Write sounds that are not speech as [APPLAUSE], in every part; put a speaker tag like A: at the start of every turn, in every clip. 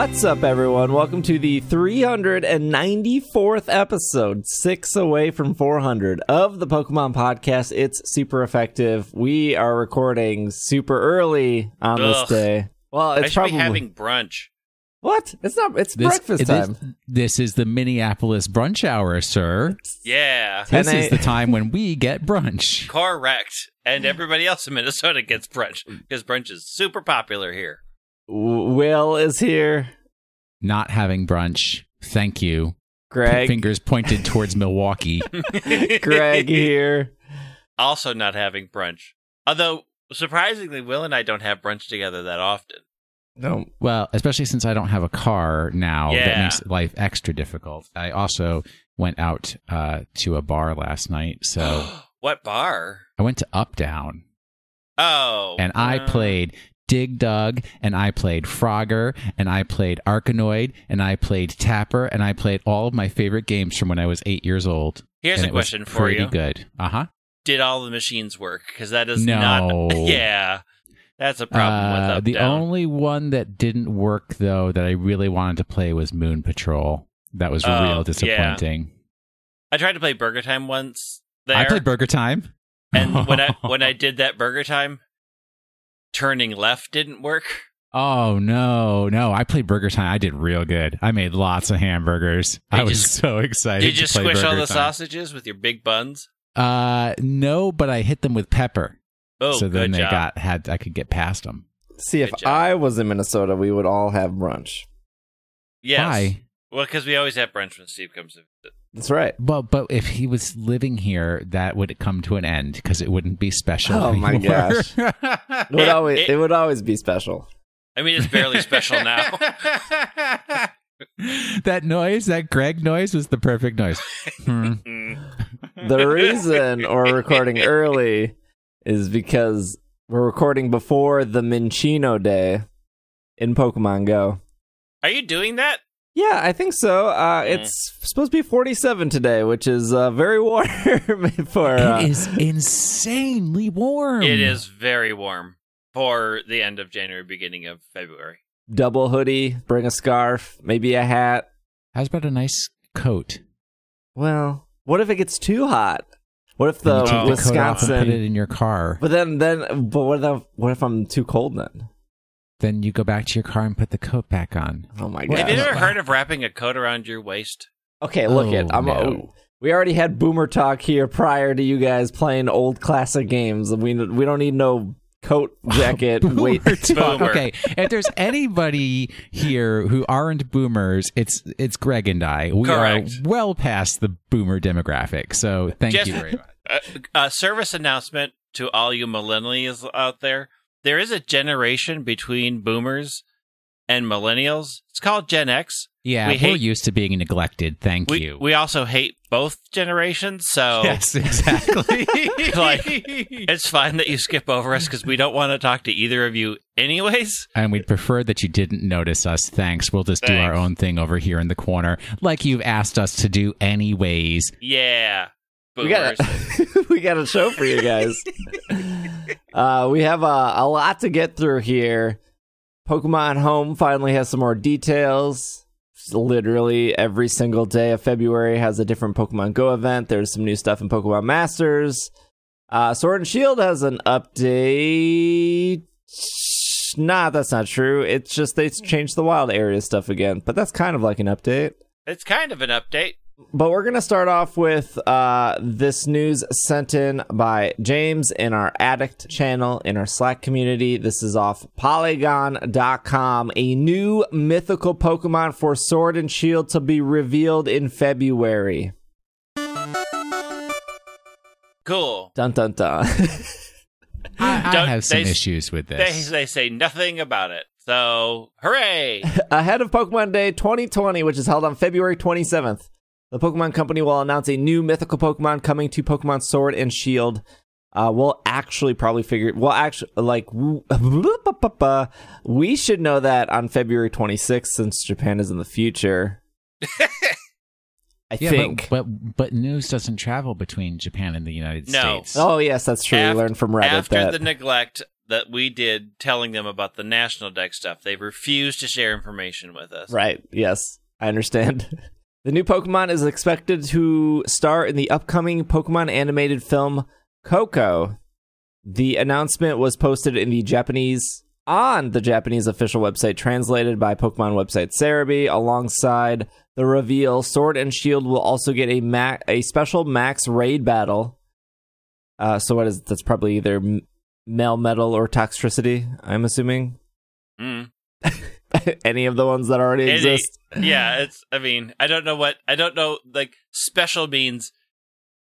A: What's up, everyone? Welcome to the 394th episode, six away from 400 of the Pokemon Podcast. It's super effective. We are recording super early on this day. Well,
B: I
A: it's
B: should
A: probably
B: be having brunch.
A: what? It's not. It's
C: This,
A: breakfast time.
C: this is the Minneapolis brunch hour, sir.
B: Yeah,
A: Ten
C: This is
A: a-
C: the time when we get brunch.
B: correct. And everybody else in Minnesota gets brunch because brunch is super popular here.
A: W- Will is here.
C: Not having brunch. Thank you.
A: Greg.
C: Fingers pointed towards Milwaukee. [LAUGHS]
A: Greg here.
B: also not having brunch. Although surprisingly, Will and I don't have brunch together that often.
A: No.
C: Well, especially since I don't have a car now, that makes life extra difficult. I also went out uh, to a bar last night, so [GASPS]
B: what bar?
C: I went to Up Down
B: Oh,
C: and I
B: uh,
C: played Dig Dug, and I played Frogger, and I played Arkanoid, and I played Tapper, and I played all of my favorite games from when I was eight years old.
B: Here's a question for
C: pretty
B: you:
C: good. Uh huh.
B: Did all the machines work? Because that is
C: No.
B: not. [LAUGHS] yeah, that's a problem with
C: Uh,
B: up
C: the
B: down.
C: only one that didn't work though that I really wanted to play was Moon Patrol. That was
B: Oh,
C: real
B: yeah.
C: disappointing.
B: I tried to play Burger Time once. There,
C: I played Burger Time,
B: and when I [LAUGHS] when I did that Burger Time, turning left didn't work.
C: oh no, no, I played Burger Time. I did real good. I made lots of hamburgers.
B: Did
C: I
B: you
C: was
B: s-
C: so excited.
B: Did you
C: to play
B: squish all the
C: Time.
B: sausages with your big buns?
C: Uh, no, but I hit them with pepper.
B: Oh,
C: so then
B: good
C: they
B: job.
C: got had I could get past them.
A: See, if
B: job.
A: I was in Minnesota, we would all have brunch.
B: yes.
C: Why?
B: Well, because we always have brunch when Steve comes to visit.
A: That's right.
C: Well, but if he was living here, that would come to an end because it wouldn't be special.
A: Oh, my
C: gosh! [LAUGHS]
A: It would always.
B: it-
A: It would always be special.
B: I mean, it's barely special now. [LAUGHS]
C: that noise, that Greg noise, was the perfect noise. Hmm.
B: Mm. [LAUGHS]
A: The reason we're recording early is because we're recording before the Minccino Day in Pokemon Go.
B: Are you doing that?
A: Yeah, I think so. Uh,
B: Mm.
A: It's supposed to be 47 today, which is uh, very [LAUGHS] warm for. Uh,
C: it is insanely warm.
B: It is very warm for the end of January, beginning of February.
A: double hoodie, bring a scarf, maybe a hat.
C: How's about a nice coat?
A: Well, what if it gets too hot? What if the
C: you take the coat off and put it in your car.
A: but then, then, but what if what if I'm too cold then?
C: Then you go back to your car and put the coat back on.
A: Oh my god!
B: Have you ever heard of wrapping a coat around your waist?
A: Okay, look
C: Oh,
A: it. I'm.
C: no.
A: We already had boomer talk here prior to you guys playing old classic games. We we don't need no coat [LAUGHS] jacket. wait,
C: Boomer talk. Okay, if there's anybody here who aren't boomers, it's it's Greg and I. We
B: Correct.
C: are well past the boomer demographic. So thank
B: Just-
C: you very much.
B: A, a service announcement to all you millennials out there. There is a generation between boomers and millennials. It's called Gen X.
C: Yeah,
B: We
C: we are
B: hate-
C: used to being neglected. Thank
B: We,
C: you.
B: we also hate both generations, so [LAUGHS]
C: yes, exactly. [LAUGHS]
B: Like- it's fine that you skip over us because we don't want to talk to either of you anyways.
C: and we'd prefer that you didn't notice us. Thanks. We'll just do our own thing over here in the corner, like you've asked us to do anyways.
B: Yeah.
A: we got a, [LAUGHS] we got a show for you guys. Uh, we have a, a lot to get through here. Pokemon Home finally has some more details. Literally every single day of February has a different Pokemon Go event. There's some new stuff in Pokemon Masters. Uh, Sword and Shield has an update. Nah, that's not true. It's just they changed the wild area stuff again, but that's kind of like an update.
B: it's kind of an update.
A: But we're going to start off with uh, this news sent in by James in our Addict channel in our Slack community. This is off Polygon.com. A new mythical Pokemon for Sword and Shield to be revealed in February.
B: Cool.
A: Dun dun dun.
C: I, I
B: Don't-
C: have some
B: they-
C: issues with
B: They,
C: this.
B: they say nothing about it. So, hooray! [LAUGHS]
A: Ahead of Pokemon Day 2020, which is held on February 27th, the Pokemon Company will announce a new mythical Pokemon coming to Pokemon Sword and Shield. Uh, we'll actually probably figure. Well, actually, like [LAUGHS] we should know that on February 26th, since Japan is in the future. [LAUGHS] I
C: yeah,
A: think.
C: But, but but news doesn't travel between Japan and the United
B: No.
C: States.
A: oh yes, that's true.
B: Af-
A: we learned from Reddit
B: After
A: that.
B: the neglect, that we did telling them about the national dex stuff. They refused to share information with us.
A: Right. Yes, I understand. [LAUGHS] The new Pokemon is expected to star in the upcoming Pokemon animated film Koko. The announcement was posted in the Japanese on the Japanese official website, translated by Pokemon website Serebii. Alongside the reveal, Sword and Shield will also get a ma- a special Max raid battle. Uh, so what is that's probably either Melmetal or Toxtricity? I'm assuming
B: Mm. [LAUGHS] [LAUGHS]
A: any of the ones that already
B: Any-
A: exist.
B: Yeah, it's. I mean, I don't know what I don't know. Like special means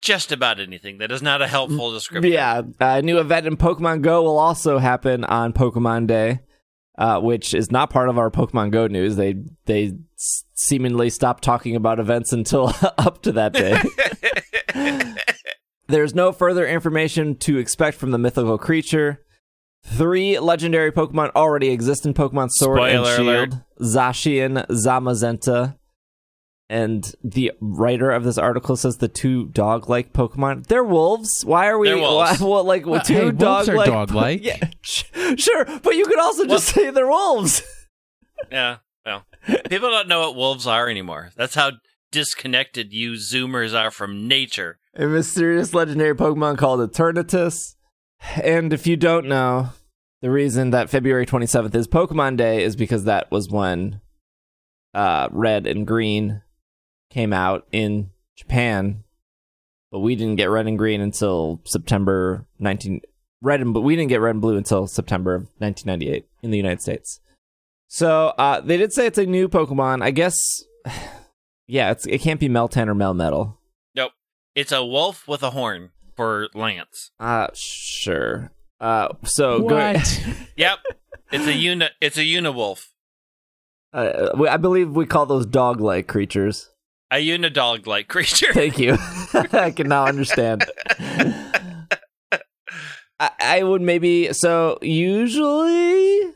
B: just about anything. That is not a helpful description.
A: Yeah, a new event in Pokemon Go will also happen on Pokemon Day, uh, which is not part of our Pokemon Go news. They they s- seemingly stopped talking about events until [LAUGHS] up to that day. [LAUGHS] There's no further information to expect from the mythical creature. Three legendary Pokemon already exist in Pokemon Sword and
B: Spoiler
A: Shield: Zacian, Zamazenta. And the writer of this article says the two dog-like Pokemon. They're wolves. Why are we?
B: They're wolves.
A: Why, well, like
C: Well,
A: two
C: hey, wolves are
A: dog-like?
C: dog-like. [LAUGHS]
A: Yeah, sh- [LAUGHS] sure. But you could also just say they're wolves. [LAUGHS]
B: Yeah. Well, people don't know what wolves are anymore. That's how disconnected you Zoomers are from nature.
A: A mysterious legendary Pokemon called Eternatus. And if you don't know, the reason that February 27th is Pokemon Day is because that was when uh, Red and Green came out in Japan. But we didn't get Red and Green until September 19 Red and but we didn't get Red and Blue until September of 1998 in the United States. So, uh, they did say it's a new Pokemon. I guess [SIGHS] yeah, it's it can't be Meltan or Melmetal.
B: Nope. It's a wolf with a horn for Lance.
A: Uh sure. Uh so go-
C: What? [LAUGHS]
B: Yep. It's a uni. It's a uniwolf.
A: uh, we- I believe we call those dog-like creatures.
B: A unidog-like creature.
A: Thank you. [LAUGHS] [LAUGHS] I can now understand. I, I would maybe so usually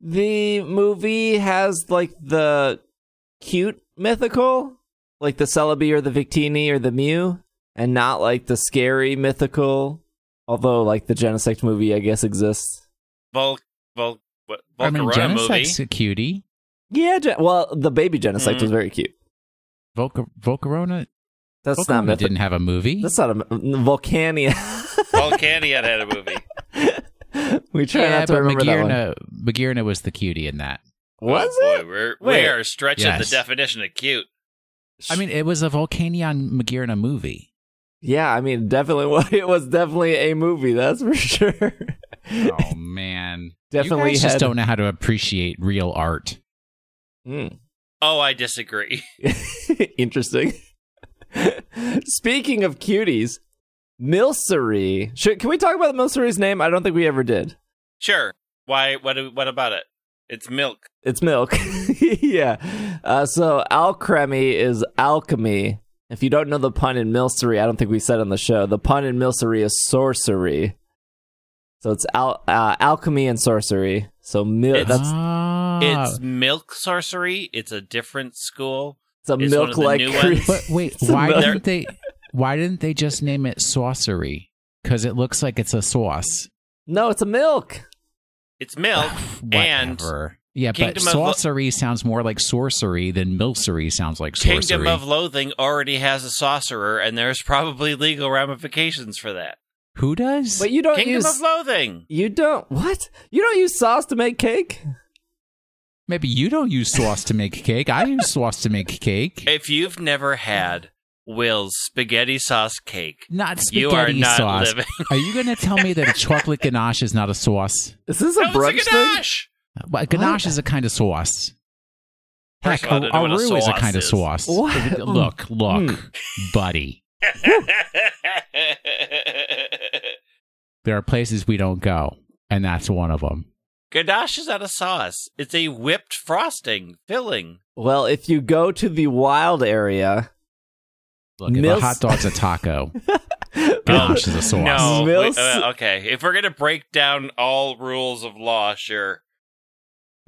A: the movie has like the cute mythical, like the Celebi or the Victini or the Mew, and not like the scary mythical. Although like the Genesect movie, I guess exists.
B: Vol. Vol. What?
C: I mean,
B: Volcarona movie.
C: A cutie.
A: Yeah, Gen- well, the baby Genesect
B: Mm.
A: was very cute.
C: Volca- Volcarona,
A: That's not
C: Volcarona
A: mythical.
C: didn't have a movie.
A: That's not a Volcanion. [LAUGHS]
B: Volcanion had a movie. [LAUGHS]
A: we try
C: yeah,
A: not to
C: but
A: remember that one.
C: Magearna, Magearna was the cutie in that.
A: Was
B: oh,
A: it?
B: Boy, we're,
A: Wait.
B: we are stretching
C: Yes.
B: the definition of cute.
C: I mean, it was a Volcanion Magearna movie.
A: Yeah, I mean, definitely. [LAUGHS] It was definitely a movie. That's for [LAUGHS] sure.
C: Oh man,
A: Definitely
C: you guys just don't know how to appreciate real art.
A: Mm.
B: Oh, I disagree. [LAUGHS]
A: Interesting. Speaking of cuties, Milcery. Should, can we talk about Milcery's name? I don't think we ever did.
B: Sure. Why? What? What about it? It's milk.
A: It's milk. yeah. Uh, so alchemy is alchemy. If you don't know the pun in Milcery, I don't think we said on the show. The pun in Milcery is sorcery. So it's al- uh, alchemy and sorcery. So mil-
B: It's-
A: that's
C: Ah.
B: It's milk sorcery. It's a different school.
A: it's a
B: it's one of the
A: milk like
B: new
A: cre-
C: But wait, why
A: milk-
C: didn't they? Why didn't they just name it sorcery? Because it looks like it's a sauce.
A: No, it's a milk.
B: It's milk. [SIGHS] and
C: Whatever. Yeah,
B: Kingdom
C: but
B: of Lo-
C: sorcery sounds more like sorcery than milcery sounds like sorcery.
B: Kingdom of Loathing already has a sorcerer, and there's probably legal ramifications for that.
C: Who does?
A: But you don't
B: Kingdom
A: use
B: of Loathing.
A: you don't what? You don't use sauce to make cake?
C: Maybe you don't use sauce to make cake. I use sauce to make cake. [LAUGHS]
B: If you've never had Will's spaghetti sauce cake,
C: Not spaghetti
B: you are not
C: sauce.
B: living.
C: Are you going to tell me that a chocolate ganache is not a sauce?
A: Is this a
B: That was
A: brunch
B: a
A: thing?
B: ganache.
C: Well, ganache is a kind of sauce. Heck,
B: of all,
C: a,
B: I don't know
C: a
B: what a
C: roux is a
B: sauce
C: kind of sauce.
A: What?
C: Look, look,
A: Mm.
C: buddy. There are places we don't go, and that's one of them.
B: Ganache is not a sauce. It's a whipped frosting filling.
A: Well, if you go to the wild area,
C: Look, if
A: Mils-
C: a hot dog's a taco, [LAUGHS] ganache is a sauce.
B: No,
A: Mils-
B: we- uh, okay. If we're gonna break down all rules of law, sure.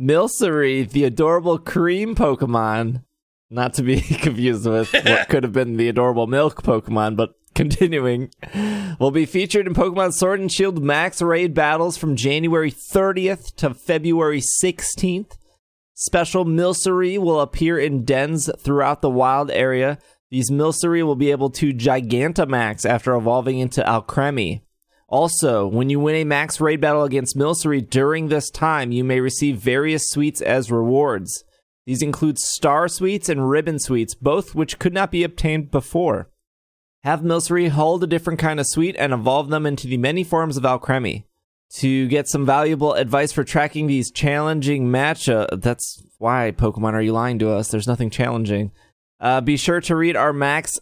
A: Milcery, the adorable cream Pokemon, not to be [LAUGHS] confused with what [LAUGHS] could have been the adorable milk Pokemon, but [LAUGHS] continuing, will be featured in Pokemon Sword and Shield Max Raid battles from January 30th to February 16th. Special Milcery will appear in dens throughout the wild area. These Milcery will be able to Gigantamax after evolving into Alcremie. Also, when you win a max raid battle against Milcery during this time, you may receive various sweets as rewards. These include Star Sweets and Ribbon Sweets, both which could not be obtained before. Have Milcery hold a different kind of sweet and evolve them into the many forms of Alcremie. To get some valuable advice for tracking these challenging matchups, that's why Pokemon are you lying to us? There's nothing challenging. Uh, be sure to read our Max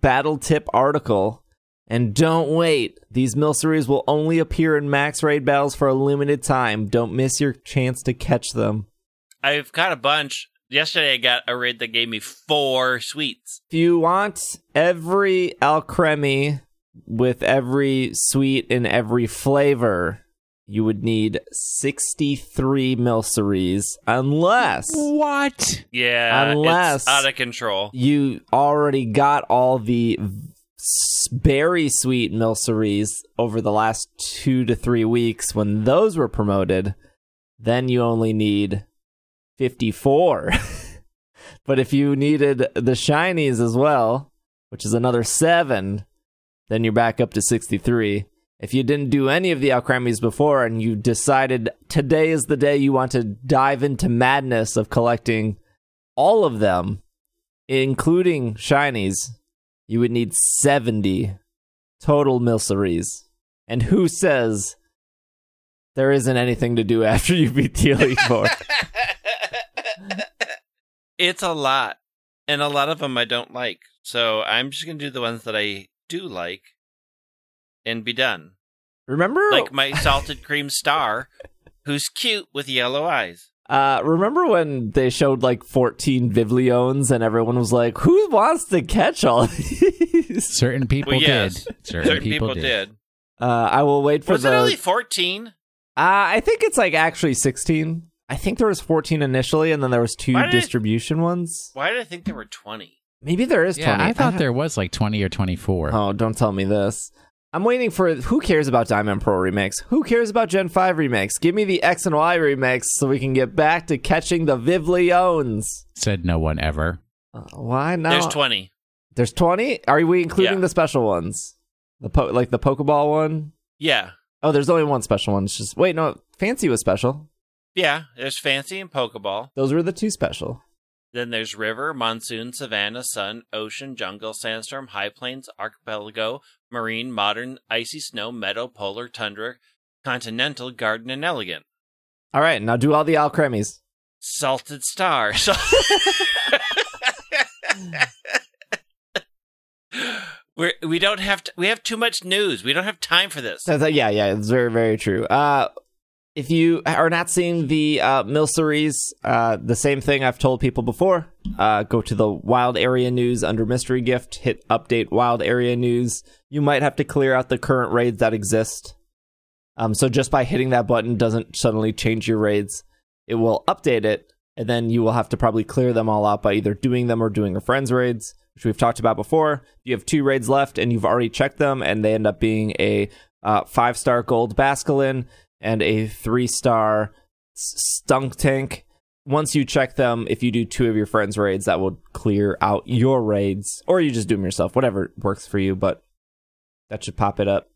A: Battle Tip article. And don't wait. These Milceries will only appear in Max Raid battles for a limited time. Don't miss your chance to catch them.
B: I've got a bunch. Yesterday I got a raid that gave me four sweets.
A: If you want every Alcremie with every sweet in every flavor, you would need 63 Milceries, unless
C: What?
B: Yeah,
A: Unless-
B: it's out of control.
A: you already got all the berry sweet Milceries over the last two to three weeks when those were promoted. Then you only need 54. [LAUGHS] but if you needed the shinies as well, which is another seven, then you're back up to 63. If you didn't do any of the Alcremies before and you decided today is the day you want to dive into madness of collecting all of them, including shinies, you would need 70 total Milceries. And who says there isn't anything to do after you beat the Elite Four? [LAUGHS]
B: It's a lot, and a lot of them I don't like. So I'm just gonna do the ones that I do like, and be done.
A: Remember,
B: Like my salted cream star, who's cute with yellow eyes.
A: Uh, remember when they showed like 14 Vivillons and everyone was like, "Who wants to catch all [LAUGHS] these?"
C: Certain people
B: Well, yes.
C: did.
B: Certain people, did.
A: Uh, I will wait for
B: Was
A: the.
B: it only fourteen?
A: uh, I think it's like actually 16. I think there was 14 initially, and then there was two
B: Why did it-
A: distribution ones.
B: Why did I think there were twenty?
A: Maybe there is 20.
C: I thought
A: don't-
C: there was like 20 or 24.
A: Oh, don't tell me this. I'm waiting for who cares about Diamond Pearl remakes? Who cares about Gen 5 remakes? Give me the X and Y remakes so we can get back to catching the Vivillons.
C: Said no one ever.
A: Uh, why not?
B: There's twenty.
A: There's 20? Are we including
B: Yeah.
A: the special ones? The po- like the Pokeball one?
B: Yeah,
A: Oh, there's only one special one. It's just wait, no, Fancy was special.
B: yeah. There's fancy and Pokeball.
A: Those were the two special.
B: Then there's river, monsoon, savanna, sun, ocean, jungle, sandstorm, high plains, archipelago, marine, modern, icy snow, meadow, polar, tundra, continental, garden, and elegant.
A: All right, now do all the Alcremies.
B: Salted star. [LAUGHS] We're, we don't have to, we have too much news. We don't have time for this.
A: That's- yeah, yeah, it's very, very true. Uh, if you are not seeing the uh, Milceries, uh, the same thing I've told people before. Uh, go to the Wild Area News under Mystery Gift, hit Update Wild Area News. You might have to clear out the current raids that exist. Um, so just by hitting that button doesn't suddenly change your raids. It will update it, and then you will have to probably clear them all out by either doing them or doing a friend's raids, which we've talked about before. You have two raids left, and you've already checked them, and they end up being a uh, five star gold Basculin and a three star Skuntank. Once you check them, if you do two of your friends' raids, that will clear out your raids, or you just do them yourself, whatever works for you. But that should pop it up.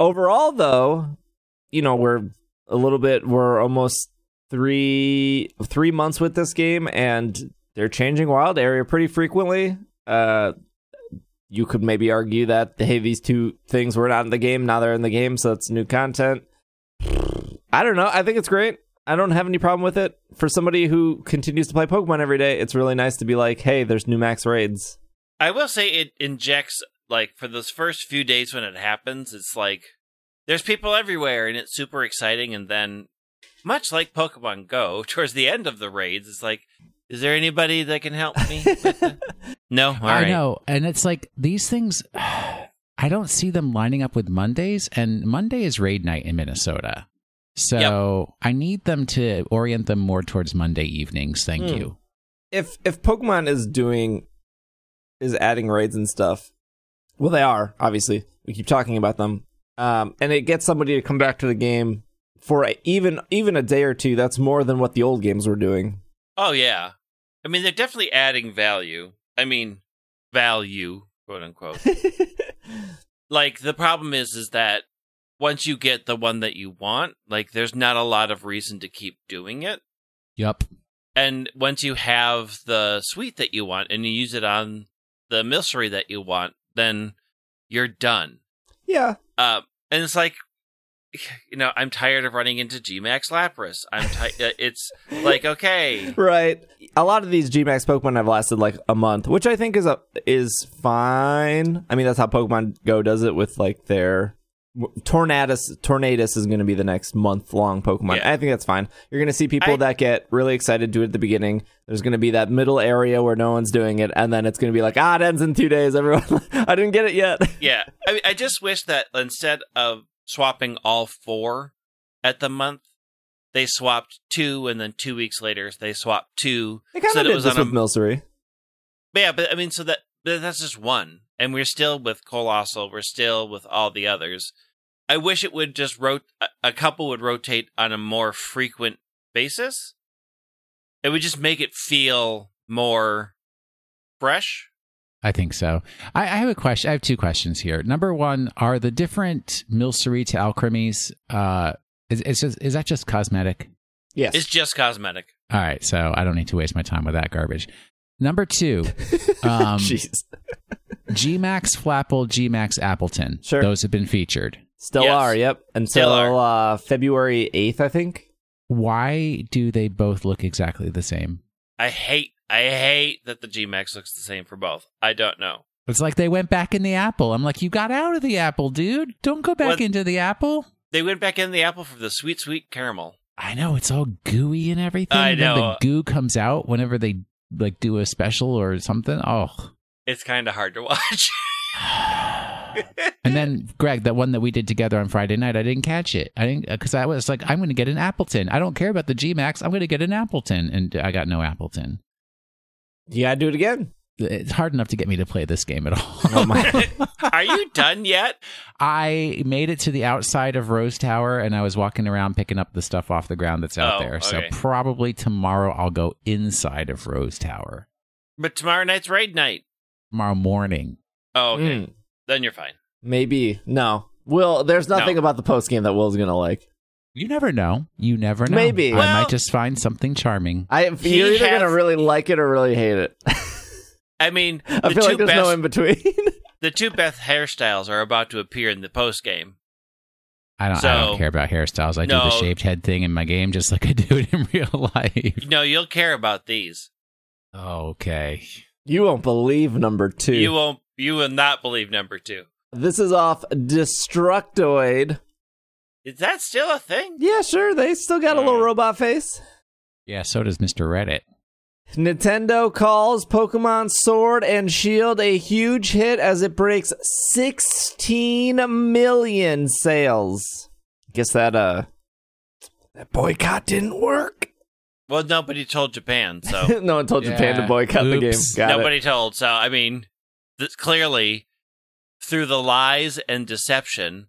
A: Overall, though, you know we're a little bit, we're almost three three months with this game, and they're changing wild area pretty frequently. Uh, you could maybe argue that hey, these two things were not in the game, now they're in the game, so it's new content. I don't know. I think it's great. I don't have any problem with it. For somebody who continues to play Pokemon every day, it's really nice to be like, hey, there's new max raids.
B: I will say it injects like for those first few days when it happens, it's like there's people everywhere and it's super exciting and then much like Pokemon Go, [LAUGHS] towards the end of the raids, it's like, is there anybody that can help me? [LAUGHS] no, all
C: I
B: right.
C: know. And it's like these things, [SIGHS] I don't see them lining up with Mondays, and Monday is raid night in Minnesota. So I need them to orient them more towards Monday evenings. Thank
A: Hmm.
C: you.
A: If if Pokemon is doing is adding raids and stuff, Well, they are obviously. We keep talking about them, um, and it gets somebody to come back to the game for a, even even a day or two. That's more than what the old games were doing.
B: Oh yeah. I mean, they're definitely adding value. I mean, value, quote unquote. [LAUGHS] like the problem is is that once you get the one that you want, like there's not a lot of reason to keep doing it.
C: Yep.
B: And once you have the suite that you want and you use it on the milcery that you want, then you're done.
A: yeah,
B: Uh, and it's like, you know, I'm tired of running into Gmax Lapras. I'm ti- uh, It's like okay, [LAUGHS]
A: right. A lot of these Gmax Pokemon have lasted like a month, which I think is a is fine. I mean, that's how Pokemon Go does it with like their Tornadus. Tornadus is going to be the next month long Pokemon.
B: Yeah.
A: I think that's fine. You're going to see people
B: I-
A: that get really excited do it at the beginning. There's going to be that middle area where no one's doing it, and then it's going to be like, ah, it ends in two days. Everyone, [LAUGHS] I didn't get it yet. [LAUGHS]
B: yeah. I I just wish that instead of swapping all four at the month, they swapped two, and then two weeks later they swapped two.
A: They kind
B: so
A: of did
B: was
A: this with
B: a
A: Milcery.
B: But yeah, but I mean, so that that's just one, and we're still with Coalossal. We're still with all the others. I wish it would just rot. a- A couple would rotate on a more frequent basis. It would just make it feel more fresh.
C: I think so. I, I have a question. I have two questions here. Number one, are the different Milcery to Alcremies, uh, is, is, just, is that just cosmetic?
A: Yes.
B: It's just cosmetic.
C: All right, so I don't need to waste my time with that garbage. Number two, [LAUGHS] um,
A: Jeez.
C: Gmax Flapple, Gmax Appletun.
A: Sure.
C: Those have been featured.
A: Still
B: Yes.
A: are, yep. Until
B: Still are.
A: uh, February 8th, I think.
C: Why do they both look exactly the same?
B: I hate. I hate that the Gmax looks the same for both. I don't know.
C: It's like they went back in the apple. I'm like, you got out of the apple, dude. Don't go back
B: What-
C: into the apple.
B: They went back in the apple for the sweet, sweet caramel.
C: I know it's all gooey and everything.
B: I
C: Then
B: know.
C: the goo comes out whenever they like do a special or something. Oh.
B: It's kind of hard to watch. [LAUGHS] [SIGHS]
C: and then Greg, that one that we did together on Friday night, I didn't catch it. I didn't because I was like, I'm going to get an Appletun. I don't care about the G Max. I'm going to get an Appletun, and I got no Appletun.
A: You gotta do it again.
C: It's hard enough to get me to play this game at all. [LAUGHS]
A: Oh my. [LAUGHS]
B: Are you done yet?
C: I made it to the outside of Rose Tower, and I was walking around picking up the stuff off the ground that's out
B: Oh,
C: there. So
B: okay.
C: probably tomorrow I'll go inside of Rose Tower.
B: But tomorrow night's raid night.
C: Tomorrow morning.
B: Oh, okay.
A: Mm,
B: Then you're fine.
A: maybe. No. Will, there's nothing
B: No.
A: about the post game that Will's gonna like.
C: You never know. You never know.
A: Maybe.
C: I
B: Well-
C: might just find something charming.
A: I
B: He
A: you're either gonna really like it or really hate it. [LAUGHS]
B: I mean,
A: I
B: the
A: feel
B: two
A: like there's
B: best
A: no in between. [LAUGHS]
B: the two best hairstyles are about to appear in the post game.
C: I don't. I don't care about hairstyles. I do the shaved head thing in my game, just like I do it in [LAUGHS] real life.
B: No, you'll care about these.
C: Okay.
A: you won't believe number two.
B: You won't. You will not believe number two.
A: this is off Destructoid.
B: Is that still a thing?
A: Yeah, sure. They still got a little robot face.
C: Yeah. So does Mr. Reddit.
A: Nintendo calls Pokemon Sword and Shield a huge hit as it breaks 16 million sales. Guess that uh that boycott didn't work.
B: Well, nobody told Japan, so [LAUGHS]
A: no one told Japan to
C: Yeah.
A: boycott the game.
C: Oops.
A: Got it.
B: nobody told. So I mean, th- clearly, through the lies and deception,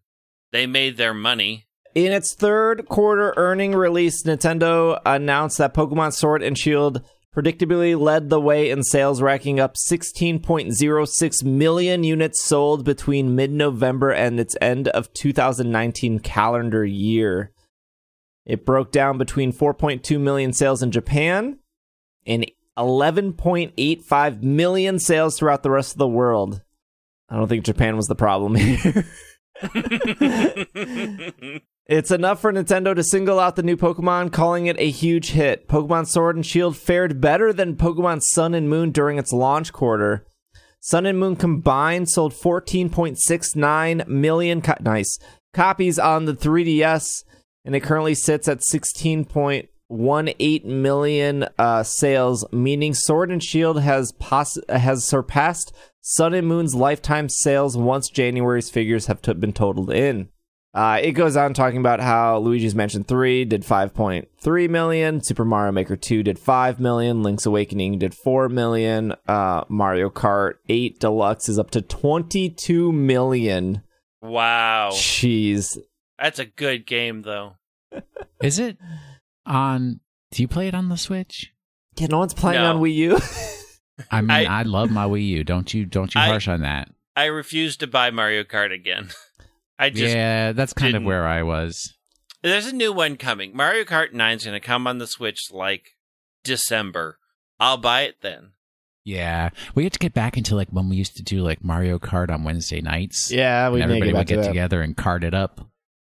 B: they made their money.
A: In its third quarter earning release, Nintendo announced that Pokemon Sword and Shield predictably led the way in sales, racking up 16.06 million units sold between mid November and its end of 2019 calendar year. It broke down between 4.2 million sales in Japan and 11.85 million sales throughout the rest of the world. I don't think Japan was the problem here. [LAUGHS] [LAUGHS] It's enough for Nintendo to single out the new Pokemon, calling it a huge hit. Pokemon Sword and Shield fared better than Pokemon Sun and Moon during its launch quarter. Sun and Moon combined sold 14.69 million co- nice copies on the 3DS, and it currently sits at 16.18 million uh, sales, meaning Sword and Shield has poss- has surpassed Sun and Moon's lifetime sales once January's figures have t- been totaled in. Uh, it goes on talking about how Luigi's Mansion 3 did 5.3 million, Super Mario Maker 2 did 5 million, Link's Awakening did 4 million, uh, Mario Kart 8 Deluxe is up to 22 million.
B: Wow.
A: Jeez.
B: That's a good game, though. [LAUGHS]
C: Is it on? Do you play it on the Switch?
A: Yeah, no one's playing
B: No.
A: on Wii U. [LAUGHS]
C: I mean, I,
B: I-
C: love my Wii U. Don't you? Don't you
B: I-
C: harsh on that?
B: I refuse to buy Mario Kart again. [LAUGHS] I just
C: yeah, that's kind of
B: didn't-
C: where I was.
B: there's a new one coming. Mario Kart 9 is going to come on the Switch like December. I'll buy it then.
C: Yeah, we had to get back into like when we used to do like Mario Kart on Wednesday nights.
A: yeah, we
C: and
A: may
C: everybody
A: get back
C: would get
A: that.
C: together and cart it up.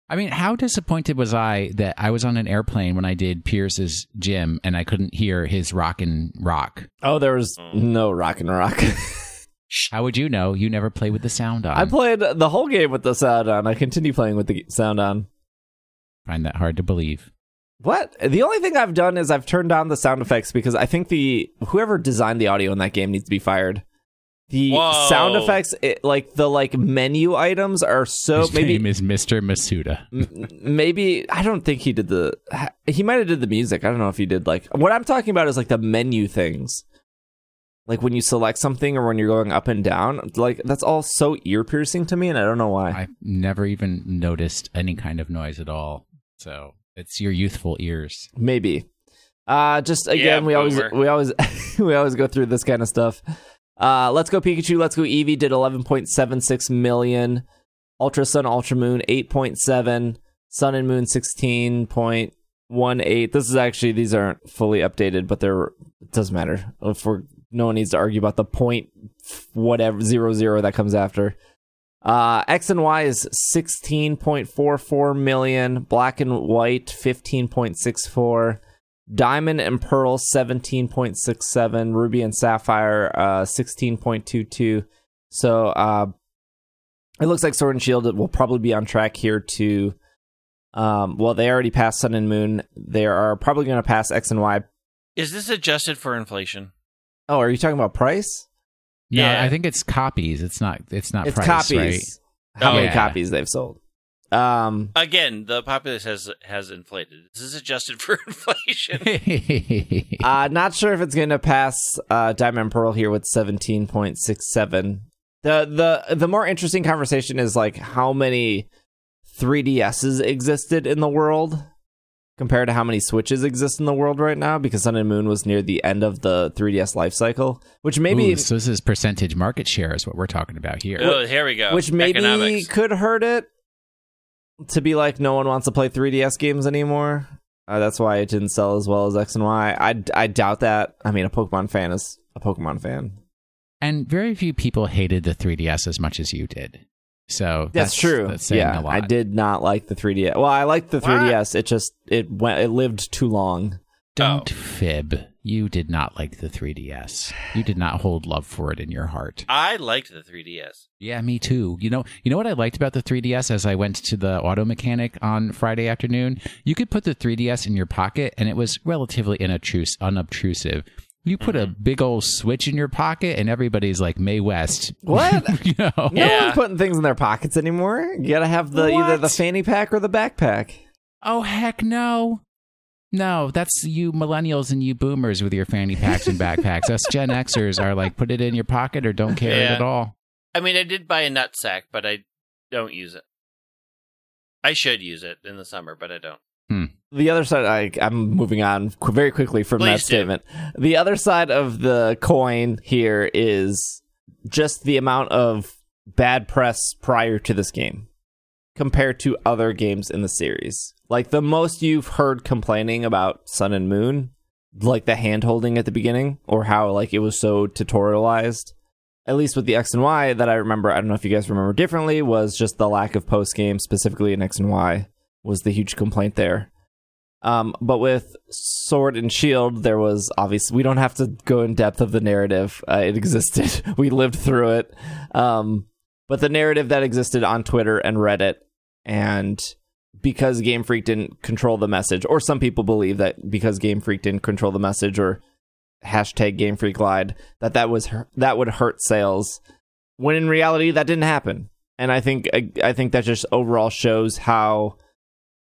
C: I mean, how disappointed was I that I was on an airplane when I did Piers's gym and I couldn't hear his rock and rock?
A: Oh, there was
B: Mm.
A: no rock and rock. [LAUGHS]
C: How would you know? You never play with the sound on.
A: I played the whole game with the sound on. I continue playing with the sound on.
C: find that hard to believe.
A: What? The only thing I've done is I've turned down the sound effects because I think the whoever designed the audio in that game needs to be fired. The
B: Whoa.
A: sound effects, it, like the like menu items, are so
C: His
A: maybe
C: name is Mr. Masuda.
A: m- maybe I don't think he did the he might have did the music. I don't know if he did like what I'm talking about is like the menu things. Like when you select something or when you're going up and down, like that's all so ear piercing to me, and I don't know why.
C: I've never even noticed any kind of noise at all. So it's your youthful ears.
A: Maybe. Uh just again,
B: Yeah,
A: we always
B: boomer.
A: we always [LAUGHS] we always go through this kind of stuff. Uh Let's Go Pikachu, Let's Go Eevee did 11.76 million. Ultra Sun, Ultra Moon 8.7, Sun and Moon 16.18. This is actually these aren't fully updated, but they're it doesn't matter. If we're no one needs to argue about the point whatever zero zero that comes after. Uh, X and Y is 16.44 million. Black and White 15.64. Diamond and Pearl 17.67. Ruby and Sapphire uh, 16.22. So uh, it looks like Sword and Shield will probably be on track here to. Um, well, they already passed Sun and Moon. They are probably going to pass X and Y.
B: Is this adjusted for inflation?
A: Oh, are you talking about price?
C: No,
B: Yeah.
C: I think it's copies. It's not. It's not
A: it's
C: price,
A: copies.
C: right?
A: How
B: Oh,
A: many
C: yeah.
A: copies they've sold? Um,
B: Again, the populace has has inflated. This is adjusted [LAUGHS] for inflation. [LAUGHS]
A: Uh, not sure if it's going to pass uh, Diamond Pearl here with 17.67. The the the more interesting conversation is like how many 3DSs existed in the world compared to how many Switches exist in the world right now because Sun and Moon was near the end of the 3DS life cycle, which maybe
C: Ooh, so this is percentage market share is what we're talking about here.
B: oh, here we go.
A: which maybe
B: Economics.
A: could hurt it to be like no one wants to play 3DS games anymore. Uh, that's why it didn't sell as well as X and Y. I, I doubt that. I mean, a Pokemon fan is a Pokemon fan.
C: And very few people hated the 3DS as much as you did. So
A: That's, true.
C: That's saying
A: yeah,
C: a lot.
A: I did not like the 3DS. Well, I liked the
B: What?
A: 3DS. It just it went it lived too long.
C: Don't
B: Oh.
C: fib. You did not like the 3DS. You did not hold love for it in your heart.
B: I liked the 3DS.
C: Yeah, me too. You know, you know what I liked about the 3DS as I went to the auto mechanic on Friday afternoon? You could put the 3DS in your pocket and it was relatively inobtrus- unobtrusive. You put a mm-hmm. big old switch in your pocket and everybody's like Mae West. [LAUGHS]
A: What? [LAUGHS]
C: you know?
A: No
B: Yeah.
A: one's putting things in their pockets anymore. You gotta have the either the fanny pack or the backpack.
C: Oh heck no. No, that's you millennials and you boomers with your fanny packs and backpacks. Us Gen Xers are like put it in your pocket or don't carry it at all.
B: I mean, I did buy a nut sack, but I don't use it. I should use it in the summer, but I don't. Hmm.
A: The other side I, i'm moving on qu- very quickly from that
B: do.
A: statement the other side of the coin here is just the amount of bad press prior to this game compared to other games in the series like the most you've heard complaining about sun and moon like the hand holding at the beginning or how like it was so tutorialized at least with the X and Y that I remember, I don't know if you guys remember differently, was just the lack of post game, specifically in X and Y, was the huge complaint there. Um, but with Sword and Shield, there was obviously we don't have to go in depth of the narrative. Uh, it existed. [LAUGHS] we lived through it. Um, but the narrative that existed on Twitter and Reddit, and because Game Freak didn't control the message, or some people believe that because Game Freak didn't control the message, or hashtag Game Freak lied, that that was that would hurt sales. When in reality, that didn't happen. and I think I, I think that just overall shows how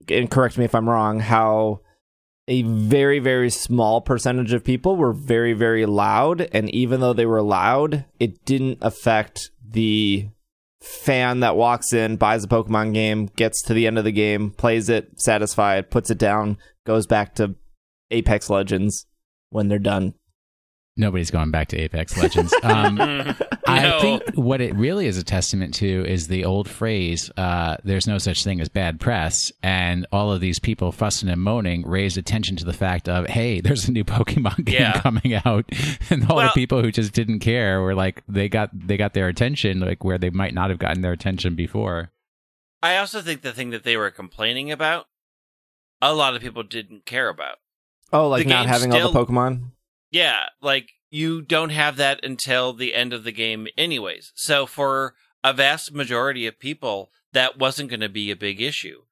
A: and correct me if I'm wrong how a very very small percentage of people were very very loud and even though they were loud it didn't affect the fan that walks in buys a pokemon game gets to the end of the game plays it satisfied puts it down goes back to apex legends when they're done
C: Nobody's going back to Apex Legends. Um, [LAUGHS] I think what it really is a testament to is the old phrase, uh, there's no such thing as bad press. And all of these people fussing and moaning raised attention to the fact of, hey, [LAUGHS] there's a new Pokemon game
B: Yeah.
C: coming out. [LAUGHS] And all
B: Well-
C: the people who just didn't care were like, they got, they got their attention, like where they might not have gotten their attention before.
B: I also think the thing that they were complaining about, a lot of people didn't care about.
A: oh like
B: The
A: not
B: game
A: having all the pokemon
B: Yeah, like you don't have that until the end of the game, anyways. So for a vast majority of people, that wasn't going to be a big issue.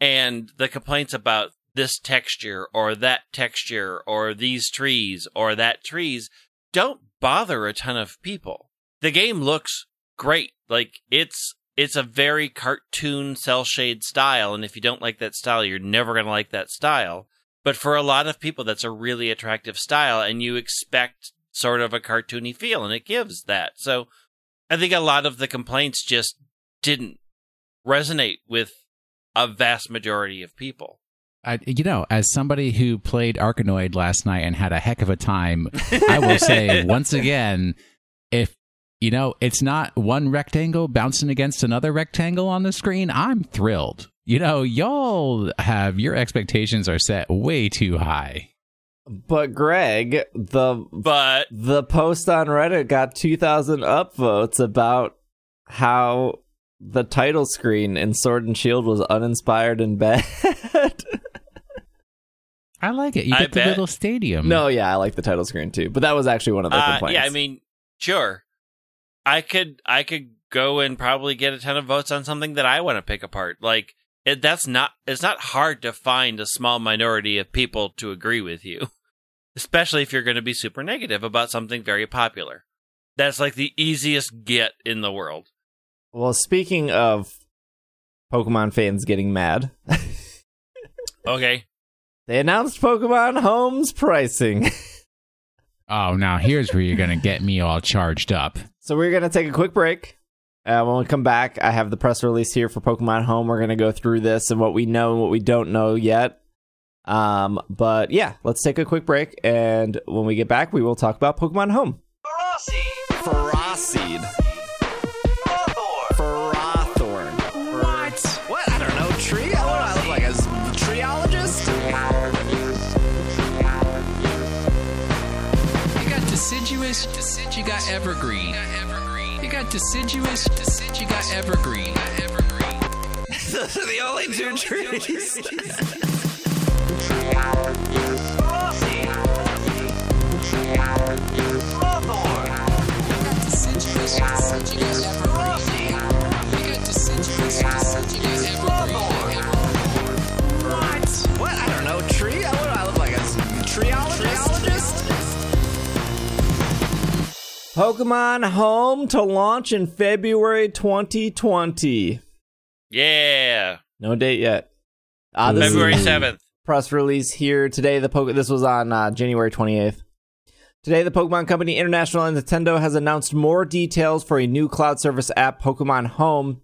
B: And the complaints about this texture or that texture or these trees or that trees don't bother a ton of people. The game looks great. Like it's it's a very cartoon cell shade style and if you don't like that style, you're never going to like that style. But for a lot of people that's a really attractive style and you expect sort of a cartoony feel and it gives that. So I think a lot of the complaints just didn't resonate with a vast majority of people.
C: I, you know, as somebody who played Arkanoid last night and had a heck of a time, I will say [LAUGHS] once again, if you know, it's not one rectangle bouncing against another rectangle on the screen, I'm thrilled. You know, y'all have your expectations are set way too high.
A: but greg the
B: But
A: the post on reddit got 2000 upvotes about how the title screen in sword and shield was uninspired and bad [LAUGHS]
C: I like it. You
B: I
C: get the
B: bet.
C: little stadium.
A: no yeah i like the title screen too but that was actually one of the
B: uh,
A: complaints
B: yeah, I mean, sure. I could I could go and probably get a ton of votes on something that I want to pick apart. Like it, that's not it's not hard to find a small minority of people to agree with you, [LAUGHS] especially if you're going to be super negative about something very popular. That's like the easiest get in the world.
A: well speaking of pokemon fans getting mad [LAUGHS]
B: Okay.
A: they announced pokemon home's pricing [LAUGHS]
C: Oh, now here's where you're gonna get me all charged up.
A: So we're gonna take a quick break. Uh, when we come back, I have the press release here for Pokemon Home. We're gonna go through this and what we know and what we don't know yet. Um, but yeah, let's take a quick break, and when we get back, we will talk about Pokemon Home. Ferroseed. Ferrothorn. What? What? I don't know. Tree? What do I look like? A treeologist?
D: You got deciduous, you got evergreen. You got deciduous, you got evergreen.
A: Those are the only two trees. [LAUGHS]
D: Deciduous, you got evergreen.
A: Pokemon Home to launch in February 2020.
B: Yeah.
A: No date yet. Uh, this
B: February
A: a
B: 7th.
A: press release here today. The Poke- this was on uh, January 28th. Today, the Pokemon Company International and Nintendo has announced more details for a new cloud service app, Pokemon Home.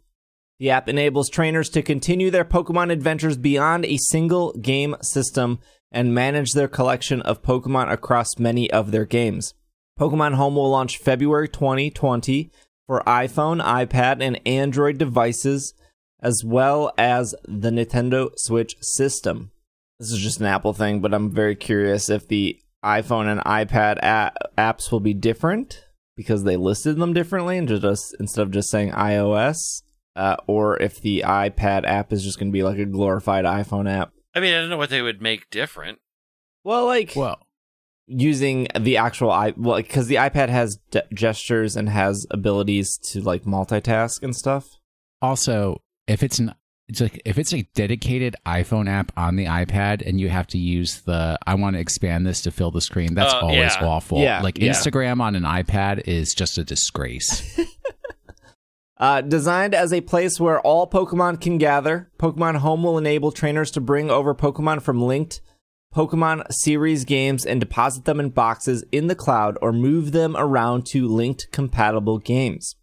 A: The app enables trainers to continue their Pokemon adventures beyond a single game system and manage their collection of Pokemon across many of their games. Pokemon Home will launch February 2020 for iPhone, iPad, and Android devices, as well as the Nintendo Switch system. This is just an Apple thing, but I'm very curious if the iPhone and iPad a- apps will be different because they listed them differently and just instead of just saying iOS, uh, or if the iPad app is just going to be like a glorified iPhone app.
B: I mean, I don't know what they would make different.
A: Well, like
C: Well,
A: using the actual i well because the iPad has d- gestures and has abilities to like multitask and stuff.
C: also, if it's an it's like if it's a dedicated iPhone app on the iPad and you have to use the I want to expand this to fill the screen, that's
B: Uh,
C: always
B: yeah.
C: awful.
A: Yeah,
C: like
A: yeah.
C: Instagram on an iPad is just a disgrace. [LAUGHS]
A: Uh, designed as a place where all Pokemon can gather, Pokemon Home will enable trainers to bring over Pokemon from linked Pokemon series games and deposit them in boxes in the cloud or move them around to linked compatible games.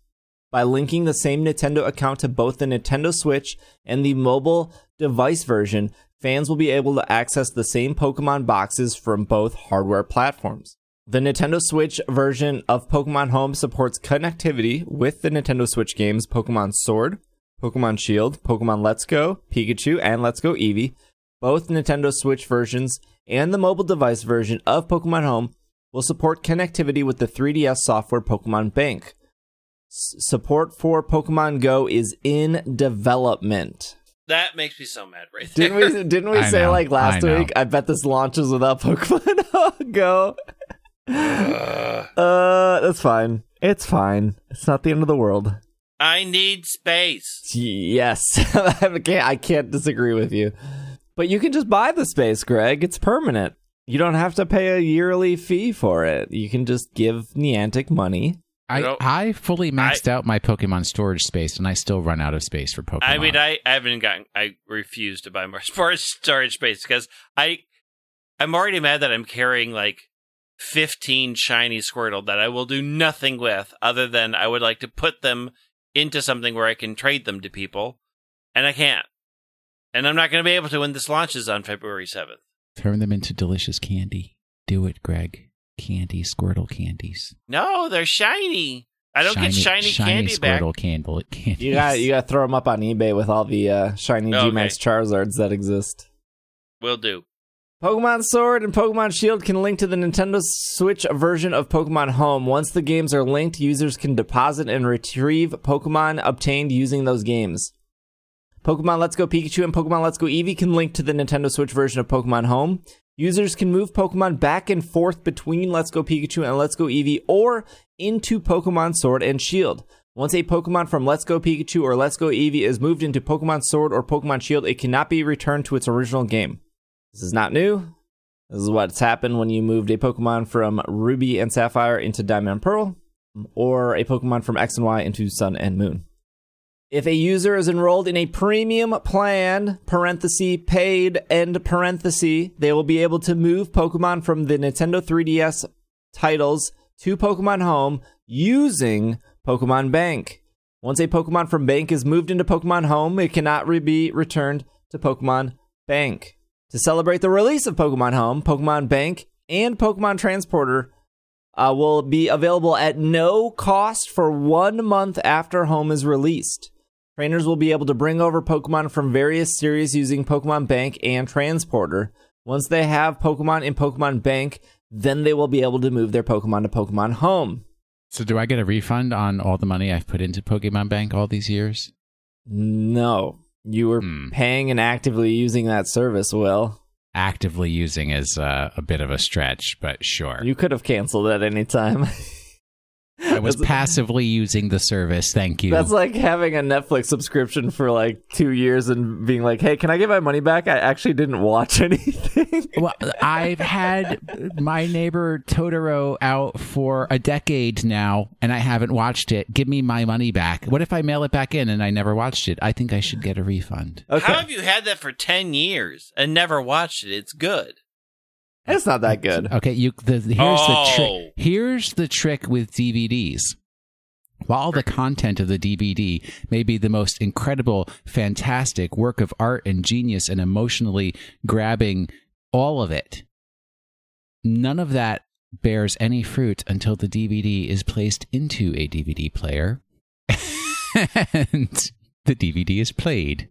A: By linking the same Nintendo account to both the Nintendo Switch and the mobile device version, fans will be able to access the same Pokemon boxes from both hardware platforms. The Nintendo Switch version of Pokemon Home supports connectivity with the Nintendo Switch games Pokemon Sword, Pokemon Shield, Pokemon Let's Go, Pikachu, and Let's Go Eevee. Both Nintendo Switch versions and the mobile device version of Pokemon Home will support connectivity with the 3DS software Pokemon Bank. S- support for Pokemon Go is in development.
B: That makes me so mad right there.
A: Didn't we? Didn't we
C: I
A: say
C: know,
A: like last
C: I know.
A: week? I bet this launches without [LAUGHS] Pokemon Go. Uh, that's fine. It's fine. It's not the end of the world.
B: I need space.
A: Yes, [LAUGHS] I can't. I can't disagree with you. But you can just buy the space, Greg. It's permanent. You don't have to pay a yearly fee for it. You can just give Niantic money.
C: I, I fully maxed out my Pokemon storage space, and I still run out of space for Pokemon.
B: I mean, I, I haven't gotten. I refuse to buy more [LAUGHS] storage storage space because I, I'm already mad that I'm carrying like 15 shiny Squirtle that I will do nothing with other than I would like to put them into something where I can trade them to people, and I can't. And I'm not going to be able to when this launches on February 7th.
C: Turn them into delicious candy. Do it, Greg. Candy, Squirtle candies.
B: No, they're shiny. I don't get shiny, candy back.
C: Squirtle candle candies.
A: You got you got to throw them up on eBay with all the uh, shiny
B: Okay.
A: G-Max Charizards that exist.
B: Will do.
A: Pokemon Sword and Pokemon Shield can link to the Nintendo Switch version of Pokemon Home. Once the games are linked, users can deposit and retrieve Pokemon obtained using those games. Pokemon Let's Go Pikachu and Pokemon Let's Go Eevee can link to the Nintendo Switch version of Pokemon Home. Users can move Pokemon back and forth between Let's Go Pikachu and Let's Go Eevee or into Pokemon Sword and Shield. Once a Pokemon from Let's Go Pikachu or Let's Go Eevee is moved into Pokemon Sword or Pokemon Shield, it cannot be returned to its original game. This is not new. This is what's happened when you moved a Pokemon from Ruby and Sapphire into Diamond and Pearl, or a Pokemon from X and Y into Sun and Moon. If a user is enrolled in a premium plan, parenthesis, paid, end parenthesis, they will be able to move Pokemon from the Nintendo 3DS titles to Pokemon Home using Pokemon Bank. Once a Pokemon from Bank is moved into Pokemon Home, it cannot re- be returned to Pokemon Bank. To celebrate the release of Pokemon Home, Pokemon Bank, and Pokemon Transporter uh, will be available at no cost for one month after Home is released. Trainers will be able to bring over Pokemon from various series using Pokemon Bank and Transporter. Once they have Pokemon in Pokemon Bank, then they will be able to move their Pokemon to Pokemon Home.
C: So, do I get a refund on all the money I've put into Pokemon Bank all these years?
A: No, you were
C: Hmm.
A: paying and actively using that service, Will.
C: Actively using is uh, a bit of a stretch, but sure.
A: You could have canceled at any time. [LAUGHS]
C: I was passively using the service. Thank you.
A: That's like having a Netflix subscription for like two years and being like, "Hey, can I get my money back? I actually didn't watch [LAUGHS] anything."
C: well, I've had my neighbor Totoro out for a decade now, and I haven't watched it. Give me my money back. What if I mail it back in and I never watched it? I think I should get a refund.
B: How have you had that for 10 years and never watched it? It's good.
A: It's not that good.
C: Okay, you. The, here's the
B: Oh.
C: trick. Here's the trick with DVDs. While the content of the DVD may be the most incredible, fantastic work of art and genius and emotionally grabbing, all of it, none of that bears any fruit until the DVD is placed into a DVD player [LAUGHS] and the DVD is played.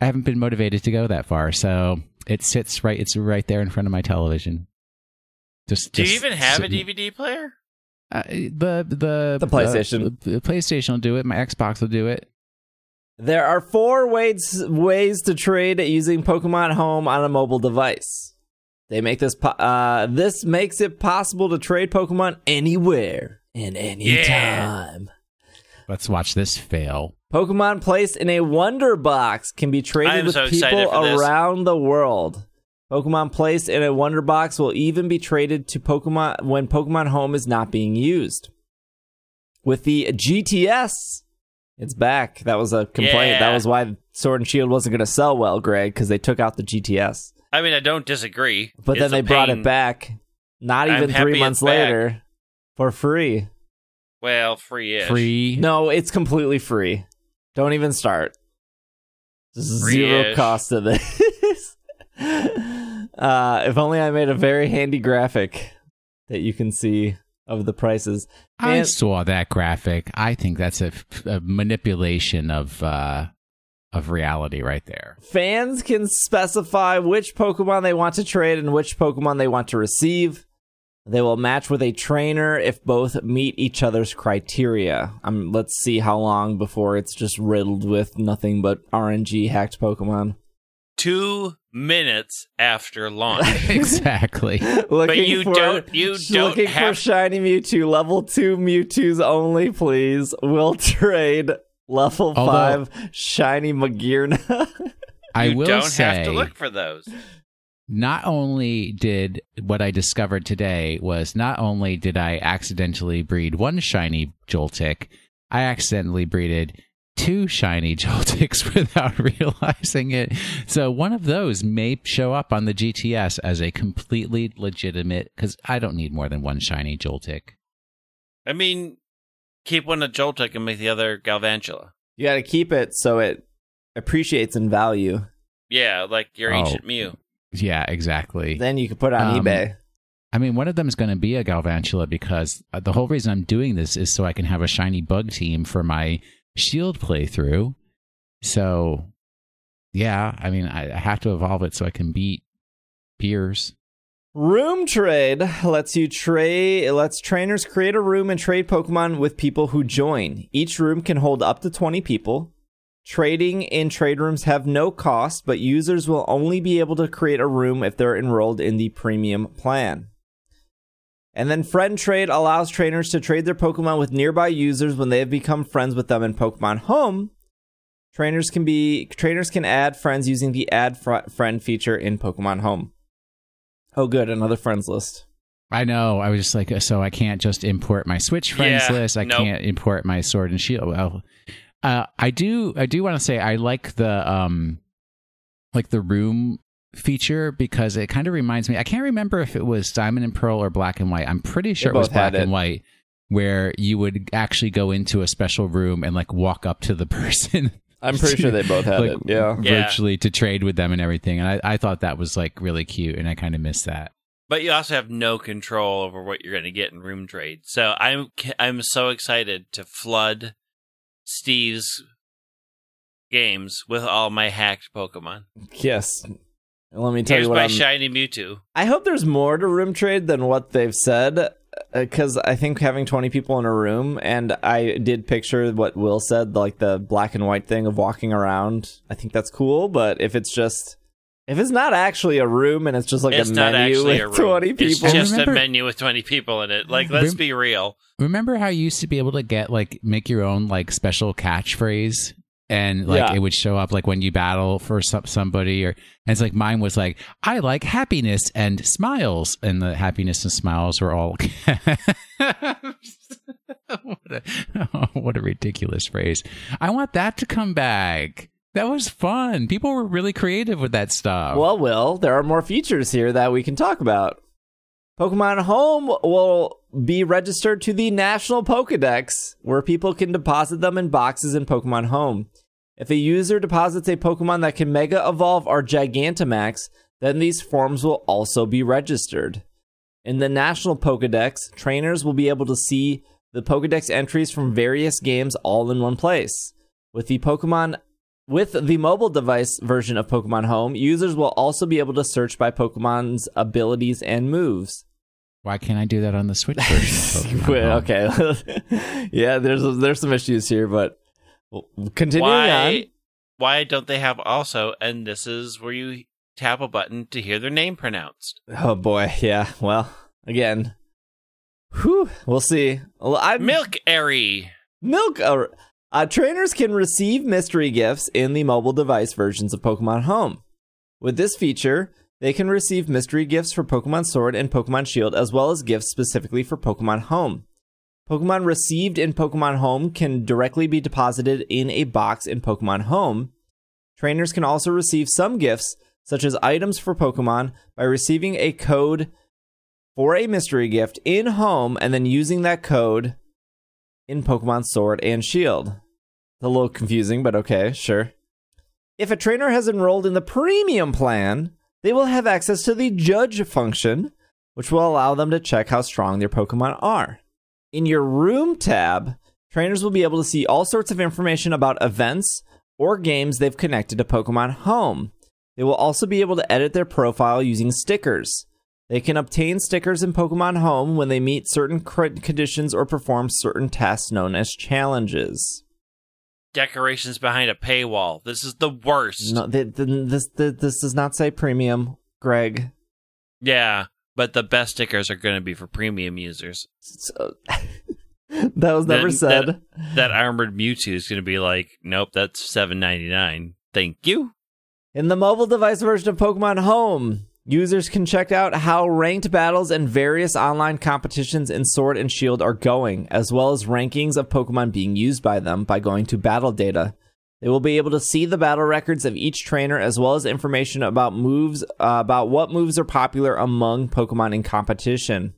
C: I haven't been motivated to go that far, so it sits right. It's right there in front of my television. Just,
B: Do you even have a DVD player?
C: Uh, the the
A: The PlayStation.
C: the, the PlayStation will do it. My Xbox will do it.
A: There are four ways ways to trade using Pokemon Home on a mobile device. They make this po- uh, this makes it possible to trade Pokemon anywhere and any
B: Yeah.
A: time.
C: Let's watch this fail.
A: Pokemon placed in a Wonder Box can be traded with
B: so
A: people around the world. Pokemon placed in a Wonder Box will even be traded to Pokemon when Pokemon Home is not being used. With the GTS It's back. That was a complaint. That was why Sword and Shield wasn't going to sell well, Greg, because they took out the GTS.
B: I mean, I don't disagree.
A: But then
B: It's a
A: they brought it back, not even three
B: it's
A: months
B: back.
A: later, for free.
B: Well, free ish.
C: Free.
A: No, it's completely free. Don't even start. Zero cost to this. [LAUGHS] uh, if only I made a very handy graphic that you can see of the prices.
C: I
A: Man-
C: saw that graphic. I think that's a, a manipulation of uh, of reality right there.
A: Fans can specify which Pokemon they want to trade and which Pokemon they want to receive. They will match with a trainer if both meet each other's criteria. Um, let's see how long before it's just riddled with nothing but RNG hacked Pokemon.
B: Two minutes after launch. [LAUGHS]
C: exactly. [LAUGHS]
A: looking
B: you
A: for,
B: don't- you [LAUGHS] don't
A: looking for
B: have-
A: shiny Mewtwo. Level two Mewtwo's only, please. We'll trade level
C: Although-
A: five shiny Magearna.
C: I
B: you
C: will
B: don't
C: say,
B: have to look for those.
C: Not only did what I discovered today was not only did I accidentally breed one shiny Joltik, I accidentally breeded two shiny [LAUGHS] Joltiks without [LAUGHS] realizing it. So one of those may show up on the GTS as a completely legitimate because I don't need more than one shiny Joltik.
B: I mean, keep one of Joltik and make the other Galvantula.
A: you got to keep it so it appreciates in value.
B: Yeah, like your
C: Oh.
B: ancient Mew.
C: Yeah, exactly.
A: Then you can put it on
C: Um,
A: eBay.
C: I mean, one of them is going to be a Galvantula because uh, the whole reason I'm doing this is so I can have a shiny bug team for my shield playthrough. So, yeah, I mean, I I have to evolve it so I can beat Piers.
A: Room trade lets you trade lets trainers create a room and trade Pokemon with people who join. Each room can hold up to 20 people. Trading in trade rooms have no cost, but users will only be able to create a room if they're enrolled in the premium plan. And then friend trade allows trainers to trade their Pokemon with nearby users when they have become friends with them in Pokemon Home. Trainers can be trainers can add friends using the add fr- friend feature in Pokemon Home. Oh, good, another friends list.
C: I know. I was just like, uh, so I can't just import my Switch friends
B: Yeah,
C: list. I
B: nope.
C: can't import my Sword and Shield. Well, uh, I do. I do want to say I like the um, like the room feature because it kind of reminds me. I can't remember if it was Diamond and Pearl or Black and White. I'm pretty sure it was
A: both had
C: Black and
A: it.
C: White, where you would actually go into a special room and like walk up to the [LAUGHS] person.
A: I'm pretty sure they both had
C: like,
A: it. Yeah.
B: Yeah.
C: virtually to trade with them and everything. And I, I thought that was like really cute, and I kind of missed that.
B: But you also have no control over what you're going to get in room trade. So I'm I'm so excited to flood Steve's games with all my hacked Pokemon.
A: Yes. Let me tell
B: Here's
A: you what
B: my
A: I'm,
B: shiny Mewtwo.
A: I hope there's more to room trade than what they've said. Uh, because I think having 20 people in a room, and I did picture what Will said, like the black and white thing of walking around. I think that's cool, but if it's just. If it's not actually a room and it's just like
B: it's
A: a
B: not
A: menu with
B: a room.
A: 20 people.
B: It's just
C: remember-
B: a menu with 20 people in it. Like, let's
C: Rem-
B: be real.
C: Remember how you used to be able to get like make your own like special catchphrase and like
A: Yeah.
C: it would show up like when you battle for some, somebody or and it's like mine was like I like happiness and smiles and the happiness and smiles were all [LAUGHS] [LAUGHS] what, a, [LAUGHS] what a ridiculous phrase. I want that to come back. That was fun. People were really creative with that stuff.
A: Well, Will, there are more features here that we can talk about. Pokemon Home will be registered to the National Pokedex, where people can deposit them in boxes in Pokemon Home. If a user deposits a Pokemon that can Mega Evolve or Gigantamax, then these forms will also be registered. In the National Pokedex, trainers will be able to see the Pokedex entries from various games all in one place. With the Pokemon with the mobile device version of Pokemon Home, users will also be able to search by Pokemon's abilities and moves.
C: Why can't I do that on the Switch version? [LAUGHS]
A: Wait, okay. [LAUGHS] yeah, there's there's some issues here, but well, continuing
B: Why,
A: on.
B: why don't they have also, and this is where you tap a button to hear their name pronounced?
A: Oh boy, yeah. Well, again, whew, we'll see. Well, I'm
B: Milk Airy.
A: Milk. Uh, trainers can receive mystery gifts in the mobile device versions of Pokemon Home. With this feature, they can receive mystery gifts for Pokemon Sword and Pokemon Shield, as well as gifts specifically for Pokemon Home. Pokemon received in Pokemon Home can directly be deposited in a box in Pokemon Home. Trainers can also receive some gifts, such as items for Pokemon, by receiving a code for a mystery gift in Home and then using that code in Pokemon Sword and Shield. A little confusing, but okay, sure. If a trainer has enrolled in the premium plan, they will have access to the judge function, which will allow them to check how strong their Pokemon are. In your room tab, trainers will be able to see all sorts of information about events or games they've connected to Pokemon Home. They will also be able to edit their profile using stickers. They can obtain stickers in Pokemon Home when they meet certain conditions or perform certain tasks known as challenges.
B: Decorations behind a paywall. This is the worst.
A: No, th- th- this th- this does not say premium, Greg.
B: Yeah, but the best stickers are going to be for premium users.
A: So- [LAUGHS] that was never
B: Then-
A: said.
B: That, that armored Mewtwo is going to be like, nope, that's seven ninety nine. Thank you.
A: In the mobile device version of Pokemon Home, users can check out how ranked battles and various online competitions in Sword and Shield are going, as well as rankings of Pokemon being used by them by going to battle data. They will be able to see the battle records of each trainer as well as information about moves uh, about what moves are popular among Pokemon in competition.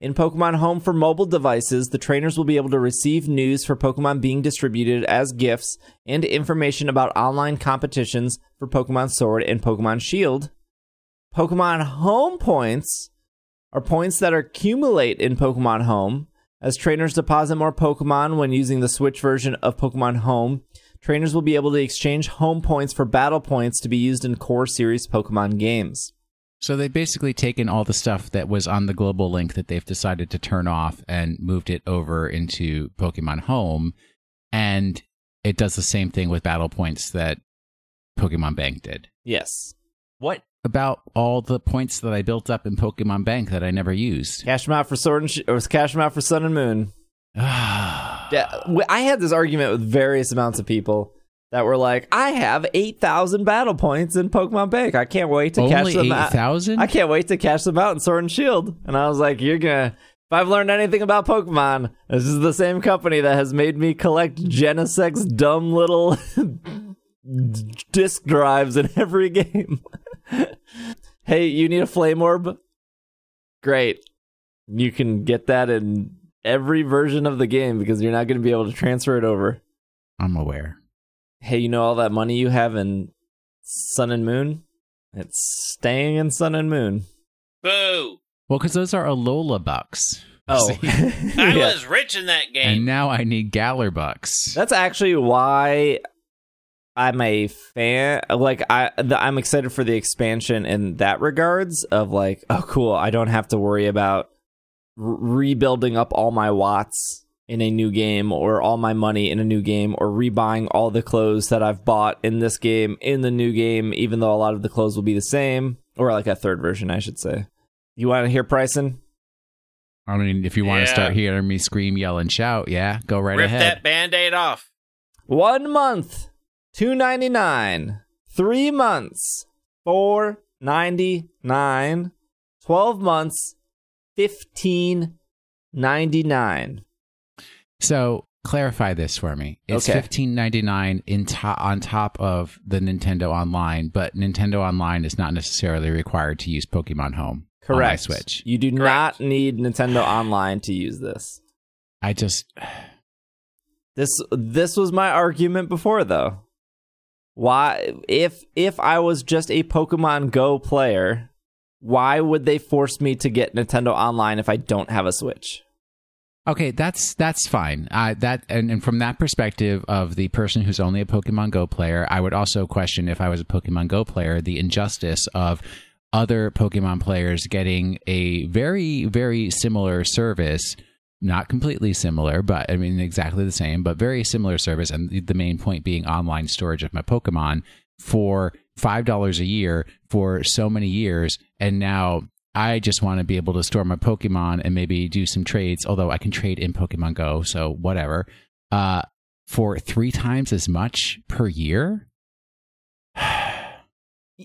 A: In Pokemon Home for mobile devices, the trainers will be able to receive news for Pokemon being distributed as gifts and information about online competitions for Pokemon Sword and Pokemon Shield. Pokemon Home points are points that accumulate in Pokemon Home. As trainers deposit more Pokemon when using the Switch version of Pokemon Home, trainers will be able to exchange home points for battle points to be used in core series Pokemon games.
C: So they've basically taken all the stuff that was on the global link that they've decided to turn off and moved it over into Pokemon Home. And it does the same thing with battle points that Pokemon Bank did.
A: Yes.
C: What about all the points that I built up in Pokemon Bank that I never used?
A: Cash them out for Sword and Sh- or cash them out for Sun and Moon. [SIGHS] Yeah, I had this argument with various amounts of people that were like, "I have eight thousand battle points in Pokemon Bank. I can't wait to cash them
C: eight
A: out.
C: thousand.
A: I can't wait to cash them out in Sword and Shield." And I was like, "You're gonna." If I've learned anything about Pokemon, this is the same company that has made me collect Genesect's dumb little [LAUGHS] disk drives in every [LAUGHS] game. [LAUGHS] hey, you need a flame orb? Great. You can get that in every version of the game because you're not going to be able to transfer it over.
C: I'm aware.
A: Hey, you know all that money you have in Sun and Moon? It's staying in Sun and Moon.
B: Boo!
C: Well, because those are Alola bucks. [LAUGHS]
A: Oh, [LAUGHS]
B: I
A: Yeah.
B: was rich in that game.
C: and now I need Galar bucks.
A: That's actually why I'm a fan. Like I, the, I'm excited for the expansion in that regards. Of like, oh, cool. I don't have to worry about r- rebuilding up all my watts in a new game, or all my money in a new game, or rebuying all the clothes that I've bought in this game in the new game. Even though a lot of the clothes will be the same, or like a third version, I should say. You want to hear pricing?
C: I mean, if you want to start hearing me scream, yell, and shout, yeah, go right
B: Rip
C: ahead.
B: that band aid off.
A: One month, two ninety nine. Three months, four ninety nine. Twelve months, fifteen ninety nine.
C: So clarify this for me. It's
A: Okay.
C: fifteen ninety nine in to- on top of the Nintendo Online, but Nintendo Online is not necessarily required to use Pokemon Home on my
A: Correct.
C: Switch.
A: You do
B: Correct.
A: not need Nintendo Online to use this.
C: I just
A: This this was my argument before though. Why if if I was just a Pokemon Go player, why would they force me to get Nintendo Online if I don't have a Switch?
C: Okay, that's that's fine. Uh, that and, and from that perspective of the person who's only a Pokemon Go player, I would also question if I was a Pokemon Go player the injustice of other Pokemon players getting a very very similar service, not completely similar, but I mean exactly the same, but very similar service, and the- main point being online storage of my Pokemon for five dollars a year for so many years, and now I just want to be able to store my Pokemon and maybe do some trades, although I can trade in Pokemon Go, so whatever. Uh, for three times as much per year. [SIGHS]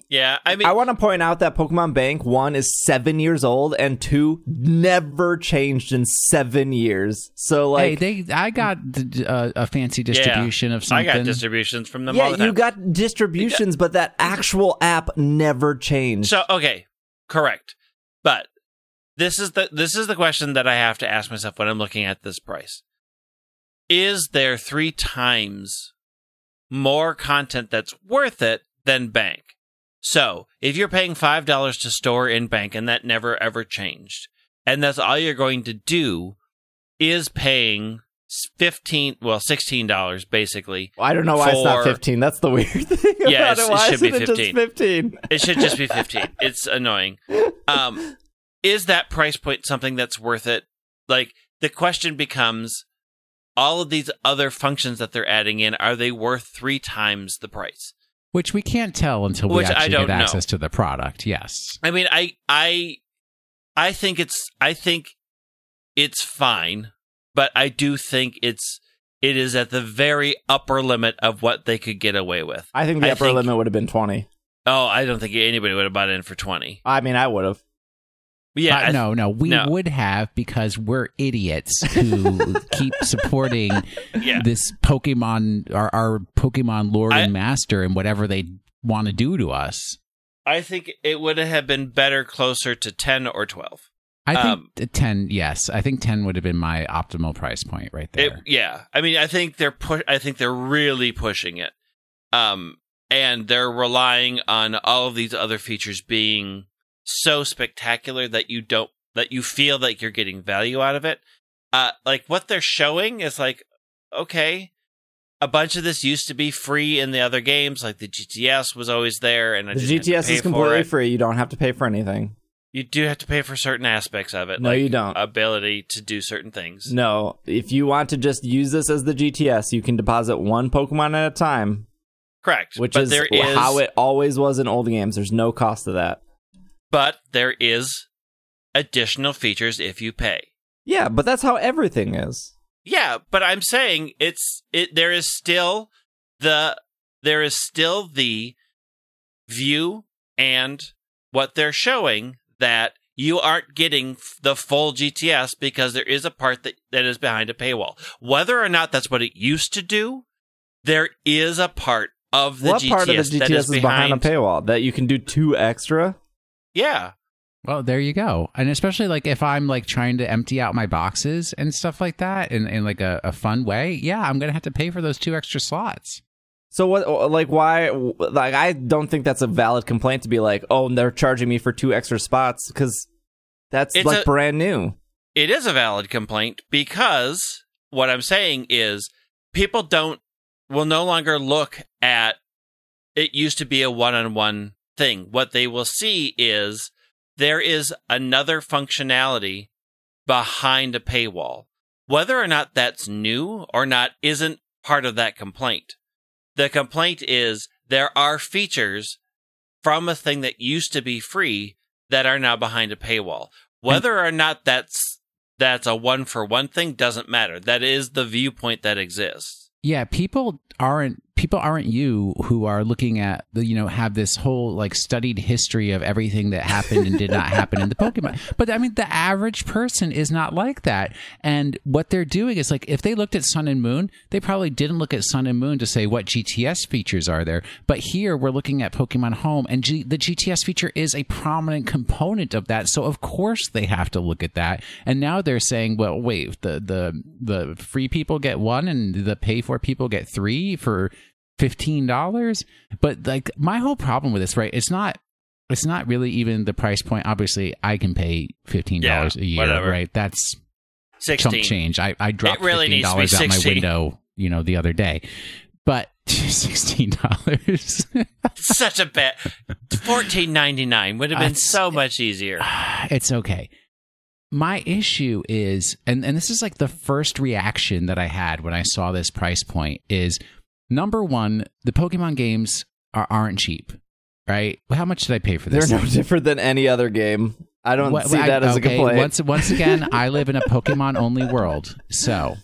B: Yeah, I mean,
A: I want to point out that Pokemon Bank one is seven years old and two never changed in seven years. So like,
C: hey, they I got d- uh, a fancy distribution of something.
B: I got distributions from them all
A: yeah,
B: the
A: you got distributions, but that actual app never changed.
B: So okay, correct. But this is the this is the question that I have to ask myself when I'm looking at this price. Is there three times more content that's worth it than bank? So if you're paying five dollars to store in bank and that never ever changed, and that's all you're going to do is paying fifteen well sixteen dollars basically
A: I don't know why it's not fifteen. That's the weird [LAUGHS] thing.
B: Yeah,
A: it.
B: It should be
A: isn't it just
B: 15.
A: fifteen?
B: It should just be 15. [LAUGHS] it's annoying. Um, is that price point something that's worth it? Like, the question becomes all of these other functions that they're adding in, are they worth three times the price?
C: Which we can't tell until we
B: Which I
C: actually
B: don't
C: get
B: know.
C: access to the product. Yes.
B: I mean, I, I, I think it's, I think it's fine, but I do think it's, it is at the very upper limit of what they could get away with.
A: I think the
B: I
A: upper
B: think-
A: limit would have been twenty.
B: Oh, I don't think anybody would have bought in for 20.
A: I mean, I would have.
B: Yeah.
C: Uh, no, no, we
B: no.
C: would have because we're idiots who [LAUGHS] keep supporting
B: Yeah.
C: this Pokemon, our, our Pokemon Lord
B: I-
C: and Master, and whatever they want to do to us.
B: I think it would have been better closer to 10 or 12.
C: I think
B: Um,
C: t- ten. Yes, I think ten would have been my optimal price point right there.
B: It, yeah, I mean, I think they're pu- I think they're really pushing it, um, and they're relying on all of these other features being so spectacular that you don't that you feel like you're getting value out of it. Uh, like what they're showing is like, okay, a bunch of this used to be free in the other games, like the GTS was always there, and I
A: The GTS is completely free. You don't have to pay for anything.
B: You do have to pay for certain aspects of it.
A: No,
B: like
A: you don't.
B: Ability to do certain things.
A: No, if you want to just use this as the GTS, you can deposit one Pokemon at a time,
B: Correct.
A: which is
B: is
A: how it always was in old games. There's no cost to that.
B: But there is additional features if you pay.
A: Yeah, but that's how everything is.
B: Yeah, but I'm saying it's it there is still the there is still the view and what they're showing that you aren't getting the full GTS because there is a part that, that is behind a paywall. Whether or not that's what it used to do, there is a part of the
A: what
B: GTS,
A: part of the
B: that
A: GTS
B: is
A: is behind a paywall that you can do two extra?
B: Yeah.
C: Well, there you go. And especially like if I'm like trying to empty out my boxes and stuff like that in, in like a, a fun way, yeah, I'm gonna have to pay for those two extra slots.
A: So what? Uh, like why? Like I don't think that's a valid complaint to be like, oh, they're charging me for two extra spots because that's
B: It's
A: like
B: a-
A: brand new.
B: it is a valid complaint because what I'm saying is people don't will no longer look at it used to be a one-on-one thing. What they will see is there is another functionality behind a paywall. Whether or not that's new or not isn't part of that complaint. The complaint is there are features from a thing that used to be free that are now behind a paywall. Whether or not that's that's a one for one thing doesn't matter. That is the viewpoint that exists.
C: Yeah, people aren't people aren't you who are looking at the you know have this whole like studied history of everything that happened and did not happen in the Pokemon. [LAUGHS] But I mean, the average person is not like that. And what they're doing is like if they looked at Sun and Moon, they probably didn't look at Sun and Moon to say what GTS features are there. But here we're looking at Pokemon Home, and G- the GTS feature is a prominent component of that. So of course they have to look at that. And now they're saying, well, wait, the the the free people get one, and the pay for people get three for fifteen dollars. But like my whole problem with this, right? It's not. It's not really even the price point. Obviously, I can pay fifteen dollars
B: Yeah,
C: a year,
B: whatever.
C: right? That's chump
B: Sixteen.
C: change. I, I dropped
B: really
C: fifteen
B: needs to be
C: dollars out my window, you know, the other day. But [LAUGHS] sixteen dollars. [LAUGHS]
B: Such a bad fourteen ninety nine would have been so much easier. [SIGHS]
C: it's okay. My issue is, and, and this is like the first reaction that I had when I saw this price point is number one, the Pokemon games are, aren't cheap, right? How much did I pay for this?
A: They're no different than any other game. I don't
C: What-
A: see
C: I-
A: that as
C: okay,
A: a complaint.
C: Once, once again, I live in a [LAUGHS] Pokemon only world. So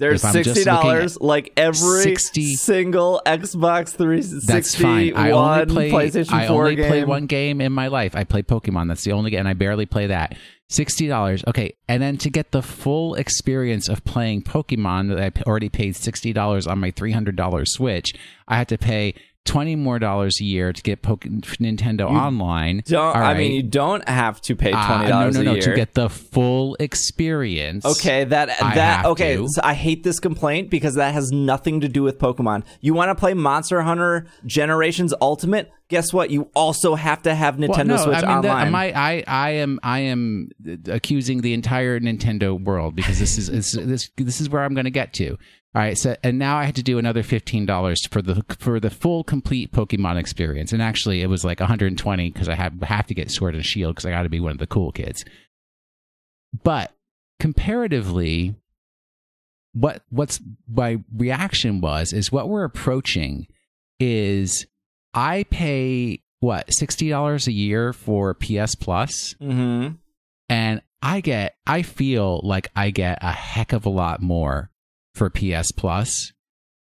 A: They're
C: If
A: sixty dollars, like every
C: 60
A: single Xbox 360
C: That's fine. I
A: one
C: only play.
A: PlayStation
C: I
A: 4
C: only
A: game.
C: play one game in my life. I play Pokemon. That's the only game, and I barely play that. Sixty dollars. Okay, and then to get the full experience of playing Pokemon that I already paid sixty dollars on my three hundred dollars Switch, I had to pay twenty more dollars a year to get Poke- Nintendo Online.
A: Don't
C: All
A: I mean you don't have to pay
C: Uh,
A: twenty dollars
C: no, no,
A: a
C: no,
A: year
C: to get the full experience.
A: Okay, that that okay. So I hate this complaint because that has nothing to do with Pokemon. You want to play Monster Hunter Generations Ultimate? Guess what? You also have to have Nintendo
C: Well, no,
A: Switch
C: I mean, that-
A: online.
C: my, I, I am, I am accusing the entire Nintendo world because this is, this, this, this is where I'm going to get to. All right, so and now I had to do another fifteen dollars for the for the full complete Pokemon experience, and actually it was like 120 because I have have to get Sword and Shield because I got to be one of the cool kids. But comparatively, what what's my reaction was is what we're approaching is I pay what sixty dollars a year for PS Plus,
A: mm-hmm.
C: and I get I feel like I get a heck of a lot more for PS Plus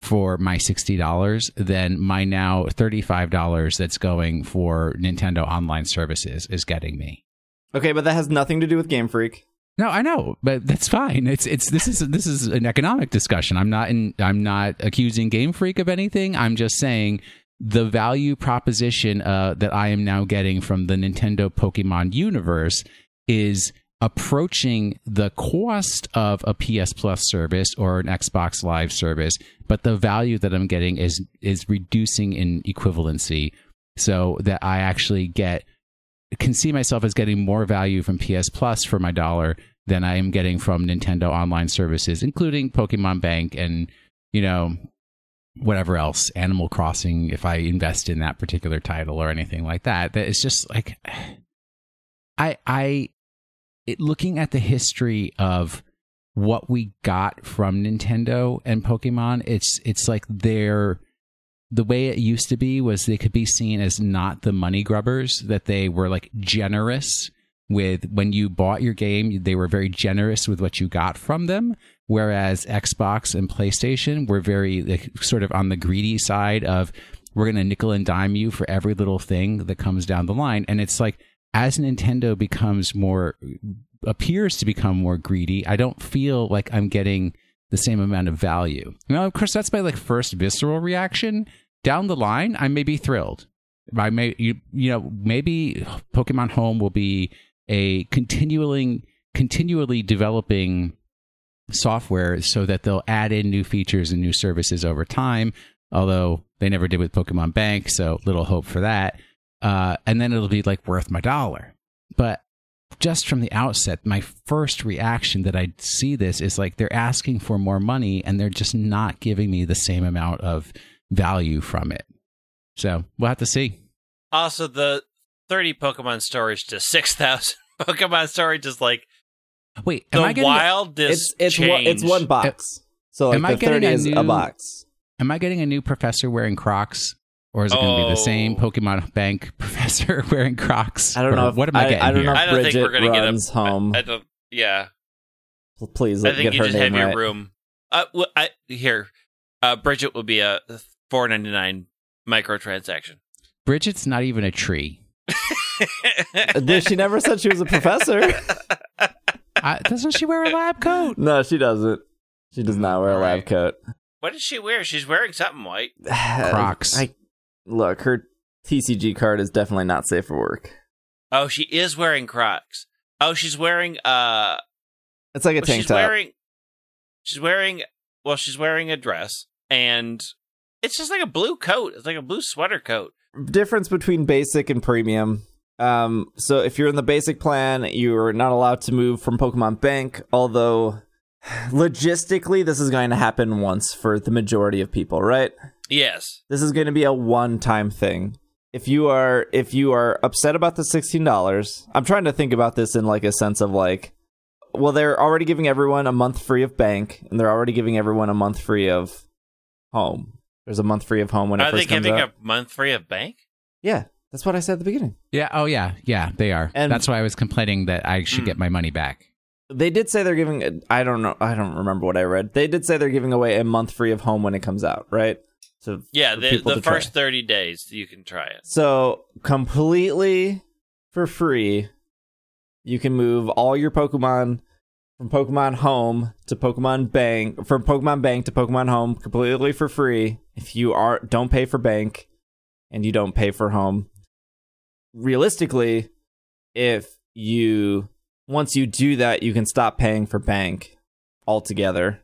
C: for my sixty dollars than my now thirty five dollars that's going for Nintendo Online Services is getting me.
A: Okay, but that has nothing to do with Game Freak.
C: No, I know, but that's fine. It's it's this is this is an economic discussion. I'm not in, I'm not accusing Game Freak of anything. I'm just saying the value proposition uh, that I am now getting from the Nintendo Pokemon universe is approaching the cost of a PS Plus service or an Xbox Live service, but the value that I'm getting is is reducing in equivalency, so that I actually get can see myself as getting more value from PS Plus for my dollar than I am getting from Nintendo online services, including Pokemon Bank and, you know, whatever else, Animal Crossing, if I invest in that particular title or anything like that. That it's just like [SIGHS] I I it, looking at the history of what we got from Nintendo and Pokemon, it's it's like they're the way it used to be was they could be seen as not the money grubbers that they were like generous with when you bought your game they were very generous with what you got from them whereas Xbox and PlayStation were very like, sort of on the greedy side of we're going to nickel and dime you for every little thing that comes down the line. And it's like as Nintendo becomes more appears to become more greedy I don't feel like I'm getting the same amount of value. Now, of course, that's my like first visceral reaction. Down the line, I may be thrilled. I may, you, you know, maybe Pokemon Home will be a continuing, continually developing software so that they'll add in new features and new services over time. Although they never did with Pokemon Bank, so little hope for that. Uh, and then it'll be like worth my dollar. But just from the outset, my first reaction that I see this is like they're asking for more money and they're just not giving me the same amount of value from it. So we'll have to see.
B: Also, the 30 Pokemon storage to 6,000 [LAUGHS] Pokemon storage is like
C: Wait,
B: the
C: am I getting
B: wildest
A: It's it's one, it's one box. So like
C: Am I
A: the thirty
C: getting a
A: is a
C: new-
A: box.
C: am I getting a new professor wearing Crocs? Or is it going to be the same
B: Oh.
C: Pokemon [LAUGHS] Bank professor [LAUGHS] wearing Crocs?
A: I don't know. If,
C: what am I,
A: I,
C: getting
A: I don't
C: here?
A: know if
B: I don't think we're gonna get a-
A: home.
B: I don't. Yeah,
A: Please
B: I think
A: get
B: you
A: her
B: just
A: name
B: have your
A: right.
B: room. Uh, well, I, here, uh, Bridget will be a 4.99 microtransaction.
C: Bridget's not even a tree.
A: Did- she never said she was a professor. [LAUGHS]
C: I, doesn't she wear a lab coat?
A: no, she doesn't. She does not wear a lab coat.
B: what does she wear? She's wearing something white. [SIGHS]
C: Crocs.
A: I look. Her TCG card is definitely not safe for work.
B: Oh, she is wearing Crocs. Oh, she's wearing uh.
A: It's like a
B: well,
A: tank
B: she's
A: top.
B: wearing. She's wearing. Well, she's wearing a dress, and it's just like a blue coat. It's like a blue sweater coat.
A: difference between basic and premium. Um, so if you're in the basic plan, you're not allowed to move from Pokemon Bank, although [SIGHS] logistically this is going to happen once for the majority of people, right?
B: Yes.
A: This is going to be a one-time thing. If you are if you are upset about the $16, I'm trying to think about this in like a sense of like well, they're already giving everyone a month free of bank and they're already giving everyone a month free of home. There's a month free of home when it first comes out.
B: Are they
A: first comes
B: giving
A: out.
B: a month free of bank?
A: Yeah, that's what I said at the beginning.
C: Yeah. Oh, yeah. Yeah, they are.
A: And-
C: That's why I was complaining that I should
B: Hmm.
C: get my money back.
A: They did say they're giving. I don't know. I don't remember what I read. They did say they're giving away a month free of home when it comes out, right? So
B: Yeah, the, the
A: to try.
B: first 30 days you can try it.
A: So completely for free, you can move all your Pokemon from Pokemon Home to Pokemon Bank, from Pokemon Bank to Pokemon Home completely for free if you are don't pay for Bank and you don't pay for Home. Realistically, if you once you do that, you can stop paying for Bank altogether.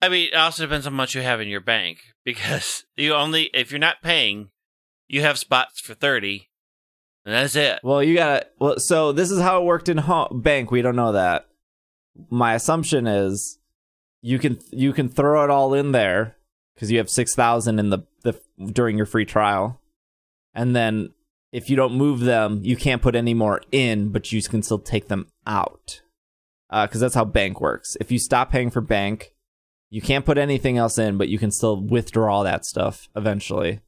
B: I mean, it also depends on how much you have in your bank [LAUGHS] because you only, if you're not paying, you have spots for 30, and that's it.
A: Well, you gotta. Well, so this is how it worked in bank. We don't know that. My assumption is you can you can throw it all in there because you have six thousand in the the during your free trial, and then if you don't move them, you can't put any more in, but you can still take them out. Uh, because that's how bank works. If you stop paying for bank, you can't put anything else in, but you can still withdraw that stuff eventually.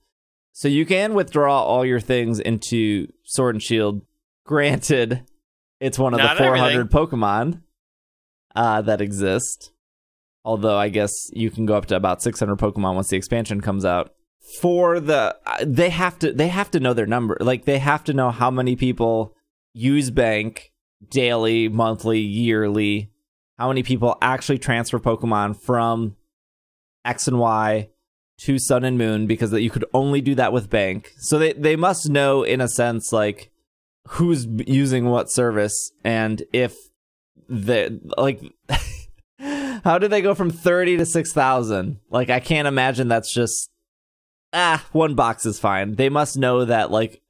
A: So you can withdraw all your things into Sword and Shield. Granted, it's one of
B: Not
A: the 400
B: everything.
A: Pokemon uh, that exist. Although I guess you can go up to about 600 Pokemon once the expansion comes out. For the uh, they have to they have to know their number. Like they have to know how many people use bank daily, monthly, yearly. How many people actually transfer Pokemon from X and Y to Sun and Moon because that you could only do that with Bank. So they they must know in a sense like who's using what service and if the like [LAUGHS] how did they go from 30 to 6000? Like I can't imagine that's just ah, one box is fine. They must know that like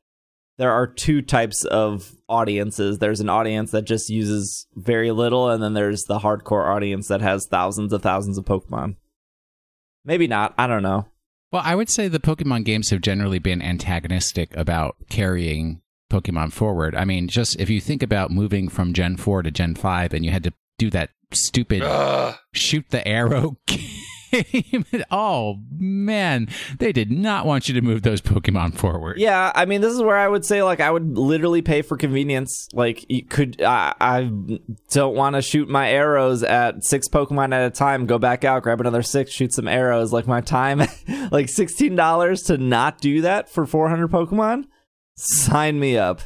A: there are two types of audiences. There's an audience that just uses very little and then there's the hardcore audience that has thousands of thousands of Pokemon. Maybe not. I don't know.
C: Well, I would say the Pokemon games have generally been antagonistic about carrying Pokemon forward. I mean, just if you think about moving from Gen 4 to Gen 5 and you had to do that stupid
B: Ugh.
C: shoot the arrow [LAUGHS] game. oh, man. They did not want you to move those Pokemon forward.
A: Yeah, I mean, this is where I would say, like, I would literally pay for convenience. Like, you could I, I don't want to shoot my arrows at six Pokemon at a time. Go back out, grab another six, shoot some arrows. Like my time, [LAUGHS] like sixteen dollars to not do that for four hundred Pokemon. Sign me up.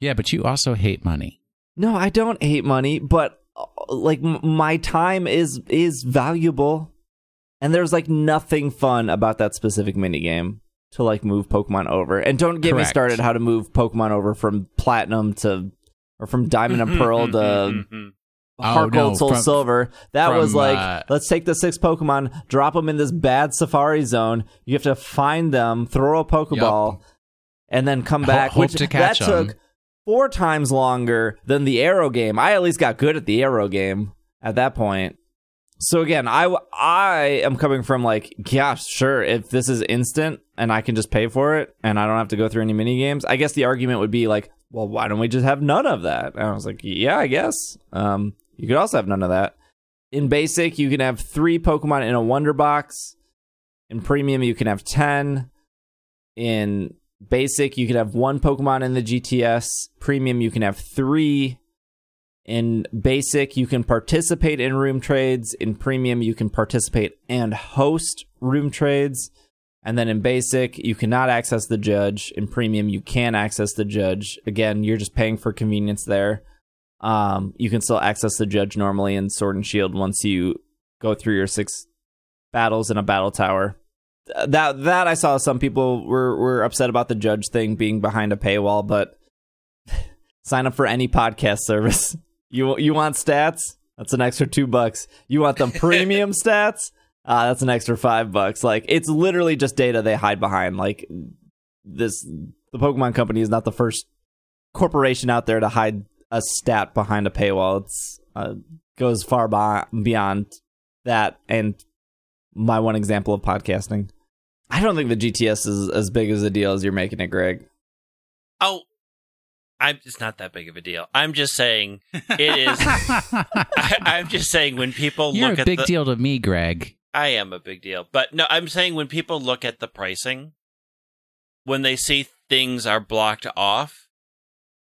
C: Yeah, but you also hate money.
A: No, I don't hate money, but uh, like my time is is valuable, and there's like nothing fun about that specific mini game to like move Pokemon over. And don't get me started how to move Pokemon over from Platinum to or from Diamond and mm-hmm, Pearl mm-hmm, to mm-hmm.
C: Oh,
A: Heart
C: no,
A: Gold, Soul
C: from-
A: Silver. That was like
C: uh,
A: let's take the six Pokemon, drop them in this bad Safari zone. You have to find them, throw a Pokeball, and then come back.
C: hope
A: which
C: to catch
A: that
C: 'em.
A: took four times longer than the Arrow game. I at least got good at the Arrow game at that point. So again, I I am coming from like, yeah, sure. If this is instant and I can just pay for it and I don't have to go through any mini games, I guess the argument would be like, well, why don't we just have none of that? And I was like, yeah, I guess. Um, you could also have none of that. In basic, you can have three Pokemon in a Wonder Box. In premium, you can have ten. In basic, you can have one Pokemon in the GTS. Premium, you can have three. In basic, you can participate in room trades. In premium, you can participate and host room trades. And then in basic, you cannot access the judge. In premium, you can access the judge. Again, you're just paying for convenience there. Um, you can still access the judge normally in Sword and Shield once you go through your six battles in a battle tower. That that I saw some people were were upset about the judge thing being behind a paywall, but [LAUGHS] sign up for any podcast service. You you want stats? That's an extra two bucks. You want the [LAUGHS] premium stats? Uh, that's an extra five bucks. Like it's literally just data they hide behind. Like this, the Pokemon Company is not the first corporation out there to hide a stat behind a paywall. It's uh, goes far by, beyond that. And my one example of podcasting. I don't think the GTS is as big as a deal as you're making it, Greg.
B: Oh, I'm, it's not that big of a deal. I'm just saying it is. [LAUGHS] I, I'm just saying when people look,
C: You're
B: look
C: a
B: at
C: big
B: the,
C: deal to me, Greg.
B: I am a big deal. But no, I'm saying when people look at the pricing, when they see things are blocked off,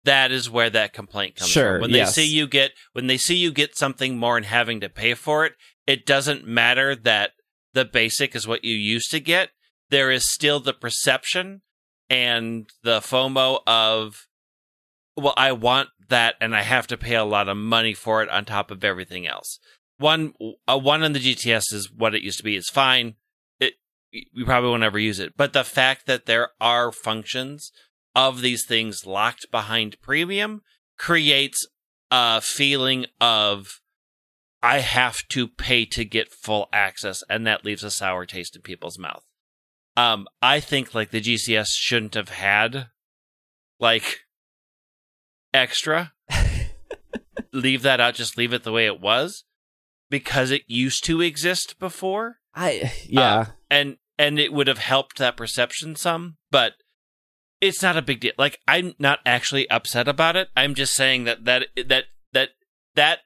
B: that is where that complaint comes
A: Sure,
B: from. When they
A: yes.
B: see you get when they see you get something more and having to pay for it, it doesn't matter that the basic is what you used to get. There is still the perception and the FOMO of well, I want that and I have to pay a lot of money for it on top of everything else. One a one on the GTS is what it used to be It's fine. It we probably won't ever use it. But the fact that there are functions of these things locked behind premium creates a feeling of I have to pay to get full access, and that leaves a sour taste in people's mouth. Um, I think like the GTS shouldn't have had like extra. [LAUGHS] leave that out, just leave it the way it was because it used to exist before
A: I yeah.
B: Uh, and and it would have helped that perception some, but it's not a big deal. Like I'm not actually upset about it. I'm just saying that that that that that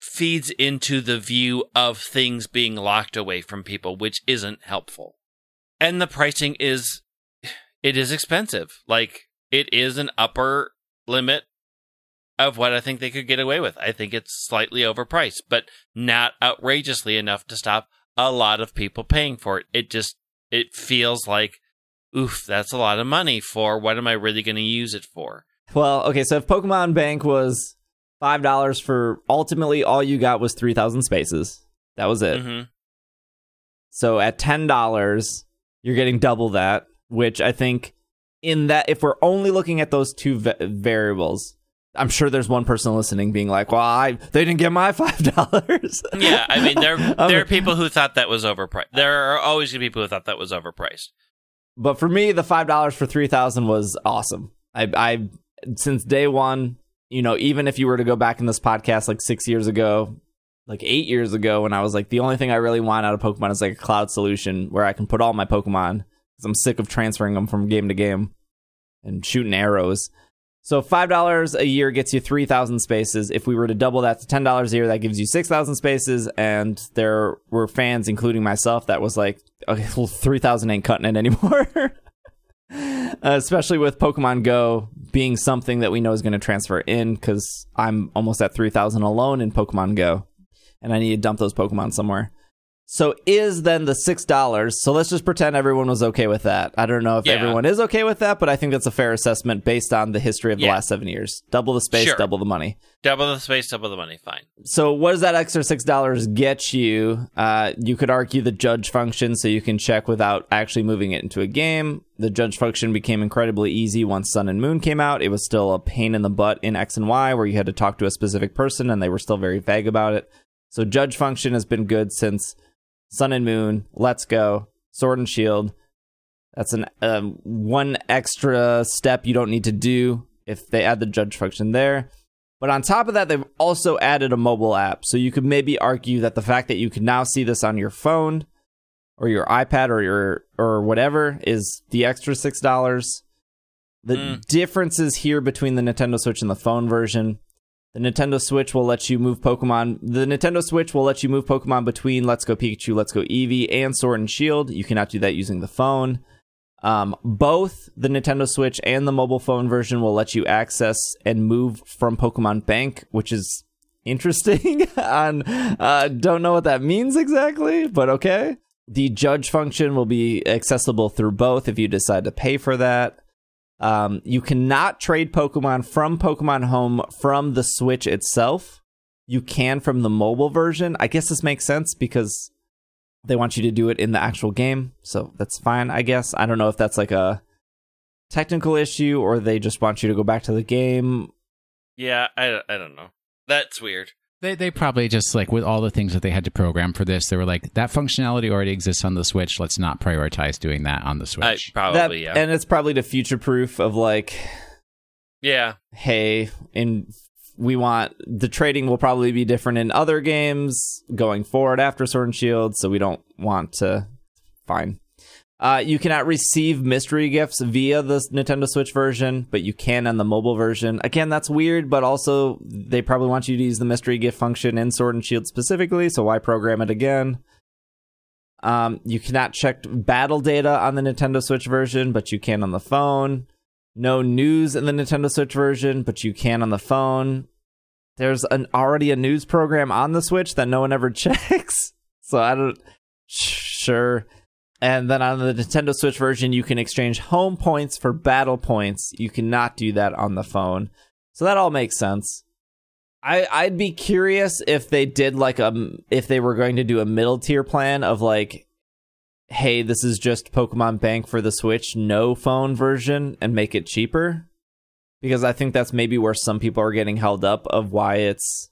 B: feeds into the view of things being locked away from people, which isn't helpful. And the pricing is it is expensive. Like it is an upper limit of what I think they could get away with. I think it's slightly overpriced, but not outrageously enough to stop a lot of people paying for it. It just it feels like oof, that's a lot of money for what am I really going to use it for?
A: Well, okay, so if Pokemon Bank was five dollars for ultimately all you got was three thousand spaces. That was it.
B: hmm
A: So at ten dollars, you're getting double that, which I think in that if we're only looking at those two va- variables, I'm sure there's one person listening being like, "Well, I they didn't get my [LAUGHS] five dollars."
B: Yeah, I mean there [LAUGHS] there are people who thought that was overpriced. There are always gonna be people who thought that was overpriced.
A: But for me, the five dollars for three thousand was awesome. I, I since day one, you know, even if you were to go back in this podcast like six years ago, like eight years ago, when I was like, the only thing I really want out of Pokemon is like a cloud solution where I can put all my Pokemon because I'm sick of transferring them from game to game and shooting arrows. So five dollars a year gets you three thousand spaces. If we were to double that to ten dollars a year, that gives you six thousand spaces. And there were fans, including myself, that was like, okay, [LAUGHS] well, three thousand ain't cutting it anymore. [LAUGHS] Uh, especially with Pokemon Go being something that we know is going to transfer in, because I'm almost at three thousand alone in Pokemon Go, and I need to dump those Pokemon somewhere. So is then the six dollars. So let's just pretend everyone was okay with that. I don't know if
B: Yeah.
A: everyone is okay with that, but I think that's a fair assessment based on the history of the
B: Yeah.
A: last seven years. Double the space,
B: Sure.
A: double the money.
B: Double the space, double the money, fine.
A: So what does that extra six dollars get you? Uh, you could argue the judge function, so you can check without actually moving it into a game. The judge function became incredibly easy once Sun and Moon came out. It was still a pain in the butt in X and Y, where you had to talk to a specific person, and they were still very vague about it. So judge function has been good since Sun and Moon. Let's go Sword and Shield. That's an um, one extra step you don't need to do if they add the judge function there. But on top of that, they've also added a mobile app. So you could maybe argue that the fact that you can now see this on your phone or your iPad or your or whatever is the extra six dollars. The
B: Mm.
A: differences here between the Nintendo Switch and the phone version. The Nintendo Switch will let you move Pokemon. The Nintendo Switch will let you move Pokemon between Let's Go Pikachu, Let's Go Eevee, and Sword and Shield. You cannot do that using the phone. Um, both the Nintendo Switch and the mobile phone version will let you access and move from Pokemon Bank, which is interesting. [LAUGHS] On uh, don't know what that means exactly, but okay. The judge function will be accessible through both if you decide to pay for that. Um, you cannot trade Pokemon from Pokemon Home from the Switch itself. You can from the mobile version. I guess this makes sense because they want you to do it in the actual game. So that's fine, I guess. I don't know if that's like a technical issue or they just want you to go back to the game.
B: Yeah, I, I don't know. That's weird.
C: They they probably just like with all the things that they had to program for this, they were like that functionality already exists on the Switch. Let's not prioritize doing that on the
B: I,
C: Switch.
B: probably,
A: That-
B: yeah.
A: And it's probably to future proof of like,
B: yeah.
A: hey, in we want the trading will probably be different in other games going forward after Sword and Shield, so we don't want to. Fine. Uh, you cannot receive mystery gifts via the Nintendo Switch version, but you can on the mobile version. Again, that's weird, but also they probably want you to use the mystery gift function in Sword and Shield specifically, so why program it again? Um, you cannot check battle data on the Nintendo Switch version, but you can on the phone. no news in the Nintendo Switch version, but you can on the phone. There's an already a news program on the Switch that no one ever [LAUGHS] checks. So I don't sure. And then on the Nintendo Switch version, you can exchange home points for battle points. You cannot do that on the phone. So that all makes sense. I I'd be curious if they did like a if they were going to do a middle tier plan of like hey, this is just Pokemon Bank for the Switch, no phone version and make it cheaper. Because I think that's maybe where some people are getting held up of why it's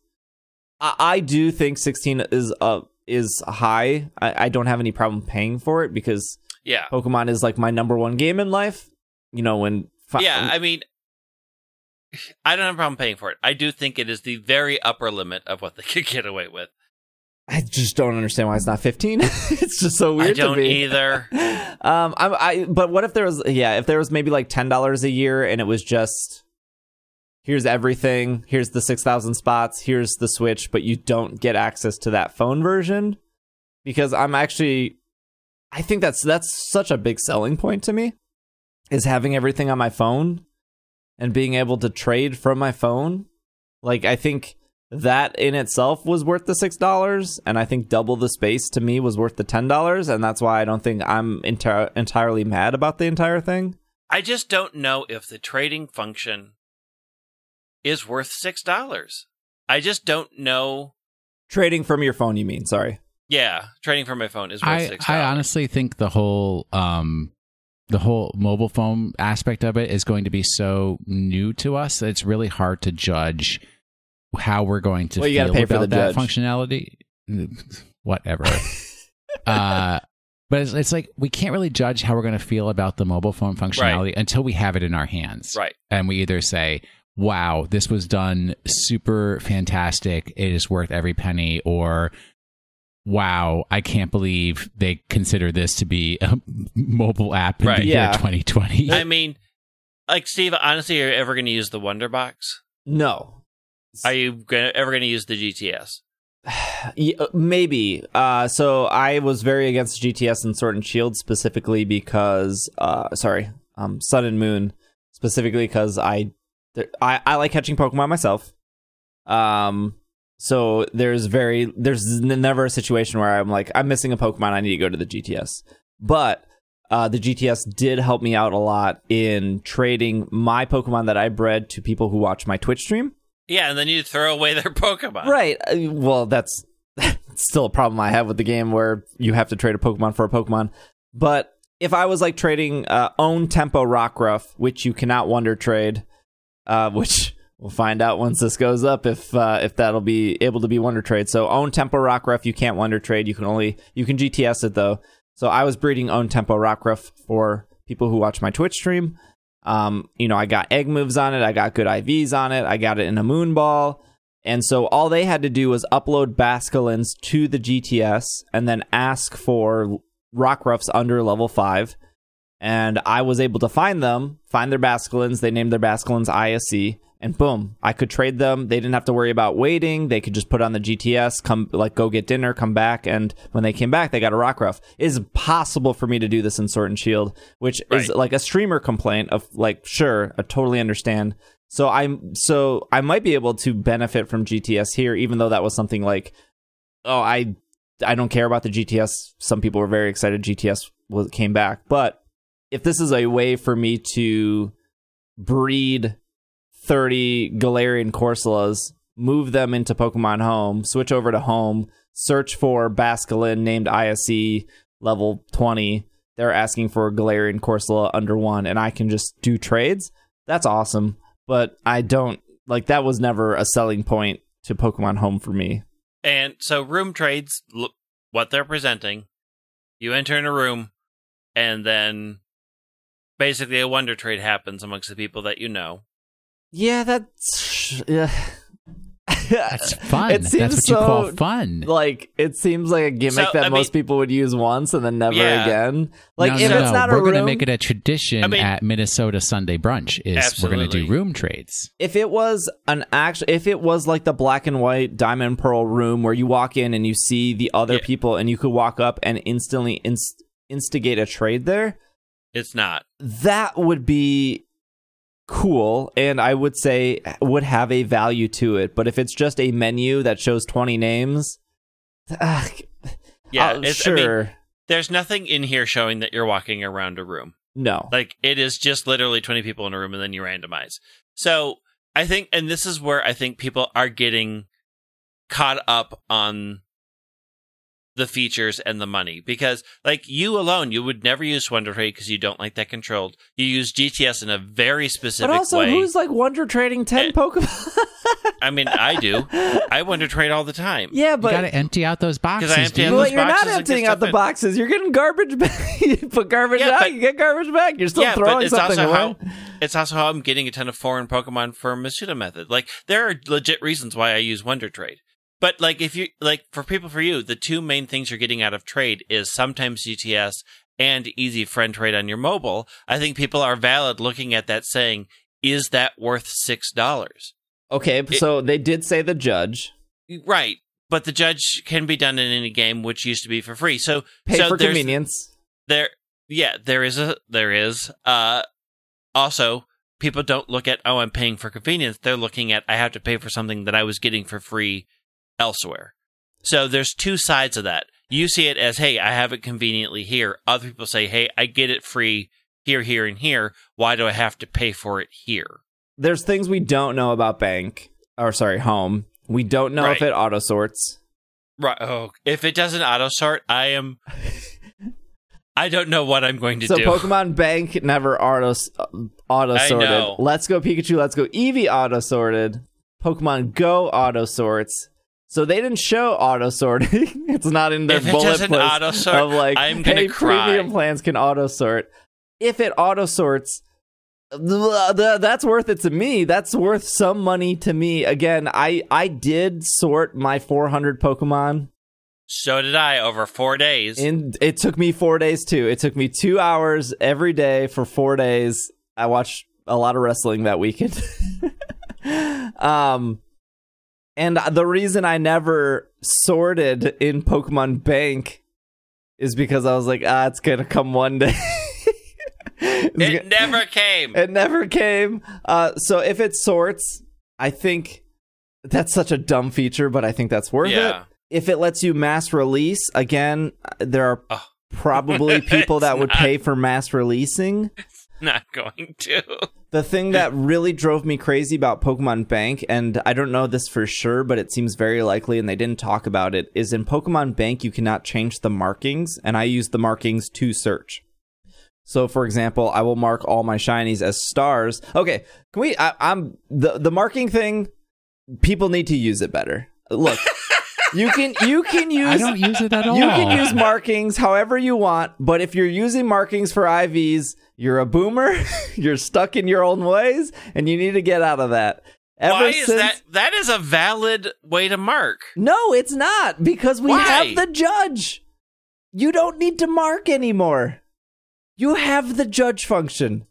A: I, I do think 16 is uh is high. I, I don't have any problem paying for it because
B: Yeah.
A: Pokemon is like my number one game in life. You know, when fi-
B: Yeah, I mean, I don't have a problem paying for it. I do think it is the very upper limit of what they [LAUGHS] could get away with.
A: I just don't understand why it's not 15. [LAUGHS] it's just so weird
B: I don't
A: to me.
B: either. [LAUGHS]
A: Um, I, I, but what if there was, yeah, if there was maybe like ten dollars a year and it was just, here's everything, here's the six thousand spots, here's the Switch, but you don't get access to that phone version, because I'm actually, I think that's that's such a big selling point to me, is having everything on my phone, and being able to trade from my phone. Like I think that in itself was worth the six dollars, and I think double the space to me was worth the ten dollars, and that's why I don't think I'm enti- entirely mad about the entire thing.
B: I just don't know if the trading function is worth six dollars. I just don't know.
A: Trading from your phone, you mean? Sorry.
B: Yeah, trading from my phone is worth
C: I,
B: six
C: I honestly think the whole um the whole mobile phone aspect of it is going to be so new to us that it's really hard to judge how we're going to
A: Well,
C: feel
A: pay
C: about
A: the
C: that
A: judge.
C: functionality. [LAUGHS] Whatever. uh but it's, it's like we can't really judge how we're going to feel about the mobile phone functionality until we have it in our hands.
B: right.
C: and we either say, "Wow, this was done super fantastic. It is worth every penny," or "Wow, I can't believe they consider this to be a [LAUGHS] mobile app in
B: Right.
C: the year
A: Yeah.
C: 2020."
B: I mean, like Steve, honestly, are you ever going to use the Wonder Box?
A: No.
B: Are you gonna, ever going to use the GTS? [SIGHS]
A: Yeah, maybe. Uh, so I was very against GTS and Sword and Shield specifically because, uh, sorry, um, Sun and Moon specifically because I, I, I like catching Pokemon myself. Um, so there's very, there's never a situation where I'm like, I'm missing a Pokemon, I need to go to the GTS. But, uh, the GTS did help me out a lot in trading my Pokemon that I bred to people who watch my Twitch stream.
B: Yeah, and then you throw away their [LAUGHS] Pokemon.
A: Right. Uh, Well, that's [LAUGHS] still a problem I have with the game where you have to trade a Pokemon for a Pokemon. But if I was like trading uh, own tempo Rockruff, which you cannot wonder trade, uh, which we'll find out once this goes up if uh, if that'll be able to be wonder trade. So own tempo Rockruff, you can't wonder trade. You can only you can GTS it though. So I was breeding own tempo Rockruff for people who watch my Twitch stream. Um, you know, I got egg moves on it. I got good IVs on it. I got it in a moon ball. And so all they had to do was upload Basculins to the GTS and then ask for Rockruffs under level 5. And I was able to find them, find their Basculins. They named their Basculins ISC. And boom, I could trade them. They didn't have to worry about waiting. They could just put on the GTS, come like go get dinner, come back, and when they came back, they got a rock Rockruff. It is possible for me to do this in Sword and Shield, which is like a streamer complaint of like, sure, I totally understand. So I'm so I might be able to benefit from GTS here, even though that was something like, oh, I I don't care about the GTS. Some people were very excited GTS was came back, but if this is a way for me to breed 30 Galarian Corsolas, move them into Pokemon Home, switch over to Home, search for Basculin named ISE level 20. They're asking for Galarian Corsola under one, and I can just do trades. That's awesome. But I don't like that was never a selling point to Pokemon Home for me.
B: And so room trades, look what they're presenting. You enter in a room, and then basically a wonder trade happens amongst the people that you know.
A: Yeah, that's yeah. [LAUGHS]
C: That's fun.
A: It
C: That's
A: seems
C: what you call
A: so-
C: fun.
A: Like it seems like a gimmick
B: So,
A: that
B: I
A: most
B: mean-
A: people would use once and then never
B: Yeah.
A: again. Like
C: no,
A: if
C: no,
A: it's
C: no.
A: not
C: we're
A: a room,
C: gonna make it a tradition
B: I mean-
C: at Minnesota Sunday brunch. Is we're gonna do room trades.
A: if it was an actual, if it was like the black and white diamond pearl room where you walk in and you see the other
B: Yeah.
A: people and you could walk up and instantly inst- instigate a trade there,
B: It's not.
A: that would be cool and I would say would have a value to it. But if it's just a menu that shows 20 names, ah,
B: Yeah,
A: uh,
B: it's, I mean,
A: sure.
B: there's nothing in here showing that you're walking around a room.
A: no.
B: Like it is just literally 20 people in a room and then you randomize. So I think, and this is where I think people are getting caught up on the features and the money because like you alone, you would never use Wonder Trade because you don't like that controlled. You use GTS in a very specific way.
A: But also,
B: way.
A: who's like Wonder Trading 10
B: Eh,
A: Pokemon? [LAUGHS]
B: I mean, I do. I Wonder Trade all the time.
A: yeah, but
C: You
A: but.
C: got to empty out those boxes.
B: I empty out
A: But
B: those
A: you're not
B: boxes and get
A: emptying out the
B: in.
A: boxes. You're getting garbage back. [LAUGHS] you put garbage
B: Yeah,
A: out,
B: but-
A: you get garbage back. You're still
B: yeah, but
A: throwing
B: it's
A: something
B: also
A: away.
B: how it's also how I'm getting a ton of foreign Pokemon for Masuda method. Like there are legit reasons why I use Wonder Trade. But like if you like for people for you, the two main things you're getting out of trade is sometimes GTS and easy friend trade on your mobile. I think people are valid looking at that saying, is that worth six dollars?
A: Okay, so they did say the judge.
B: Right. But the judge can be done in any game, which used to be for free. So
A: Pay
B: so
A: for convenience.
B: there yeah there is a there is uh also people don't look at oh i'm paying for convenience they're looking at i have to pay for something that i was getting for free elsewhere so there's two sides of that you see it as hey i have it conveniently here other people say hey i get it free here here and here why do i have to pay for it here
A: There's things we don't know about bank, or sorry, home. We don't know if it auto sorts.
B: right oh if it doesn't auto sort i am [LAUGHS] i don't know what i'm going to
A: So
B: do So
A: Pokemon Bank never auto auto sorted. Let's go Pikachu. Let's go Eevee auto sorted. Pokemon Go auto sorts. So they didn't show auto sorting. [LAUGHS] it's not in their
B: If
A: bullet points
B: auto-sort,
A: of like,
B: I'm gonna
A: hey,
B: cry."
A: premium plans can auto sort. If it auto sorts, th- th- that's worth it to me. That's worth some money to me. Again, I I did sort my 400 Pokemon
B: so did i over four days
A: and it took me four days too. It took me two hours every day for four days. I watched a lot of wrestling that weekend. [LAUGHS] um, and the reason I never sorted in Pokemon Bank is because I was like, ah, it's gonna come one day. [LAUGHS]
B: It
A: go-
B: never came.
A: it never came. Uh, so if it sorts, I think that's such a dumb feature, but I think that's worth
B: Yeah.
A: it. If it lets you mass release, again, there are
B: Oh.
A: probably [LAUGHS] people that would
B: not.
A: pay for mass releasing. [LAUGHS]
B: Not going to.
A: The thing that really drove me crazy about Pokemon Bank, and I don't know this for sure, but it seems very likely, and they didn't talk about it, is in Pokemon Bank you cannot change the markings, and I use the markings to search. So, for example, I will mark all my shinies as stars. Okay, can we? I, I'm the the marking thing. People need to use it better. Look, [LAUGHS] you can you can use
C: I don't use it at all.
A: you can use markings however you want, but if you're using markings for IVs, you're a boomer, [LAUGHS] you're stuck in your own ways, and you need to get out of that. Ever
B: Why is
A: since
B: that? That is a valid way to mark.
A: No, it's not because we
B: Why?
A: have the judge. You don't need to mark anymore. You have the judge function.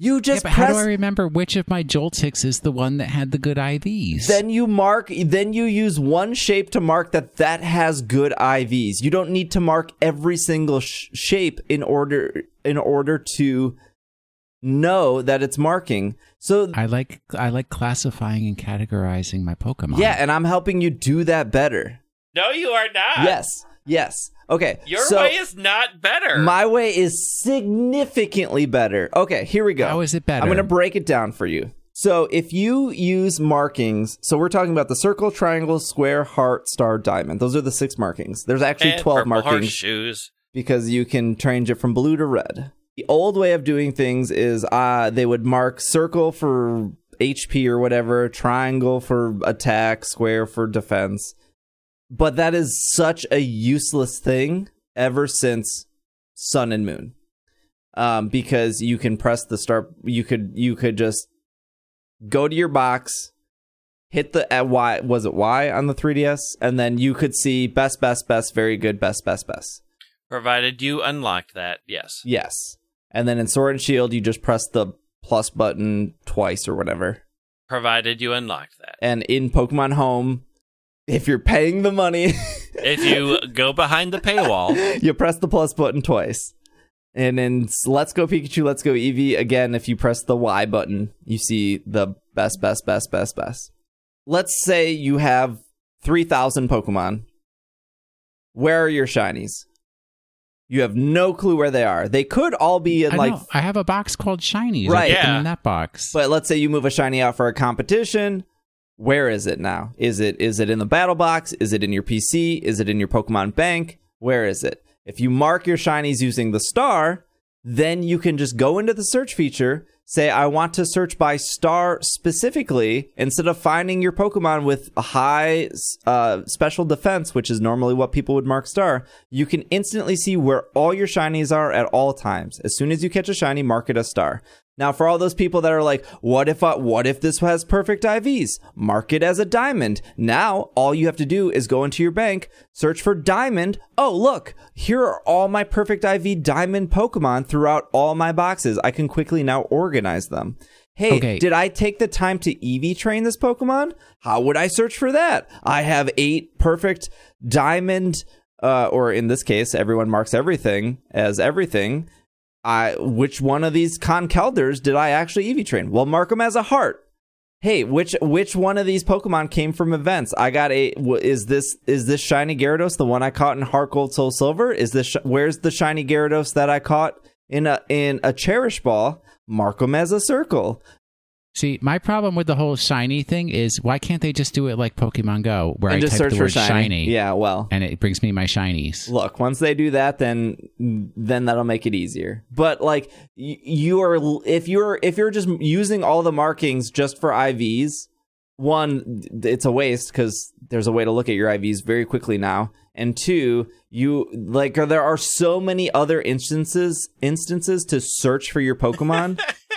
A: You just
C: Yeah,
A: just
C: but how do I remember which of my Joltiks is the one that had the good IVs?
A: then you mark then you use one shape to mark that that has good IVs. You don't need to mark every single sh- shape in order in order to know that it's marking. So
C: I like I like classifying and categorizing my Pokemon.
A: yeah, and I'm helping you do that better.
B: No, you are not.
A: Yes. Yes. Okay.
B: Your
A: so
B: way is not better.
A: my way is significantly better. Okay, here we go.
C: How is it better?
A: I'm going to break it down for you. So, if you use markings, so we're talking about the circle, triangle, square, heart, star, diamond. Those are the six markings. There's actually
B: And
A: 12 markings
B: Shoes.
A: because you can change it from blue to red. The old way of doing things is uh, they would mark circle for HP or whatever, triangle for attack, square for defense. But that is such a useless thing ever since Sun and Moon. Um, because you can press the start you could you could just go to your box, hit the uh, Y was it Y on the 3DS, and then you could see best, best, best, very good, best, best, best.
B: Provided you unlocked that, yes.
A: Yes. And then in Sword and Shield, you just press the plus button twice or whatever.
B: Provided you unlocked that.
A: And in Pokemon Home, if you're paying the money, [LAUGHS]
B: If you go behind the paywall,
A: you press the plus button twice. And in Let's Go Pikachu, Let's Go Eevee, again, if you press the Y button, you see the best, best, best, best, best. Let's say you have 3,000 Pokemon. Where are your shinies? You have no clue where they are. They could all be in
C: I
A: like
C: know. I have a box called Shinies.
A: Right.
C: I put them
B: Yeah.
C: in that box.
A: But let's say you move a shiny out for a competition. Where is it now? Is it is it in the battle box? Is it in your PC? Is it in your Pokemon bank? Where is it? If you mark your shinies using the star, then you can just go into the search feature, say I want to search by star specifically instead of finding your Pokemon with high uh, special defense, which is normally what people would mark star. You can instantly see where all your shinies are at all times. As soon as you catch a shiny, mark it a star. Now, for all those people that are like, "What if? Uh, what if this has perfect IVs? Mark it as a diamond." Now, all you have to do is go into your bank, search for diamond. Oh, look, here are all my perfect IV diamond Pokemon throughout all my boxes. I can quickly now organize them. Hey,
C: Okay.
A: did I take the time to EV train this Pokemon? How would I search for that? I have eight perfect diamond, uh, or in this case, everyone marks everything as everything. I which one of these Conkeldurrs did I actually EV train? Well, mark them as a heart. Hey, which which one of these Pokemon came from events? I got a. Is this is this shiny Gyarados the one I caught in Heart Gold Soul Silver? Is this where's the shiny Gyarados that I caught in a in a Cherish Ball? Mark them as a circle.
C: See, my problem with the whole shiny thing is why can't they just do it like Pokemon Go, where
A: and
C: I
A: just
C: type
A: search
C: the
A: for
C: word
A: shiny. Yeah, well,
C: and it brings me my shinies?
A: look once they do that then then that'll make it easier but like y- you are if you're if you're just using all the markings just for ivs one it's a waste because there's a way to look at your ivs very quickly now and two you like there are so many other instances instances to search for your pokemon [LAUGHS]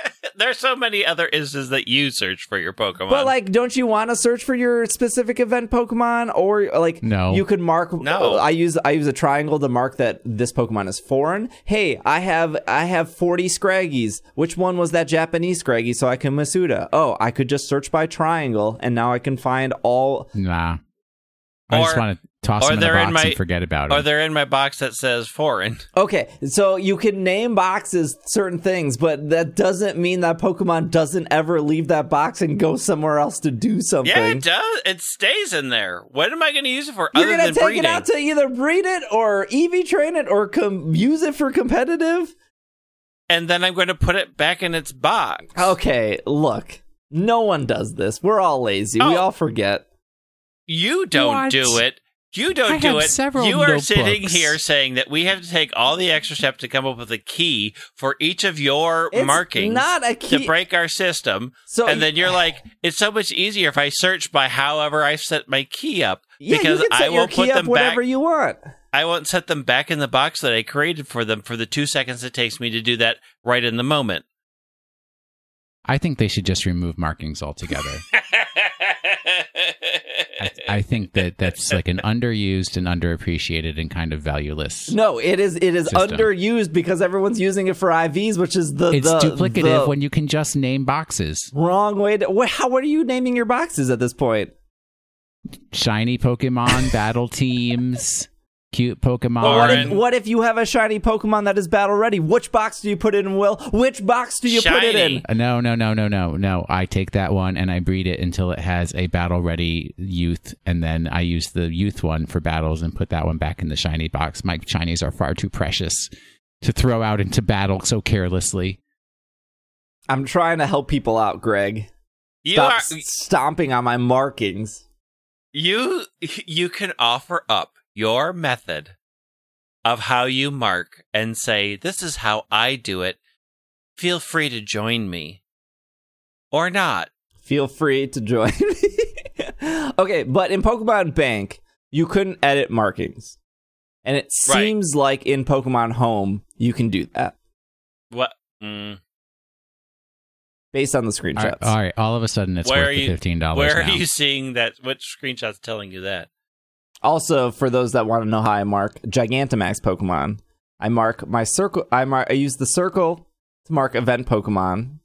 B: There's so many other instances that you search for your Pokemon.
A: But like, don't you want to search for your specific event Pokemon, or like,
C: No.
A: you could mark.
B: No.
A: I use I use a triangle to mark that this Pokemon is foreign. Hey, I have I have forty Scraggies. Which one was that Japanese Scraggy? So I can Masuda. Oh, I could just search by triangle, and now I can find all.
C: Nah. I just
B: Or-
C: want to toss
B: or
C: them in the
B: they're
C: box
B: in my-
C: and forget about
B: or
C: it.
B: they're in my box that says foreign. [LAUGHS]
A: Okay, so you can name boxes certain things, but that doesn't mean that Pokemon doesn't ever leave that box and go somewhere else to do something.
B: Yeah, it does. It stays in there. What am I going to use it for
A: You're gonna take
B: breeding?
A: it out to either breed it or EV train it or com- use it for competitive.
B: and then I'm going to put it back in its box.
A: Okay, look, no one does this. We're all lazy. We
B: Oh.
A: all forget.
B: You don't
C: What?
B: do it. You don't
C: I
B: do it.
C: several
B: you are sitting here saying that we have to take all the extra steps to come up with a key for each of your
A: It's
B: markings
A: not a key.
B: to break our system.
A: So
B: and then you're like, it's so much easier if I search by however I set my key up
A: yeah,
B: because
A: you can set
B: I will put
A: key up
B: them
A: whatever
B: back.
A: you want.
B: I won't set them back in the box that I created for them for the two seconds it takes me to do that right in the moment.
C: I think they should just remove markings altogether. [LAUGHS] I, think that that's like an underused and underappreciated and kind of valueless.
A: No, it is. It is
C: System.
A: underused because everyone's using it for IVs, which is the
C: It's
A: the,
C: duplicative
A: the
C: when you can just name boxes.
A: wrong way to. How? What are you naming your boxes at this point?
C: Shiny Pokemon, [LAUGHS] battle teams, cute Pokemon.
A: Well, what if, what if you have a shiny Pokemon that is battle ready? Which box do you put it in, Will? Which box do you put it in?
C: Uh, No, no, no, no, no, no. I take that one and I breed it until it has a battle ready youth, and then I use the youth one for battles and put that one back in the shiny box. My shinies are far too precious to throw out into battle so carelessly.
A: I'm trying to help people out, Greg.
B: You
A: Stop
B: are
A: stomping on my markings.
B: you you can offer up your method of how you mark and say this is how I do it. Feel free to join me or not.
A: Feel free to join [LAUGHS] me. okay, but in Pokemon Bank, you couldn't edit markings. And it
B: Right.
A: seems like in Pokemon Home, you can do that
B: What? Mm,
A: based on the screenshots.
C: right, all right, all of a sudden it's
B: Where
C: worth
B: are
C: the fifteen dollars.
B: where
C: now.
B: are you seeing that? Which screenshot's telling you that?
A: Also, for those that want to know how I mark Gigantamax Pokemon, I mark my circle. I mark. I use the circle to mark event Pokemon.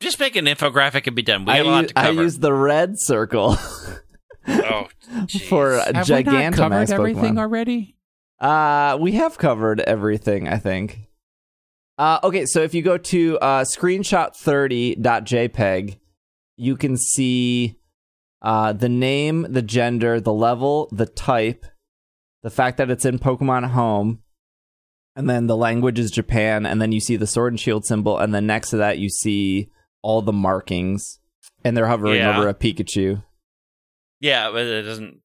B: Just make an infographic and be done. We
A: I,
B: have a lot
A: use,
B: to
A: I
B: cover.
A: use the red circle [LAUGHS]
B: oh, [LAUGHS] jeez.
A: for
C: Have we not
A: Gigantamax
C: covered everything
A: Pokemon.
C: already?
A: Uh, we have covered everything. I think. Uh, okay, so if you go to uh, screenshot30.jpg, you can see uh, the name, the gender, the level, the type, the fact that it's in Pokemon Home, and then the language is Japan, and then you see the sword and shield symbol, and then next to that you see all the markings, and they're hovering
B: Yeah.
A: over a Pikachu.
B: Yeah, but it doesn't.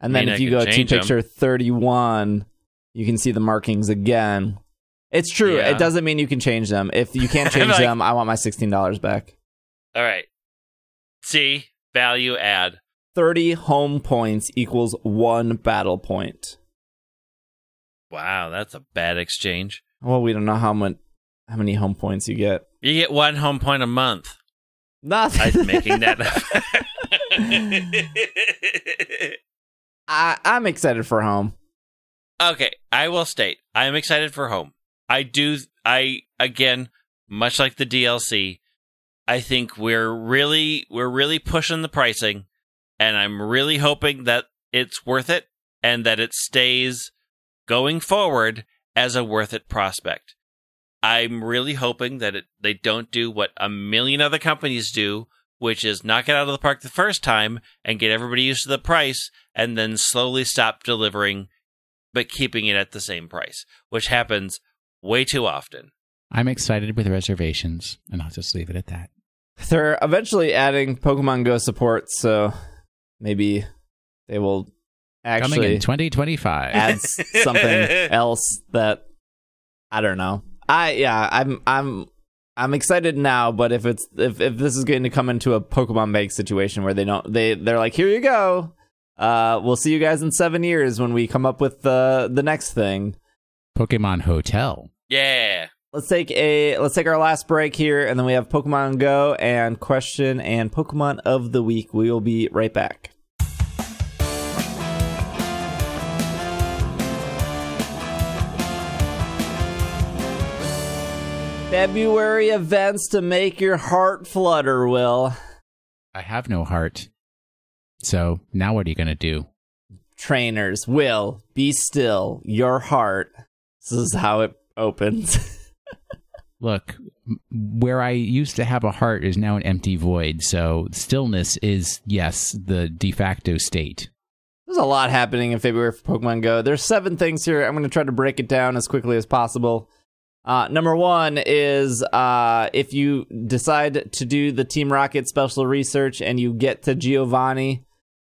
A: And then if
B: I
A: you go to picture 31, you can see the markings again. It's true.
B: Yeah.
A: It doesn't mean you can change them. If you can't [LAUGHS] change
B: Like-
A: them, I want my $16 back.
B: All right. See value add.
A: 30 home points equals one battle point.
B: Wow, that's a bad exchange.
A: Well, we don't know how much how many home points you get.
B: You get one home point a month.
A: Not
B: I'm making that [LAUGHS] [LAUGHS]
A: I, I'm excited for home.
B: okay, I will state I am excited for home. I do. I again, much like the DLC, I think we're really we're really pushing the pricing, and I'm really hoping that it's worth it and that it stays going forward as a worth it prospect. I'm really hoping that it, they don't do what a million other companies do, which is knock it out of the park the first time and get everybody used to the price and then slowly stop delivering, but keeping it at the same price, which happens way too often.
C: I'm excited with reservations, and I'll just leave it at that.
A: They're eventually adding Pokemon Go support, so maybe they will
C: Coming
A: actually
C: in 2025.
A: add something [LAUGHS] else that I don't know. I yeah, I'm I'm I'm excited now, but if it's if if this is going to come into a Pokemon Bank situation where they don't they they're like, here you go. Uh, we'll see you guys in seven years when we come up with the the next thing.
C: Pokemon Hotel.
B: Yeah.
A: Let's take a let's take our last break here, and then we have Pokemon Go and question and Pokemon of the week. We will be right back. February events to make your heart flutter, Will.
C: I have no heart. So now what are you going to do?
A: Trainers, Will, be still. Your heart. This is how it opens. [LAUGHS]
C: Look, where I used to have a heart is now an empty void. So stillness is, yes, the de facto state.
A: There's a lot happening in February for Pokemon Go. There's seven things here. I'm going to try to break it down as quickly as possible. Uh, number one is uh, if you decide to do the Team Rocket special research and you get to Giovanni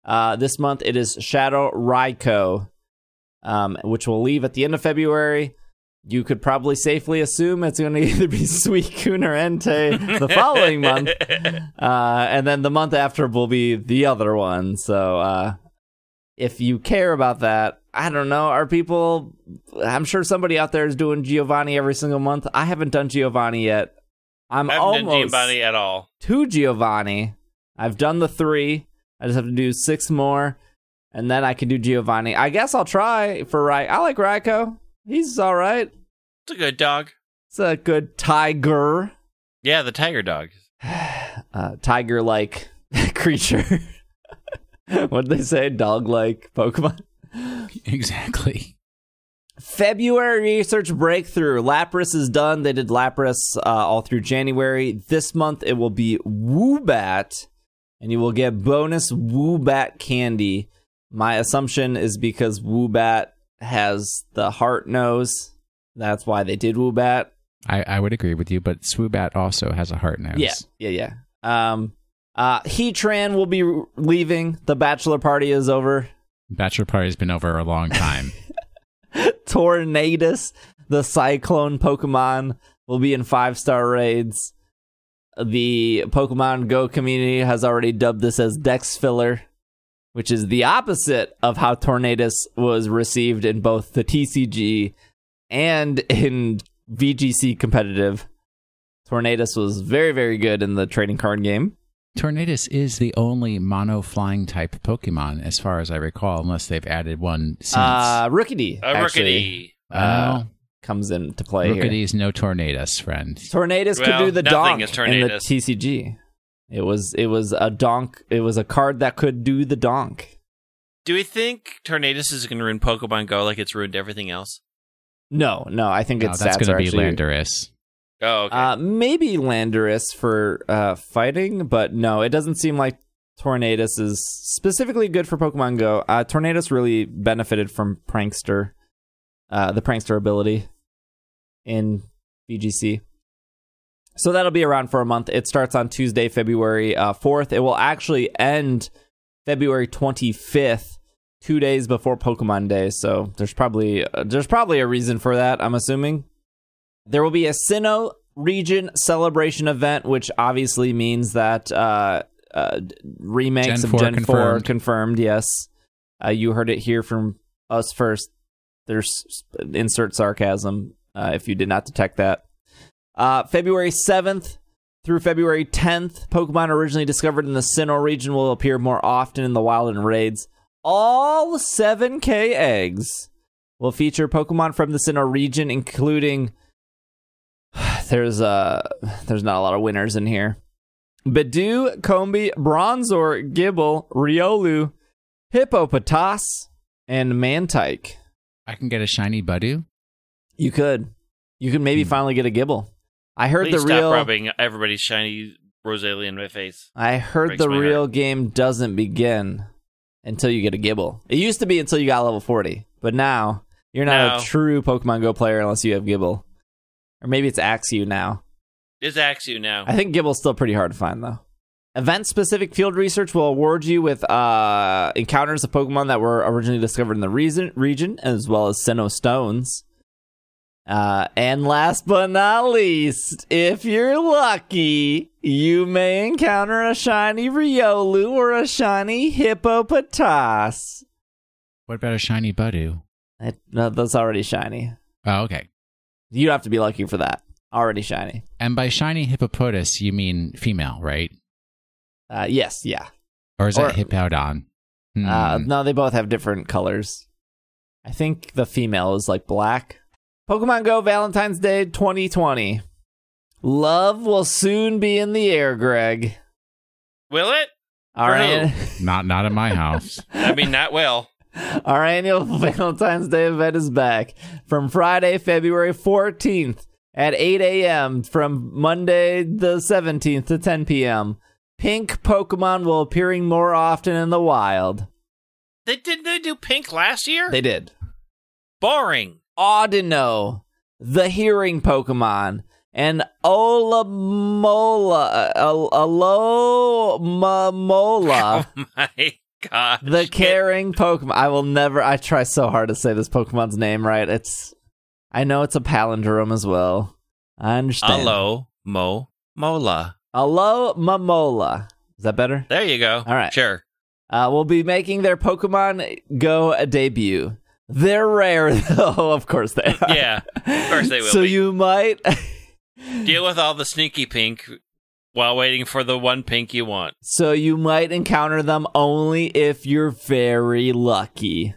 A: uh, this month, it is Shadow Raikou, um, which will leave at the end of February. You could probably safely assume it's going [LAUGHS] to either be Suicune or Entei the following month, [LAUGHS] uh, and then the month after will be the other one. So uh, if you care about that, I don't know. Are people? I'm sure somebody out there is doing Giovanni every single month. I haven't done Giovanni yet. I'm
B: I haven't done
A: almost
B: Giovanni at all.
A: to Giovanni. I've done the three. I just have to do six more, and then I can do Giovanni. I guess I'll try for Rai. I like Raikou. He's all right.
B: It's a good dog.
A: It's a good tiger,
B: Yeah, the tiger dog. [SIGHS]
A: uh, tiger-like [LAUGHS] creature. [LAUGHS] what did they say? Dog-like Pokemon. [LAUGHS]
C: Exactly.
A: February research breakthrough. Lapras is done. They did Lapras uh, all through January. This month it will be Woobat, and you will get bonus Woobat candy. My assumption is because Woobat has the heart nose. That's why they did Woobat.
C: I, I would agree with you, but Swoobat also has a heart nose.
A: Yeah, yeah, yeah. Um, uh, Heatran will be leaving. The bachelor party is over.
C: Bachelor Party's been over a long time. [LAUGHS]
A: Tornadus, the cyclone Pokemon, will be in five star raids. The Pokemon Go community has already dubbed this as Dex Filler, which is the opposite of how Tornadus was received in both the TCG and in VGC competitive. Tornadus was very, very good in the trading card game.
C: Tornadus is the only mono flying type Pokemon, as far as I recall, unless they've added one since.
A: Uh, Rookidee,
B: A
A: actually,
B: Rookidee.
A: uh,
C: oh,
A: comes into play here.
C: Rookidee's no Tornadus, friend.
A: Tornadus
B: Well,
A: could do the
B: nothing
A: donk in the TCG. It was it was a donk. It was a card that could do the donk.
B: Do we think Tornadus is going to ruin Pokemon Go like it's ruined everything else?
A: No, no, I think
C: No,
A: its
C: that's going to be
A: actually
C: Landorus.
B: Oh, okay.
A: Uh, maybe Landorus for uh, fighting, but no, it doesn't seem like Tornadus is specifically good for Pokemon Go. Uh, Tornadus really benefited from Prankster, uh, the Prankster ability in VGC. So that'll be around for a month. It starts on Tuesday, February uh, 4th. It will actually end February 25th, two days before Pokemon Day. So there's probably uh, there's probably a reason for that. I'm assuming. There will be a Sinnoh region celebration event, which obviously means that uh, uh, remakes
C: Gen
A: of
C: 4
A: Gen 4
C: confirmed.
A: confirmed. Yes. Uh, you heard it here from us first. There's insert sarcasm uh, if you did not detect that. Uh, February 7th through February 10th, Pokemon originally discovered in the Sinnoh region will appear more often in the wild and raids. All 7K eggs will feature Pokemon from the Sinnoh region, including [SIGHS] there's uh there's not a lot of winners in here. Bidoof, Combee, Bronzor, Gible, Riolu, Hippopotas, and Mantyke.
C: I can get a shiny Bidoof.
A: You could. You could maybe
C: Hmm.
A: finally get a Gible. I heard
B: Please
A: the
B: stop
A: real
B: rubbing everybody's shiny Roselia in my face.
A: I heard
B: Breaks
A: the
B: my
A: real game doesn't begin until you get a Gible. It used to be until you got level 40, but now you're not
B: No.
A: a true Pokemon Go player unless you have Gible. Or maybe it's Axew now.
B: It's Axew now.
A: I think Gible's still pretty hard to find though. Event specific field research will award you with uh, encounters of Pokemon that were originally discovered in the reason, region, as well as Sinnoh Stones. Uh, and last but not least, if you're lucky, you may encounter a shiny Riolu or a shiny Hippopotas.
C: What about a shiny Bidoof?
A: It, no, that's already shiny.
C: Oh, okay.
A: You'd have to be lucky for that. Already shiny.
C: And by shiny hippopotas, you mean female, right?
A: Uh, yes, yeah.
C: Or is
A: Or-
C: that hippowdon? Hmm.
A: Uh, no, they both have different colors. I think the female is like black. Pokemon Go Valentine's Day 2020. Love will soon be in the air, Greg.
B: Will it?
A: Our,
B: For who?
A: an- [LAUGHS]
C: not not in my house.
B: I mean, not well.
A: our annual [LAUGHS] Valentine's Day event is back from Friday, February 14th at 8 a.m. from Monday the 17th to 10 p.m. Pink Pokemon will appearing more often in the wild.
B: They didn't they do pink last year?
A: They did.
B: Boring.
A: Audino, the hearing Pokemon, and Olamola, uh, Alomomola, [LAUGHS]
B: Oh my god.
A: the caring Pokemon. I will never. I try so hard to say this Pokemon's name right. It's. I know it's a palindrome as well. I understand.
B: Hello, Mo Mola.
A: Is that better?
B: There you go.
A: All right.
B: Sure.
A: Uh, will be making their Pokemon Go a debut. They're rare, [LAUGHS] though. of course they [LAUGHS] are.
B: Yeah. Of course they will
A: So
B: be.
A: you might. [LAUGHS]
B: Deal with all the sneaky pink while waiting for the one pink you want.
A: So you might encounter them only if you're very lucky.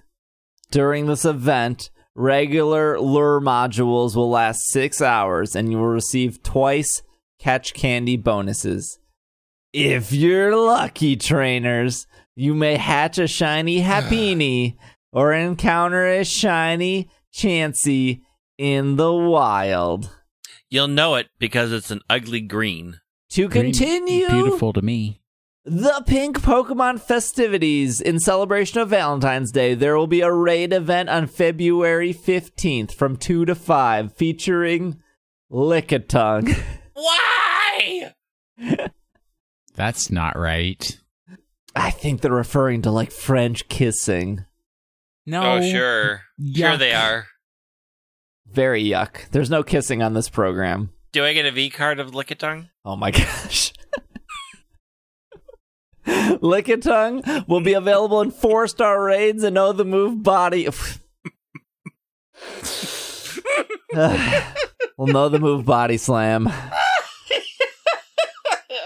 A: During this event, regular lure modules will last six hours and you will receive twice catch candy bonuses. If you're lucky, trainers, you may hatch a shiny [SIGHS] Happiny or encounter a shiny Chansey in the wild.
B: You'll know it because it's an ugly green.
A: To
C: Green,
A: continue,
C: beautiful to me.
A: the Pink Pokemon festivities in celebration of Valentine's Day. There will be a raid event on February 15th from 2 to 5 featuring Lickitung. [LAUGHS]
B: Why?
C: That's not right.
A: I think they're referring to like French kissing.
C: No.
B: Oh, sure. Sure they are.
A: Very yuck. There's no kissing on this program.
B: Do I get a V card of Lickitung?
A: Oh my [LAUGHS] gosh. Lickitung will be available in four star raids and know the move body. [LAUGHS] [SIGHS] we'll know the move body slam. [LAUGHS]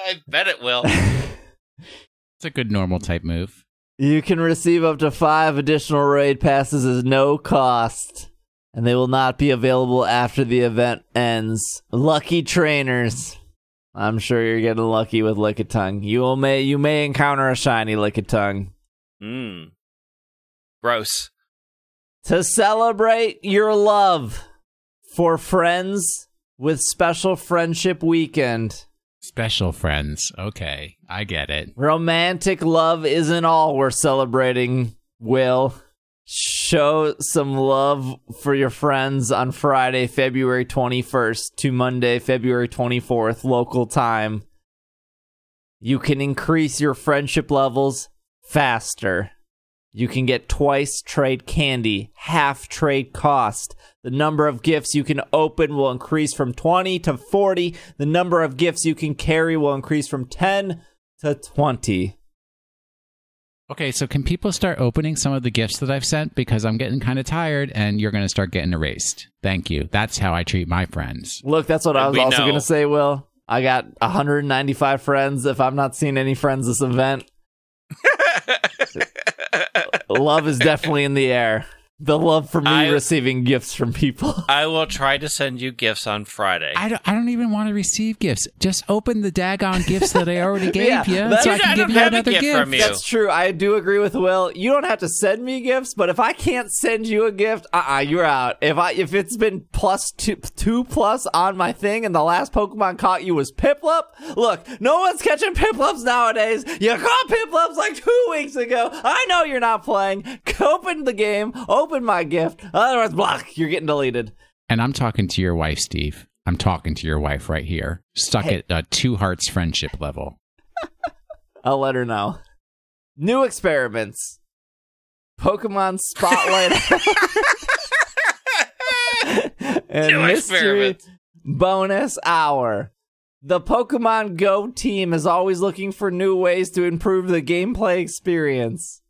B: I bet it will.
C: It's a good normal type move.
A: You can receive up to five additional raid passes as no cost, and they will not be available after the event ends. Lucky trainers. I'm sure you're getting lucky with Lickitung. You will may you may encounter a shiny Lickitung.
B: Mmm. Gross.
A: To celebrate your love, for friends with special friendship weekend.
C: Special friends. Okay, I get it.
A: Romantic love isn't all we're celebrating, Will. Show some love for your friends on Friday, February 21st to Monday, February 24th, local time. You can increase your friendship levels faster. You can get twice trade candy, half trade cost. The number of gifts you can open will increase from 20 to 40. The number of gifts you can carry will increase from 10 to 20.
C: Okay, so can people start opening some of the gifts that I've sent because I'm getting kind of tired and you're going to start getting erased? Thank you. That's how I treat my friends.
A: Look, that's what I was also going to say, Will. I got 195 friends. If I'm not seeing any friends this event, [LAUGHS] love is definitely in the air. The love for me
B: I-
A: receiving gifts from people. [LAUGHS]
B: I will try to send you gifts on Friday.
C: I don't, I don't even want to receive gifts. Just open the daggone gifts that I already [LAUGHS] gave
A: Yeah,
C: you
A: that's-
C: so I
B: I
C: can
B: don't
C: give you another
B: gift
C: gift.
B: from you.
A: That's true. I do agree with Will. You don't have to send me gifts, but if I can't send you a gift, uh uh-uh, you're out. If I if it's been plus two two plus on my thing and the last Pokemon caught you was Piplup, look, no one's catching Piplups nowadays. You caught Piplups like two weeks ago. I know you're not playing. Open the game, open my gift. Otherwise, block. You're getting deleted.
C: And I'm talking to your wife, Steve. I'm talking to your wife right here. Stuck
A: Hey.
C: at a two hearts friendship level. [LAUGHS]
A: I'll let her know. New experiments. Pokemon Spotlight. [LAUGHS] and
B: New
A: mystery bonus hour. The Pokemon Go team is always looking for new ways to improve the gameplay experience.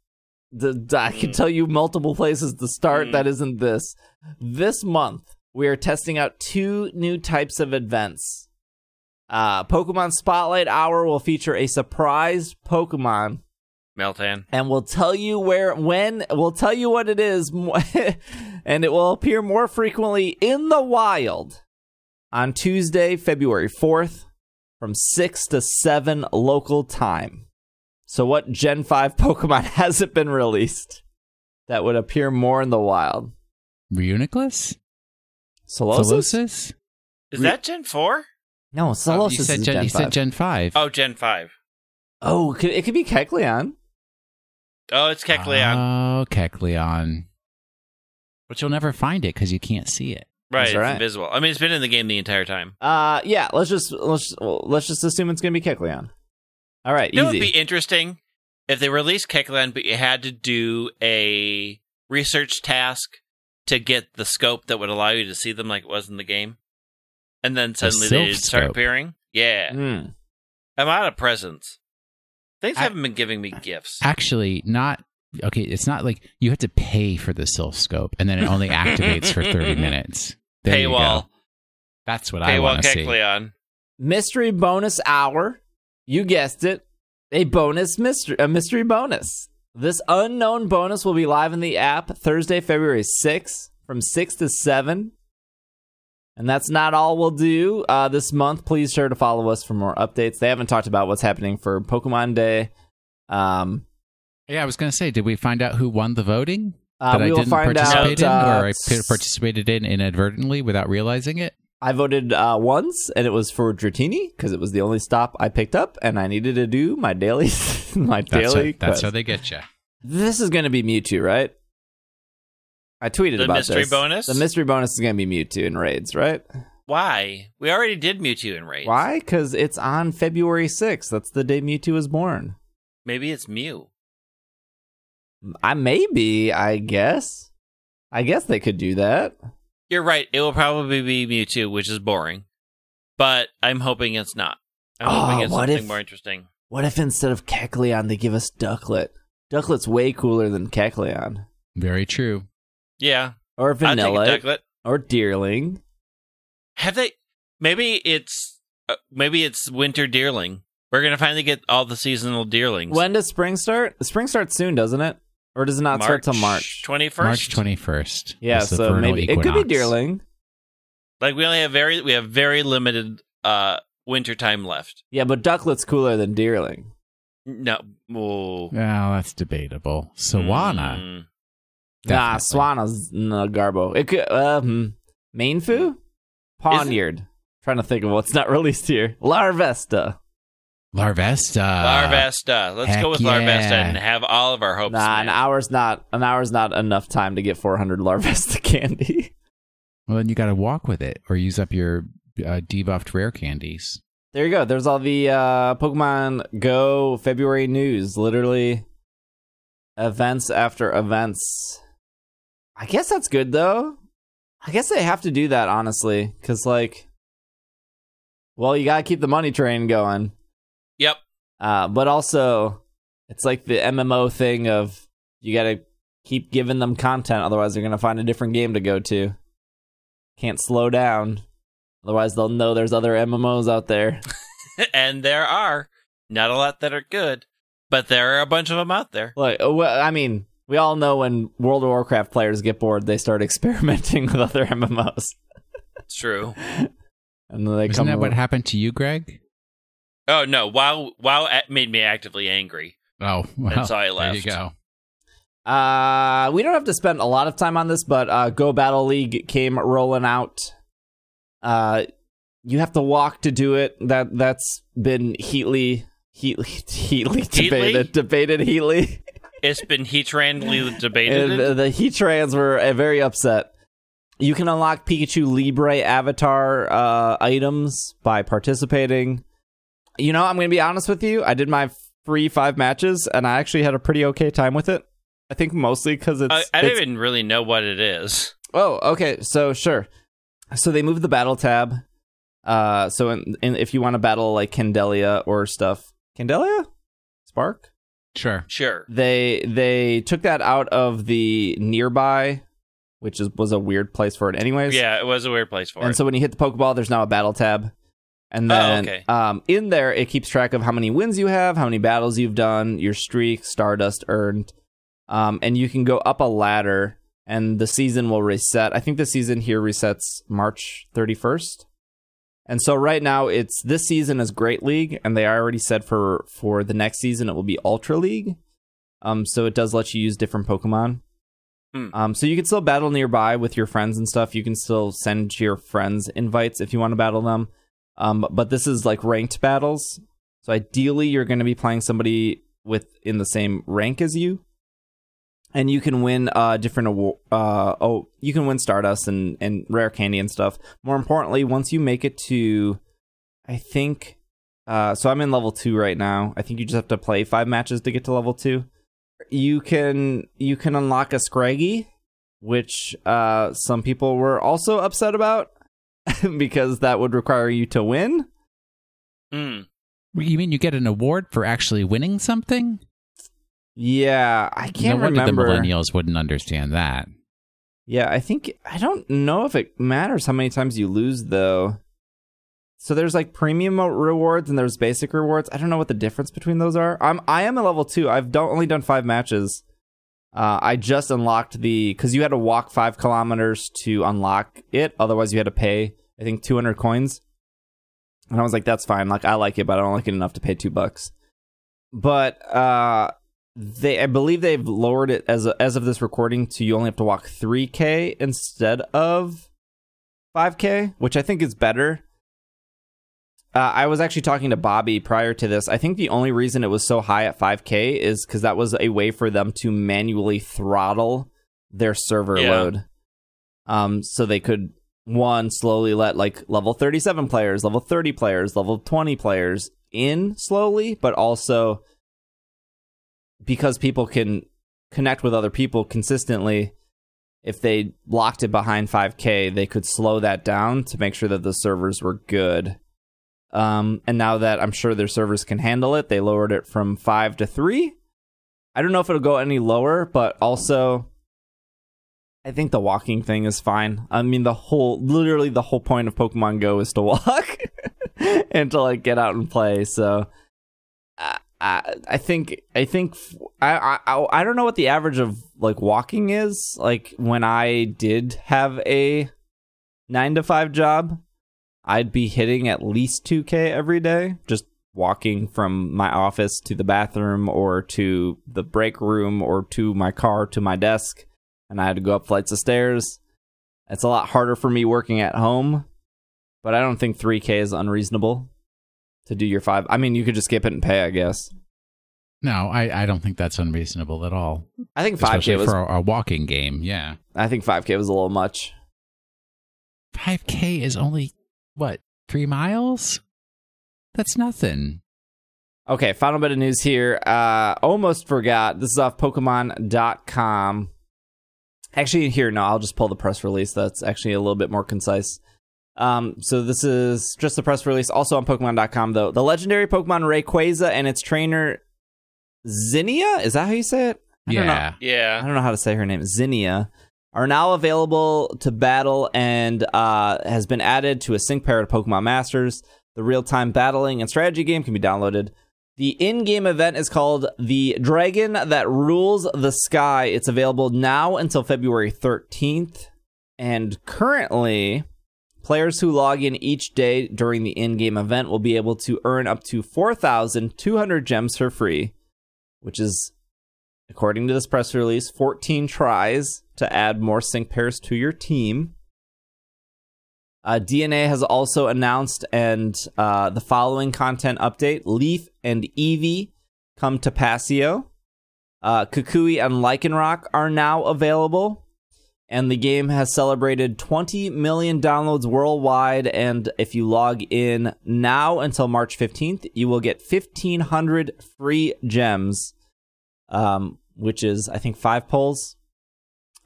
A: The, I can tell you multiple places to start
B: Mm.
A: that isn't this. This month, we are testing out two new types of events. Uh, Pokemon Spotlight Hour will feature a surprise Pokemon
B: Meltan.
A: and we'll tell you where when we'll tell you what it is [LAUGHS] and it will appear more frequently in the wild on Tuesday, February 4th from 6 to 7 local time. So what Gen 5 [LAUGHS] Pokemon hasn't been released that would appear more in the wild?
C: Reuniclus?
A: Solosis?
C: Solosis?
B: Is
A: Re-
B: that Gen 4?
A: No,
C: Oh, you said
A: is
C: Gen,
A: Gen
C: you
A: 5.
C: said Gen 5.
B: Oh, Gen 5.
A: oh, could, it could be Kecleon.
B: Oh, it's Kecleon.
C: Oh, Kecleon. But you'll never find it because you can't see it.
B: right,
A: that's
B: it's
A: right.
B: invisible. I mean, it's been in the game the entire time.
A: Uh yeah, let's just let's let's just assume it's going to be Kecleon. All right,
B: You know what would be interesting? If they released Kecleon, but you had to do a research task to get the scope that would allow you to see them like it was in the game. And then suddenly they start
C: scope.
B: appearing. Yeah.
A: Hmm.
B: I'm out of presents. Things
C: I-
B: haven't been giving me gifts.
C: Actually, not. Okay, it's not like you have to pay for the Silph Scope and then it only activates for 30 [LAUGHS] minutes. There you
B: Paywall.
C: go. That's what I
B: Paywall
C: want to see.
B: Kecleon.
A: mystery bonus hour. You guessed it, a bonus mystery, a mystery bonus. This unknown bonus will be live in the app Thursday, February 6th from 6 to 7. And that's not all we'll do uh, this month. Please sure to follow us for more updates. They haven't talked about what's happening for Pokemon Day. Um,
C: Yeah, I was going to say, did we find out who won the voting
A: uh,
C: that I
A: will
C: didn't
A: find
C: participate
A: out.
C: in,
A: uh,
C: or I p- participated in inadvertently without realizing it?
A: I voted uh, once, and it was for Dratini because it was the only stop I picked up, and I needed to do my daily, [LAUGHS] my
C: That's,
A: daily.
C: how, that's
A: quest.
C: how they get you.
A: This is going to be Mewtwo, right? I tweeted about
B: The
A: about
B: mystery
A: this.
B: bonus?
A: The mystery bonus is going to be Mewtwo in raids, right?
B: Why? We already did Mewtwo in raids.
A: Why? Because it's on February 6th. That's the day Mewtwo was born.
B: Maybe it's Mew.
A: I maybe, I guess. I guess they could do that.
B: You're right. It will probably be Mewtwo, which is boring. But I'm hoping it's not. I'm
A: Oh,
B: hoping it's
A: what
B: something
A: if-
B: more interesting.
A: What if instead of Kecleon, they give us Ducklett? Ducklett's way cooler than Kecleon.
C: Very true.
B: Yeah.
A: Or
B: I'll take a
A: Vanilla.
B: Ducklett.
A: Or Deerling.
B: Have they? Maybe it's uh, maybe it's winter deerling. We're gonna finally get all the seasonal deerlings.
A: When does spring start? Spring starts soon, doesn't it? Or does it not start till March?
B: 21st?
C: March 21st.
A: Yeah,
C: is
A: so
C: vernal
A: maybe it could be
C: equinox.
A: Deerling.
B: Like we only have very we have very limited uh winter time left.
A: Yeah, but Ducklett's cooler than Deerling.
B: No, oh.
C: Well, that's debatable. Swanna.
B: Mm.
A: Nah,
C: definitely.
A: Swanna's no Garbo. It could. Uh, hmm. Mienfoo? Pawniard. Trying to think of what's not released here. Larvesta.
C: Larvesta.
B: Larvesta. Let's
C: heck
B: go with
C: yeah.
B: Larvesta and have all of our hopes.
A: Nah, an hour's not an hour's not enough time to get 400 [LAUGHS] Larvesta candy.
C: Well, then you got to walk with it or use up your uh, debuffed rare candies.
A: There you go. There's all the uh, Pokemon Go February news. Literally, events after events. I guess that's good though. I guess they have to do that honestly, because like, well, you gotta keep the money train going.
B: Yep.
A: Uh, but also, it's like the MMO thing of you gotta keep giving them content, otherwise they're gonna find a different game to go to. Can't slow down, otherwise they'll know there's other MMOs out there. [LAUGHS] [LAUGHS]
B: and there are not a lot that are good, but there are a bunch of them out there.
A: Like, uh, well, I mean, we all know when World of Warcraft players get bored, they start [LAUGHS] experimenting with other MMOs,
B: It's true.
A: and then they
C: Isn't
A: come.
C: that what happened to you, Greg?
B: Oh no! WoW WoW a- made me actively angry.
C: Oh, well,
B: That's why I
C: There you
B: left.
C: go.
A: Uh, we don't have to spend a lot of time on this, but uh, Go Battle League came rolling out. Uh, you have to walk to do it. That that's been heatly, heatly, heatly debated, debated heatly.
B: It's been heat-randomly [LAUGHS]
A: And
B: debated.
A: the, the Heatrans were uh, very upset. You can unlock Pikachu Libre avatar uh, items by participating. You know, I'm going to be honest with you. I did my free five matches, and I actually had a pretty okay time with it. I think mostly because it's.
B: I, I don't even really know what it is.
A: Oh, okay. So sure. So they moved the battle tab. Uh, so in, in, if you want to battle like Candela or stuff, Candela, Spark,
C: Sure.
B: Sure.
A: they they took that out of the nearby, which is was a weird place for it, anyways.
B: Yeah, it was a weird place for
A: And
B: it.
A: And so when you hit the Pokeball, there's now a battle tab. And
B: Oh,
A: then
B: okay.
A: um, in there, it keeps track of how many wins you have, how many battles you've done, your streak, Stardust earned. Um, and you can go up a ladder, and the season will reset. I think the season here resets March 31st. And so right now, it's this season is Great League, and they already said for for the next season it will be Ultra League. Um, so it does let you use different Pokemon.
B: Hmm.
A: Um, so you can still battle nearby with your friends and stuff. You can still send your friends invites if you want to battle them. Um, but this is like ranked battles. So ideally, you're going to be playing somebody with in the same rank as you, and you can win uh different award. Uh, oh, you can win Stardust and and rare candy and stuff. More importantly, once you make it to, I think. Uh, so I'm in level two right now. I think you just have to play five matches to get to level two you can you can unlock a Scraggy, which uh, some people were also upset about [LAUGHS] because that would require you to win.
B: Hmm.
C: You mean you get an award for actually winning something?
A: Yeah, I can't
C: no wonder
A: remember.
C: the millennials wouldn't understand that.
A: Yeah, I think I don't know if it matters how many times you lose though. So there's like premium rewards and there's basic rewards. I don't know what the difference between those are. I'm I am a level two. I've don't, only done five matches. Uh, I just unlocked the because you had to walk five kilometers to unlock it. Otherwise, you had to pay I think 200 coins. And I was like, that's fine. Like I like it, but I don't like it enough to pay two bucks. But uh, they I believe they've lowered it as as of this recording to you only have to walk 3k instead of 5k, which I think is better. Uh, I was actually talking to Bobby prior to this. I think the only reason it was so high at 5k is because that was a way for them to manually throttle their server
B: Yeah.
A: load. Um, so they could one slowly let like level 37 players, level 30 players, level 20 players in slowly, but also because people can connect with other people consistently if they locked it behind 5k they could slow that down to make sure that the servers were good um, and now that i'm sure their servers can handle it they lowered it from 5 to 3 i don't know if it'll go any lower but also i think the walking thing is fine i mean the whole literally the whole point of pokemon go is to [LAUGHS] walk [LAUGHS] and to like get out and play so I, I I think I think I, I I don't know what the average of like walking is. Like when I did have a nine to five job, I'd be hitting at least two k every day, just walking from my office to the bathroom or to the break room or to my car to my desk, and I had to go up flights of stairs. It's a lot harder for me working at home, but I don't think 3K is unreasonable to do your five. I mean, you could just skip it and pay, I guess.
C: No, I, I don't think that's unreasonable at all.
A: I think 5K
C: Especially
A: was.
C: for a, a walking game. Yeah,
A: I think 5K was a little much.
C: 5K is only what three miles? That's nothing.
A: Okay, final bit of news here. Uh, almost forgot. This is off Pokemon.com. Actually, here, no, I'll just pull the press release. That's actually a little bit more concise. Um, so this is just the press release, also on Pokemon.com, though. The legendary Pokemon Rayquaza and its trainer Zinnia, is that how you say it? I don't know.
C: yeah,
A: I don't know how to say her name. Zinnia are now available to battle and uh, has been added to a sync pair to Pokemon Masters. The real-time battling and strategy game can be downloaded. The in-game event is called The Dragon That Rules the Sky. It's available now until February 13th. And currently, players who log in each day during the in-game event will be able to earn up to 4,200 gems for free, which is according to this press release, 14 tries to add more sync pairs to your team. Uh, DeNA has also announced and uh, the following content update: Leaf and Eevee come to Pasio. Uh, Kukui and Lycanroc are now available, and the game has celebrated 20 million downloads worldwide. And if you log in now until March 15th, you will get 1,500 free gems um, which is I think five polls.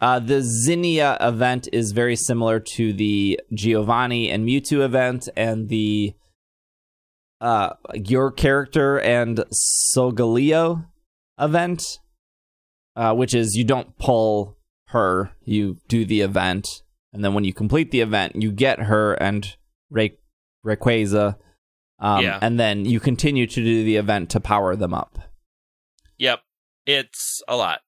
A: Uh, the Zinnia event is very similar to the Giovanni and Mewtwo event, and the uh, your character and Solgaleo event, uh, which is you don't pull her, you do the event, and then when you complete the event, you get her and Ray- Rayquaza, um,
B: Yeah.
A: and then you continue to do the event to power them up.
B: Yep. It's a lot.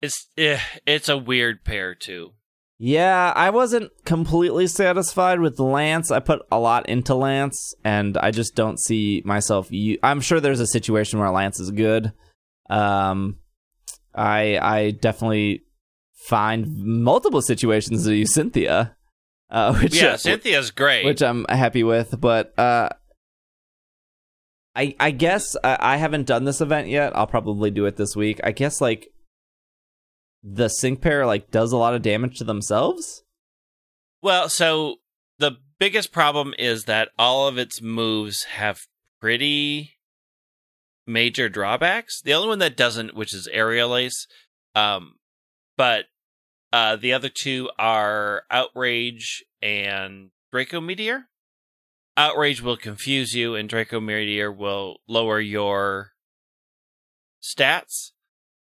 B: It's eh, it's a weird pair too.
A: Yeah, I wasn't completely satisfied with Lance. I put a lot into Lance, and I just don't see myself. u- I'm sure there's a situation where Lance is good. Um, I I definitely find multiple situations to use Cynthia, uh, [LAUGHS] which
B: yeah,
A: uh,
B: Cynthia's great.
A: which I'm happy with. But uh, I I guess I, I haven't done this event yet. I'll probably do it this week. I guess like the sync pair like does a lot of damage to themselves.
B: Well, so the biggest problem is that all of its moves have pretty major drawbacks. The only one that doesn't, which is Aerial Ace, um, but uh, the other two are Outrage and Draco Meteor. Outrage will confuse you, and Draco Meteor will lower your stats.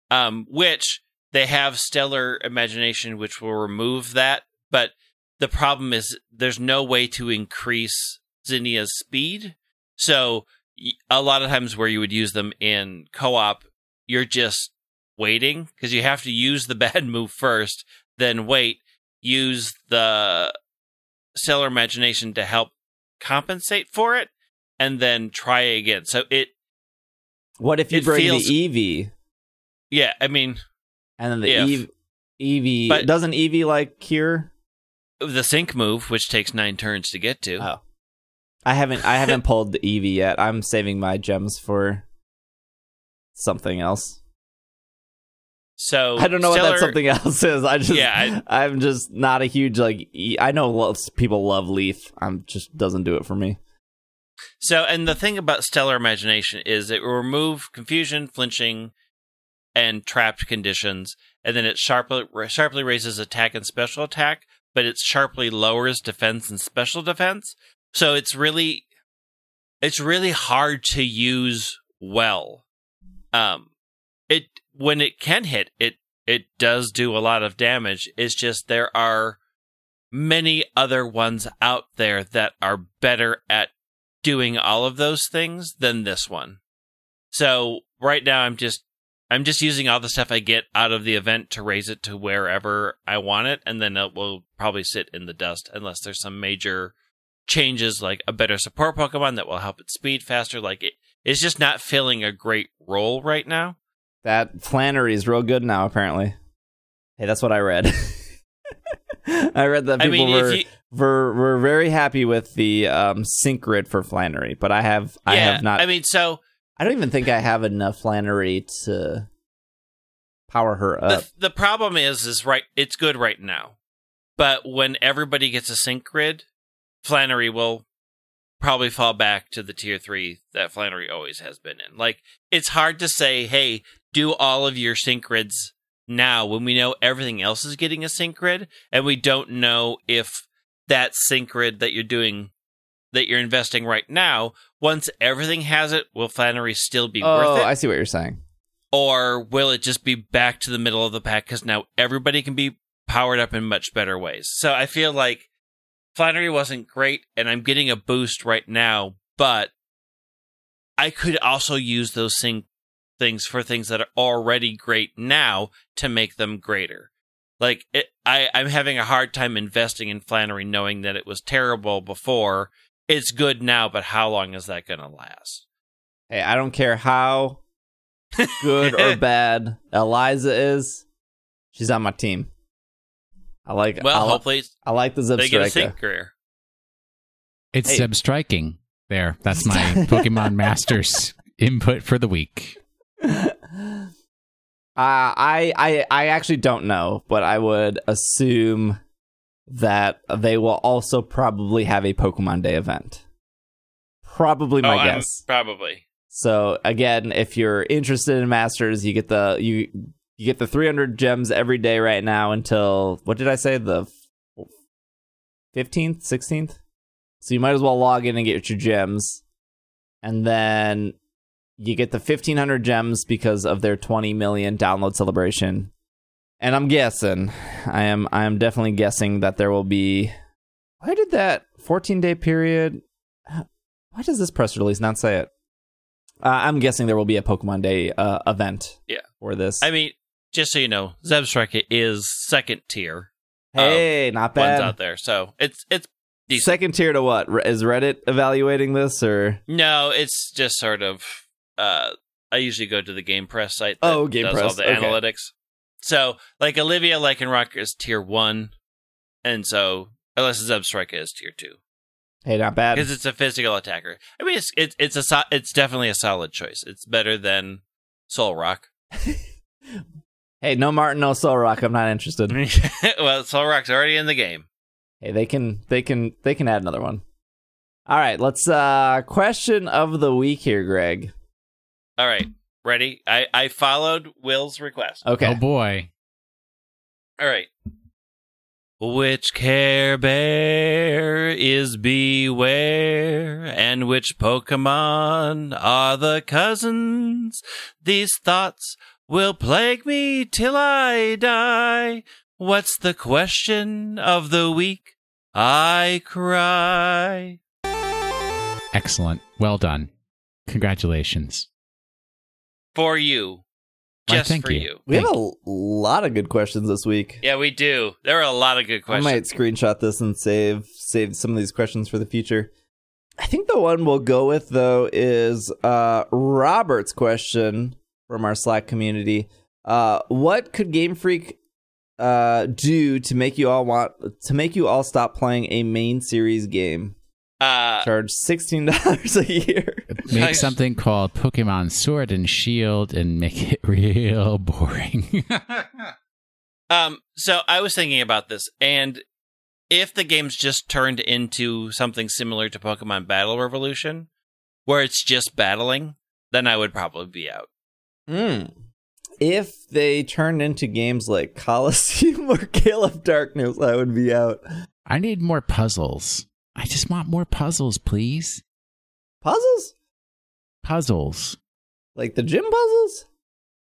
B: Um, which they have Stellar Imagination, which will remove that, but the problem is there's no way to increase Zinnia's speed. So a lot of times where you would use them in co-op, you're just waiting because you have to use the [LAUGHS] bad move first, then wait, use the stellar imagination to help compensate for it, and then try again. So it,
A: What if you bring
B: feels-
A: the Eevee
B: yeah, I mean
A: and then the
B: If.
A: Eve, Eevee
B: But-
A: doesn't Eevee like cure?
B: the sync move, which takes nine turns to get to.
A: Oh. I haven't I haven't [LAUGHS] pulled the Eevee yet. I'm saving my gems for something else.
B: So
A: I don't know what that something else is. I just
B: Yeah,
A: I, am just not a huge like e- I know lots people love Leaf. I'm just doesn't do it for me.
B: So, and the thing about Stellar Imagination is it will remove confusion, flinching, and trapped conditions, and then it sharply sharply raises attack and special attack, but it sharply lowers defense and special defense. So it's really, it's really hard to use well. Um, it when it can hit, it it does do a lot of damage. It's just there are many other ones out there that are better at doing all of those things than this one. So right now I'm just I'm just using all the stuff I get out of the event to raise it to wherever I want it, and then it will probably sit in the dust unless there's some major changes like a better support Pokemon that will help it speed faster. Like it, it's just not filling a great role right now.
A: That Flannery is real good now apparently. Hey, that's what I read. [LAUGHS] I read that
B: I
A: people
B: mean,
A: were,
B: you,
A: were were very happy with the um, sync grid for Flannery, but I have I have not.
B: I mean, so
A: I don't even think I have enough Flannery to power her up.
B: the the problem is, is right. It's good right now, but when everybody gets a sync grid, Flannery will probably fall back to the tier three that Flannery always has been in. Like, it's hard to say, hey, do all of your sync grids now when we know everything else is getting a sync grid, and we don't know if that sync grid that you're doing that you're investing right now, once everything has it, will Flannery still be
A: oh,
B: worth it?
A: Oh, I see what you're saying.
B: or will it just be back to the middle of the pack because now everybody can be powered up in much better ways? So I feel like Flannery wasn't great, and I'm getting a boost right now, but I could also use those thing- things for things that are already great now to make them greater. Like it, I, I'm having a hard time investing in Flannery, knowing that it was terrible before. It's good now, but how long is that going to last?
A: Hey, I don't care how [LAUGHS] good or bad Elesa is. She's on my team. I like.
B: Well,
A: I, li-
B: hopefully
A: I like the Zeb
B: they get a sync career.
C: It's
A: Hey.
C: Zeb striking. There. That's my [LAUGHS] Pokemon Masters input for the week. [LAUGHS]
A: Uh, I I I actually don't know, but I would assume that they will also probably have a Pokemon Day event. Probably my
B: Oh, I'm-
A: guess.
B: probably.
A: So again, if you're interested in Masters, you get the you you get the 300 gems every day right now until what did I say the 15th, 16th? So you might as well log in and get your gems. And then you get the 1500 gems because of their 20 million download celebration. And I'm guessing, I am I am definitely guessing that there will be Why did that 14 day period why does this press release not say it? Uh, I'm guessing there will be a Pokemon Day uh, event.
B: Yeah.
A: For this.
B: I mean, just so you know, Zebstrika is second tier
A: hey, not
B: ones
A: bad.
B: out there, so it's it's decent.
A: Second tier to what? Is Reddit evaluating this or?
B: no, it's just sort of. Uh, I usually go to the GamePress site. That
A: Oh, Game
B: does
A: Press,
B: all the
A: okay.
B: analytics. So, like Olivia Lycanroc is tier one, and so unless Zebstrika is tier two
A: Hey, not bad.
B: because it's a physical attacker. I mean, it's it's it's a so- it's definitely a solid choice. It's better than Solrock. [LAUGHS]
A: Hey, no Martin, no Solrock. I'm not interested. [LAUGHS]
B: well, Solrock's already in the game.
A: hey, they can, they can, they can add another one. All right, let's. uh Question of the week here, Greg.
B: All right, ready? I I followed Will's request. Okay.
C: Oh
A: Okay.
C: boy.
B: All right. Which Care Bear is Beware, and which Pokemon are the cousins? These thoughts will plague me till I die. What's the question of the week? I cry.
C: Excellent. Well done. Congratulations.
B: For you.
C: Why,
B: Just
C: thank
B: for
C: you.
B: you.
A: we have a lot of good questions this week.
B: Yeah, we do. There are a lot of good questions.
A: I might screenshot this and save save some of these questions for the future. I think the one we'll go with though is uh, Robert's question from our Slack community. Uh, what could Game Freak uh, do to make you all want to make you all stop playing a main series game?
B: Uh,
A: Charge sixteen dollars a year.
C: Make
B: Nice.
C: something called Pokemon Sword and Shield and make it [LAUGHS] real boring. [LAUGHS]
B: Um, so I was thinking about this, and if the game's just turned into something similar to Pokemon Battle Revolution, where it's just battling, then I would probably be out.
A: Mm. If they turned into games like Colosseum [LAUGHS] or Gale of Darkness, I would be out.
C: I need more puzzles. I just want more puzzles, please.
A: Puzzles
C: Puzzles.
A: like the gym puzzles.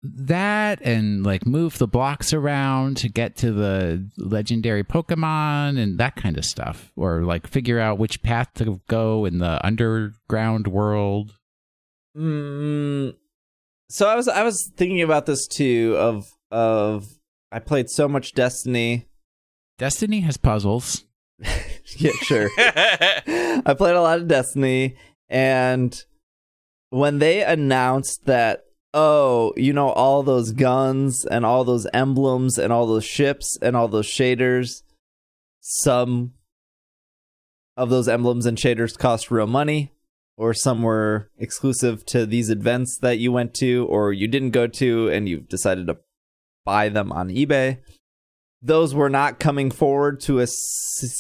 C: That and like move the blocks around to get to the legendary Pokemon and that kind of stuff. Or like figure out which path to go in the underground world.
A: Mm, so I was I was thinking about this too. Of of I played so much Destiny.
C: Destiny has puzzles. [LAUGHS] [LAUGHS]
A: yeah, sure. I played a lot of Destiny, and when they announced that oh, you know, all those guns and all those emblems and all those ships and all those shaders, some of those emblems and shaders cost real money, or some were exclusive to these events that you went to or you didn't go to and you've decided to buy them on eBay. Those were not coming forward to a s-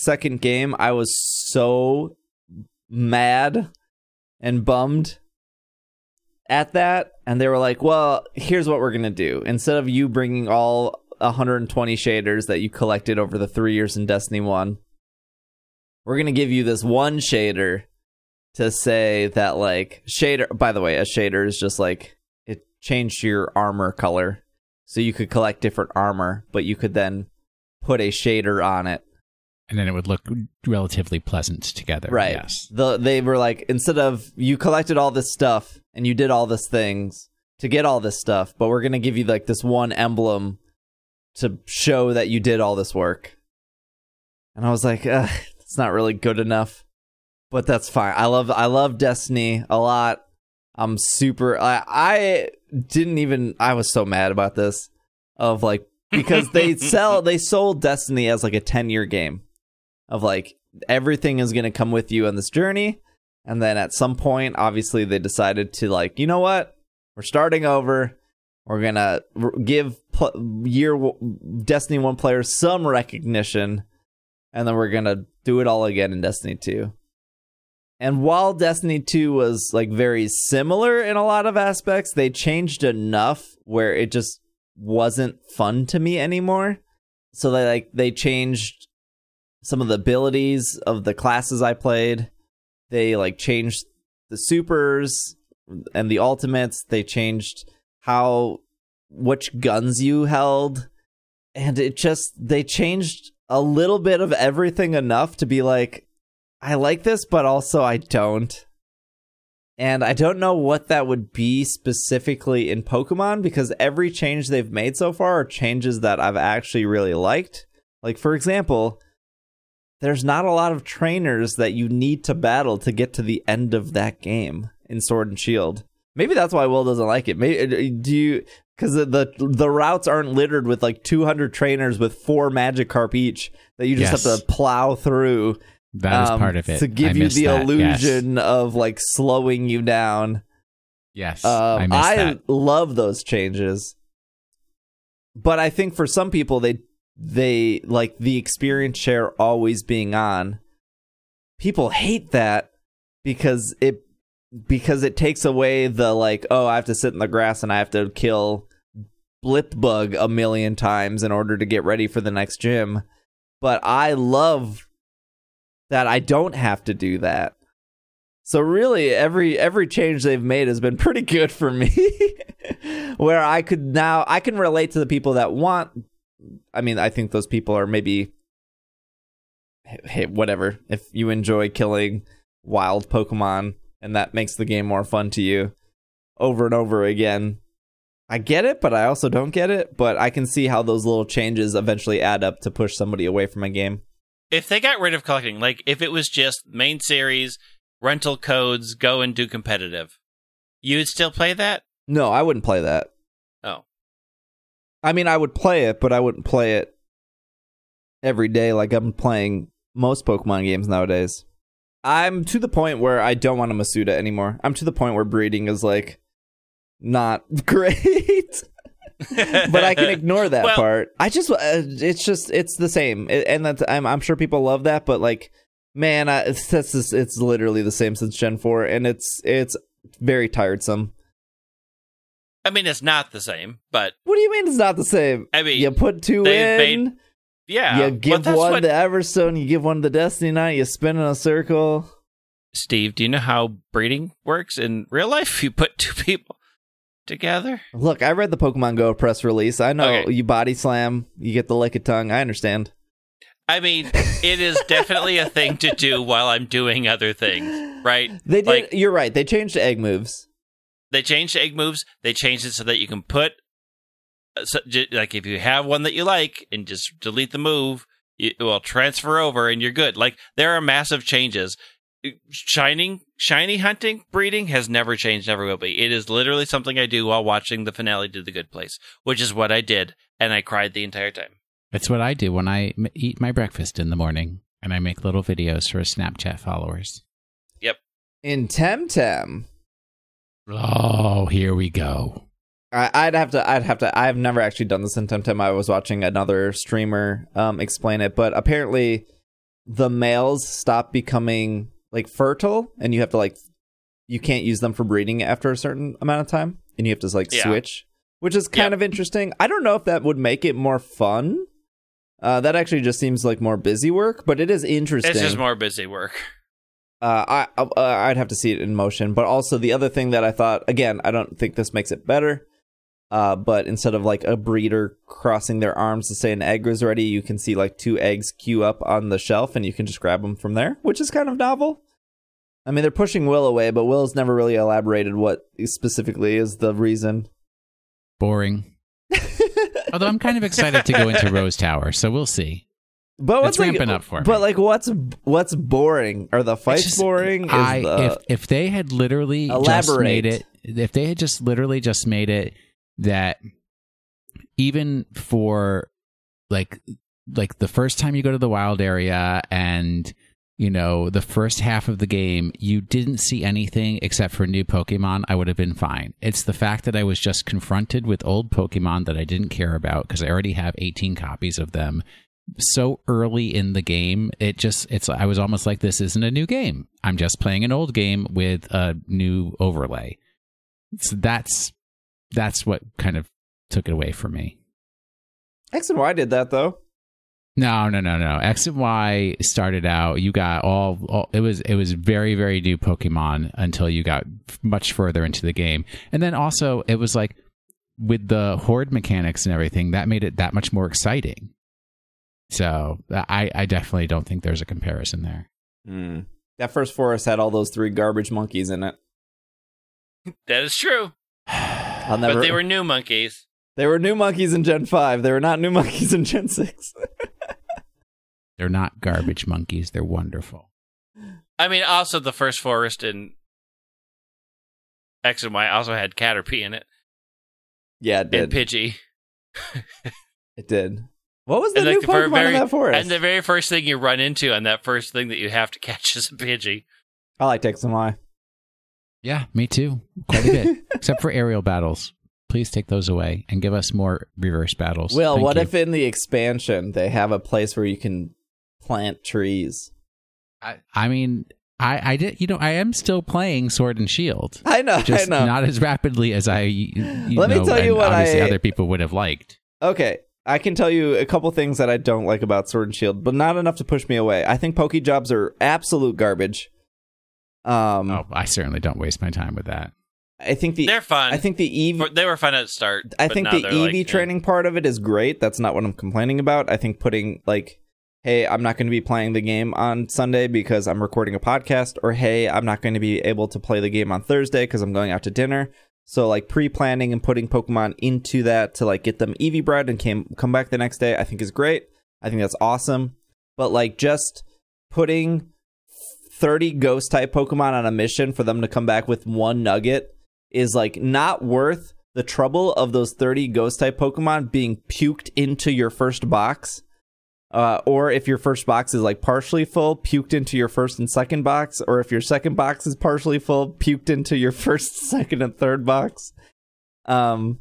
A: second game. I was so mad and bummed at that and they were like well here's what we're gonna do instead of you bringing all 120 shaders that you collected over the three years in destiny 1 we're gonna give you this one shader to say that like shader by the way a shader is just like it changed your armor color so you could collect different armor but you could then put a shader on it
C: And then it would look relatively pleasant together.
A: Right.
C: Yes.
A: The they were like instead of you collected all this stuff and you did all these things to get all this stuff, but we're gonna give you like this one emblem to show that you did all this work. And I was like, it's not really good enough, but that's fine. I love I love Destiny a lot. I'm super. I I didn't even. I was so mad about this of like because they [LAUGHS] sell they sold Destiny as like a 10 year game of like everything is going to come with you on this journey. And then at some point obviously they decided to like you know what? We're starting over. We're going to r- give pl- year w- destiny 1 players some recognition. And then we're going to do it all again in destiny 2 and while destiny 2 was like very similar in a lot of aspects they changed enough where it just wasn't fun to me anymore so they like they changed some of the abilities of the classes I played. They like changed the supers and the ultimates. They changed how which guns you held. And it just they changed a little bit of everything enough to be like I like this but also I don't. And I don't know what that would be specifically in Pokemon because every change they've made so far are changes that I've actually really liked. Like for example, there's not a lot of trainers that you need to battle to get to the end of that game in Sword and Shield. Maybe that's why Will doesn't like it. Maybe uh, do you because the, the the routes aren't littered with like 200 trainers with four Magikarp each that you just
C: Yes.
A: have to plow through
C: That is
A: um,
C: part of it.
A: to give
C: I
A: you the
C: that,
A: illusion of like slowing you down.
C: Yes. yes I
A: Um, I,
C: that.
A: love those changes, but I think for some people they they like the experience share always being on. People hate that because it because it takes away the like oh I have to sit in the grass and I have to kill Blipbug a million times in order to get ready for the next gym. But I love that I don't have to do that. So really every every change they've made has been [LAUGHS] pretty good for me. [LAUGHS] Where I could now I can relate to the people that want I mean, I think those people are maybe hey, whatever. If you enjoy killing wild Pokemon and that makes the game more fun to you over and over again, I get it, but I also don't get it. But I can see how those little changes eventually add up to push somebody away from a game.
B: If they got rid of collecting, like if it was just main series, rental codes, go and do competitive, you would still play that?
A: No, I wouldn't play that.
B: Oh.
A: I mean, I would play it, but I wouldn't play it every day like I'm playing most Pokemon games nowadays. I'm to the point where I don't want a Masuda anymore. I'm to the point where breeding is like not [LAUGHS] great. [LAUGHS] but I can ignore that
B: Well-
A: part. I just uh, it's just it's the same. It- and that's I'm I'm sure people love that, but like man, I, it's that's just, it's literally the same since Gen 4 and it's it's very tiresome.
B: I mean, it's not the same, but
A: What do you mean it's not the same?
B: I mean,
A: you put two in.
B: made- yeah.
A: you give one
B: what-
A: the Everstone, you give one the Destiny Knot, you spin in a circle.
B: Steve, do you know how breeding works in real life? You put two people together.
A: Look, I read the Pokemon Go press release. I know
B: Okay.
A: you body slam, you get the lick of tongue. I understand.
B: I mean, it is definitely a thing to do while I'm doing other things, right? [LAUGHS]
A: They did.
B: Like-
A: you're right. They changed egg moves.
B: They changed egg moves. They changed it so that you can put, uh, so, like, if you have one that you like and just delete the move, it will transfer over and you're good. Like, there are massive changes. Shining shiny hunting breeding has never changed never will be it is literally something i do while watching the finale to the good place which is what i did and i cried the entire time
C: It's what I do when I m- eat my breakfast in the morning and I make little videos for Snapchat followers.
A: Yep in Temtem,
C: Oh, here we go.
A: I, I'd have to. I'd have to. I've never actually done this in Temtem. I was watching another streamer um, explain it, but apparently, the males stop becoming like fertile, and you have to like, you can't use them for breeding after a certain amount of time, and you have to like
B: Yeah.
A: switch, which is kind
B: Yeah.
A: of interesting. I don't know if that would make it more fun. Uh, that actually just seems like more busy work, but it is interesting.
B: it's just more busy work
A: Uh, I uh, I'd have to see it in motion, but also the other thing that I thought again, I don't think this makes it better. Uh, but instead of like a breeder crossing their arms to say an egg was ready, you can see like two eggs queue up on the shelf, and you can just grab them from there, which is kind of novel. I mean, they're pushing Will away, but Will's never really elaborated what specifically is the reason.
C: Boring. [LAUGHS] Although I'm kind of excited to go into Rose Tower, so we'll see.
A: But what's
C: It's ramping
A: like,
C: up for me.
A: But like, what's what's boring? Are the fights
C: just-
A: boring? Is
C: I
A: the-
C: if if they had literally just made it, if they had just literally just made it that even for like like the first time you go to the wild area and you know the first half of the game you didn't see anything except for new pokemon i would have been fine. It's the fact that i was just confronted with old pokemon that i didn't care about because i already have 18 copies of them so early in the game it just it's i was almost like this isn't a new game. I'm just playing an old game with a new overlay. So that's that's what kind of took it away from me.
A: X and Y did that though.
C: No no no no x and y started out you got all, all it was it was very very new pokemon until you got much further into the game and then also it was like with the horde mechanics and everything that made it that much more exciting so i i definitely don't think there's a comparison there
A: Hmm. That first forest had all those three garbage monkeys in it.
B: that is true [SIGHS]
A: I'll never.
B: but they were new monkeys
A: they were new monkeys in Gen Five. They were not new monkeys in Gen Six. [LAUGHS]
C: They're not garbage monkeys. They're wonderful.
B: i mean also the first forest in x and y also had caterpie in it
A: yeah, it
B: and
A: did.
B: pidgey [LAUGHS]
A: It did. What was the
B: And,
A: new
B: like, the
A: Pokemon
B: very-
A: in that forest?
B: and the very first thing you run into on that first thing that you have to catch is a pidgey
A: I like X and Y.
C: Yeah, me too. Quite a bit. [LAUGHS] Except for aerial battles. Please take those away and give us more reverse battles.
A: Well,
C: Thank
A: what
C: you.
A: if in the expansion they have a place where you can plant trees?
C: I, I mean, I, I did. You know, I am still playing Sword and Shield,
A: I know.
C: just
A: I know.
C: not as rapidly as I. You
A: Let me tell you
C: and
A: what
C: obviously
A: I-
C: other people would have liked.
A: Okay, I can tell you a couple things that I don't like about Sword and Shield, but not enough to push me away. I think Pokejobs are absolute garbage. Um,
C: Oh, I certainly don't waste my time with that.
A: I think the
B: they're fun
A: I think the Eevee
B: they were fun at the start
A: I think the
B: they're
A: EV
B: like, eh.
A: training part of it is great. That's not what I'm complaining about. I think putting like, hey, I'm not going to be playing the game on Sunday because I'm recording a podcast, or hey, I'm not going to be able to play the game on Thursday because I'm going out to dinner. So like pre-planning and putting Pokemon into that to like get them EV bred and came come back the next day, I think is great. I think that's awesome. But like just putting 30 ghost type Pokemon on a mission for them to come back with one nugget is like not worth the trouble of those 30 ghost type Pokemon being puked into your first box. Uh, or if your first box is like partially full, puked into your first and second box, or if your second box is partially full, puked into your [LAUGHS] first, second, and third box. Um,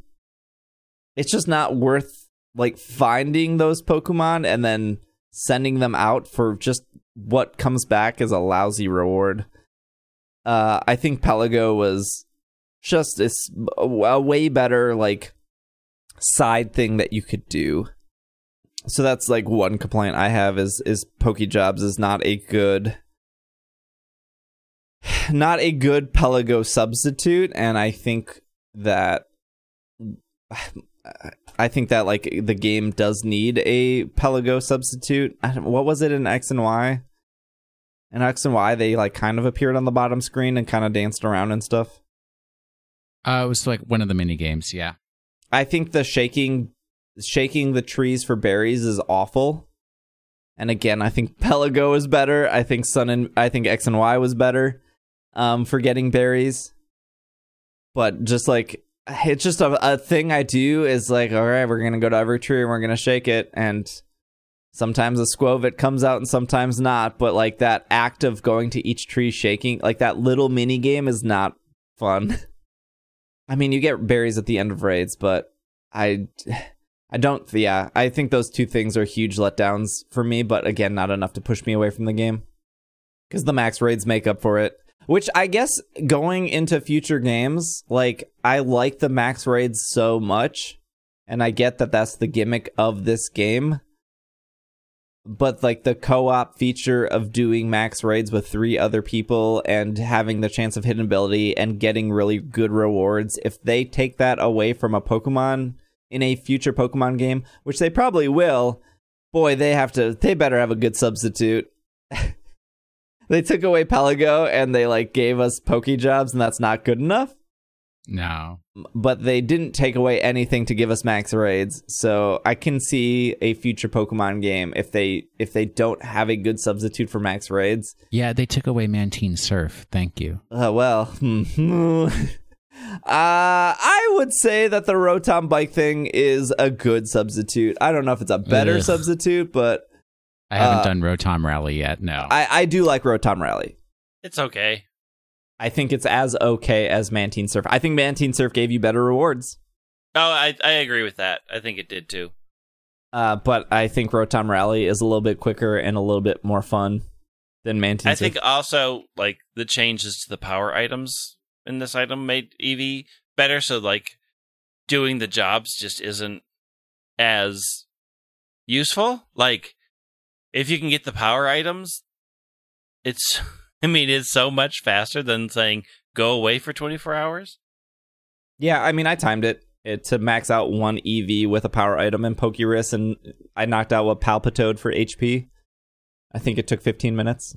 A: it's just not worth like finding those Pokemon and then sending them out for just what comes back as a lousy reward. Uh, I think Pelago was just a a way better like side thing that you could do. So that's like one complaint I have is is Pokejobs is not a good not a good Pelago substitute and I think that I think that like the game does need a Pelago substitute. I don't- What was it in X and Y? In X and Y, they like kind of appeared on the bottom screen and kind of danced around and stuff.
C: Uh, it was like one of the mini games. Yeah.
A: I think the shaking shaking the trees for berries is awful. And again, I think Pelago was better. I think Sun and I think X and Y was better um, for getting berries. But just like it's just a, a thing I do is like, all right, we're gonna go to every tree and we're gonna shake it, and sometimes a Skwovet comes out and sometimes not. But like that act of going to each tree shaking, like that little mini game, is not fun. [LAUGHS] I mean, you get berries at the end of raids, but I, I don't. Yeah, I think those two things are huge letdowns for me. But again, not enough to push me away from the game because the max raids make up for it. Which I guess going into future games, like I like the max raids so much, and I get that that's the gimmick of this game. But like the co-op feature of doing max raids with three other people and having the chance of hidden ability and getting really good rewards, if they take that away from a Pokemon in a future Pokemon game, which they probably will, boy, they have to they better have a good substitute. [LAUGHS] they took away Pelago and they like gave us Poke jobs and that's not good enough.
C: No.
A: But they didn't take away anything to give us max raids. So I can see a future Pokemon game if they if they don't have a good substitute for max raids.
C: Yeah, they took away Mantine Surf. Thank you.
A: Uh, well, [LAUGHS] uh, I would say that the Rotom bike thing is a good substitute. I don't know if it's a better
C: Ugh.
A: substitute, but
C: I haven't
A: Uh,
C: done Rotom Rally yet. No.
A: I, I do like Rotom Rally.
B: It's okay.
A: I think it's as okay as Mantine Surf. I think Mantine Surf gave you better rewards.
B: Oh, I I agree with that. I think it did too.
A: Uh, but I think Rotom Rally is a little bit quicker and a little bit more fun than Mantine
B: I
A: Surf.
B: think also like the changes to the power items in this item made EV better. So like doing the jobs just isn't as useful. Like if you can get the power items, it's [LAUGHS] I mean it's so much faster than saying go away for 24 hours.
A: Yeah, I mean, I timed it, it to max out one EV with a power item in Pokerus, and I knocked out a Palpitoad for HP. I think it took 15 minutes.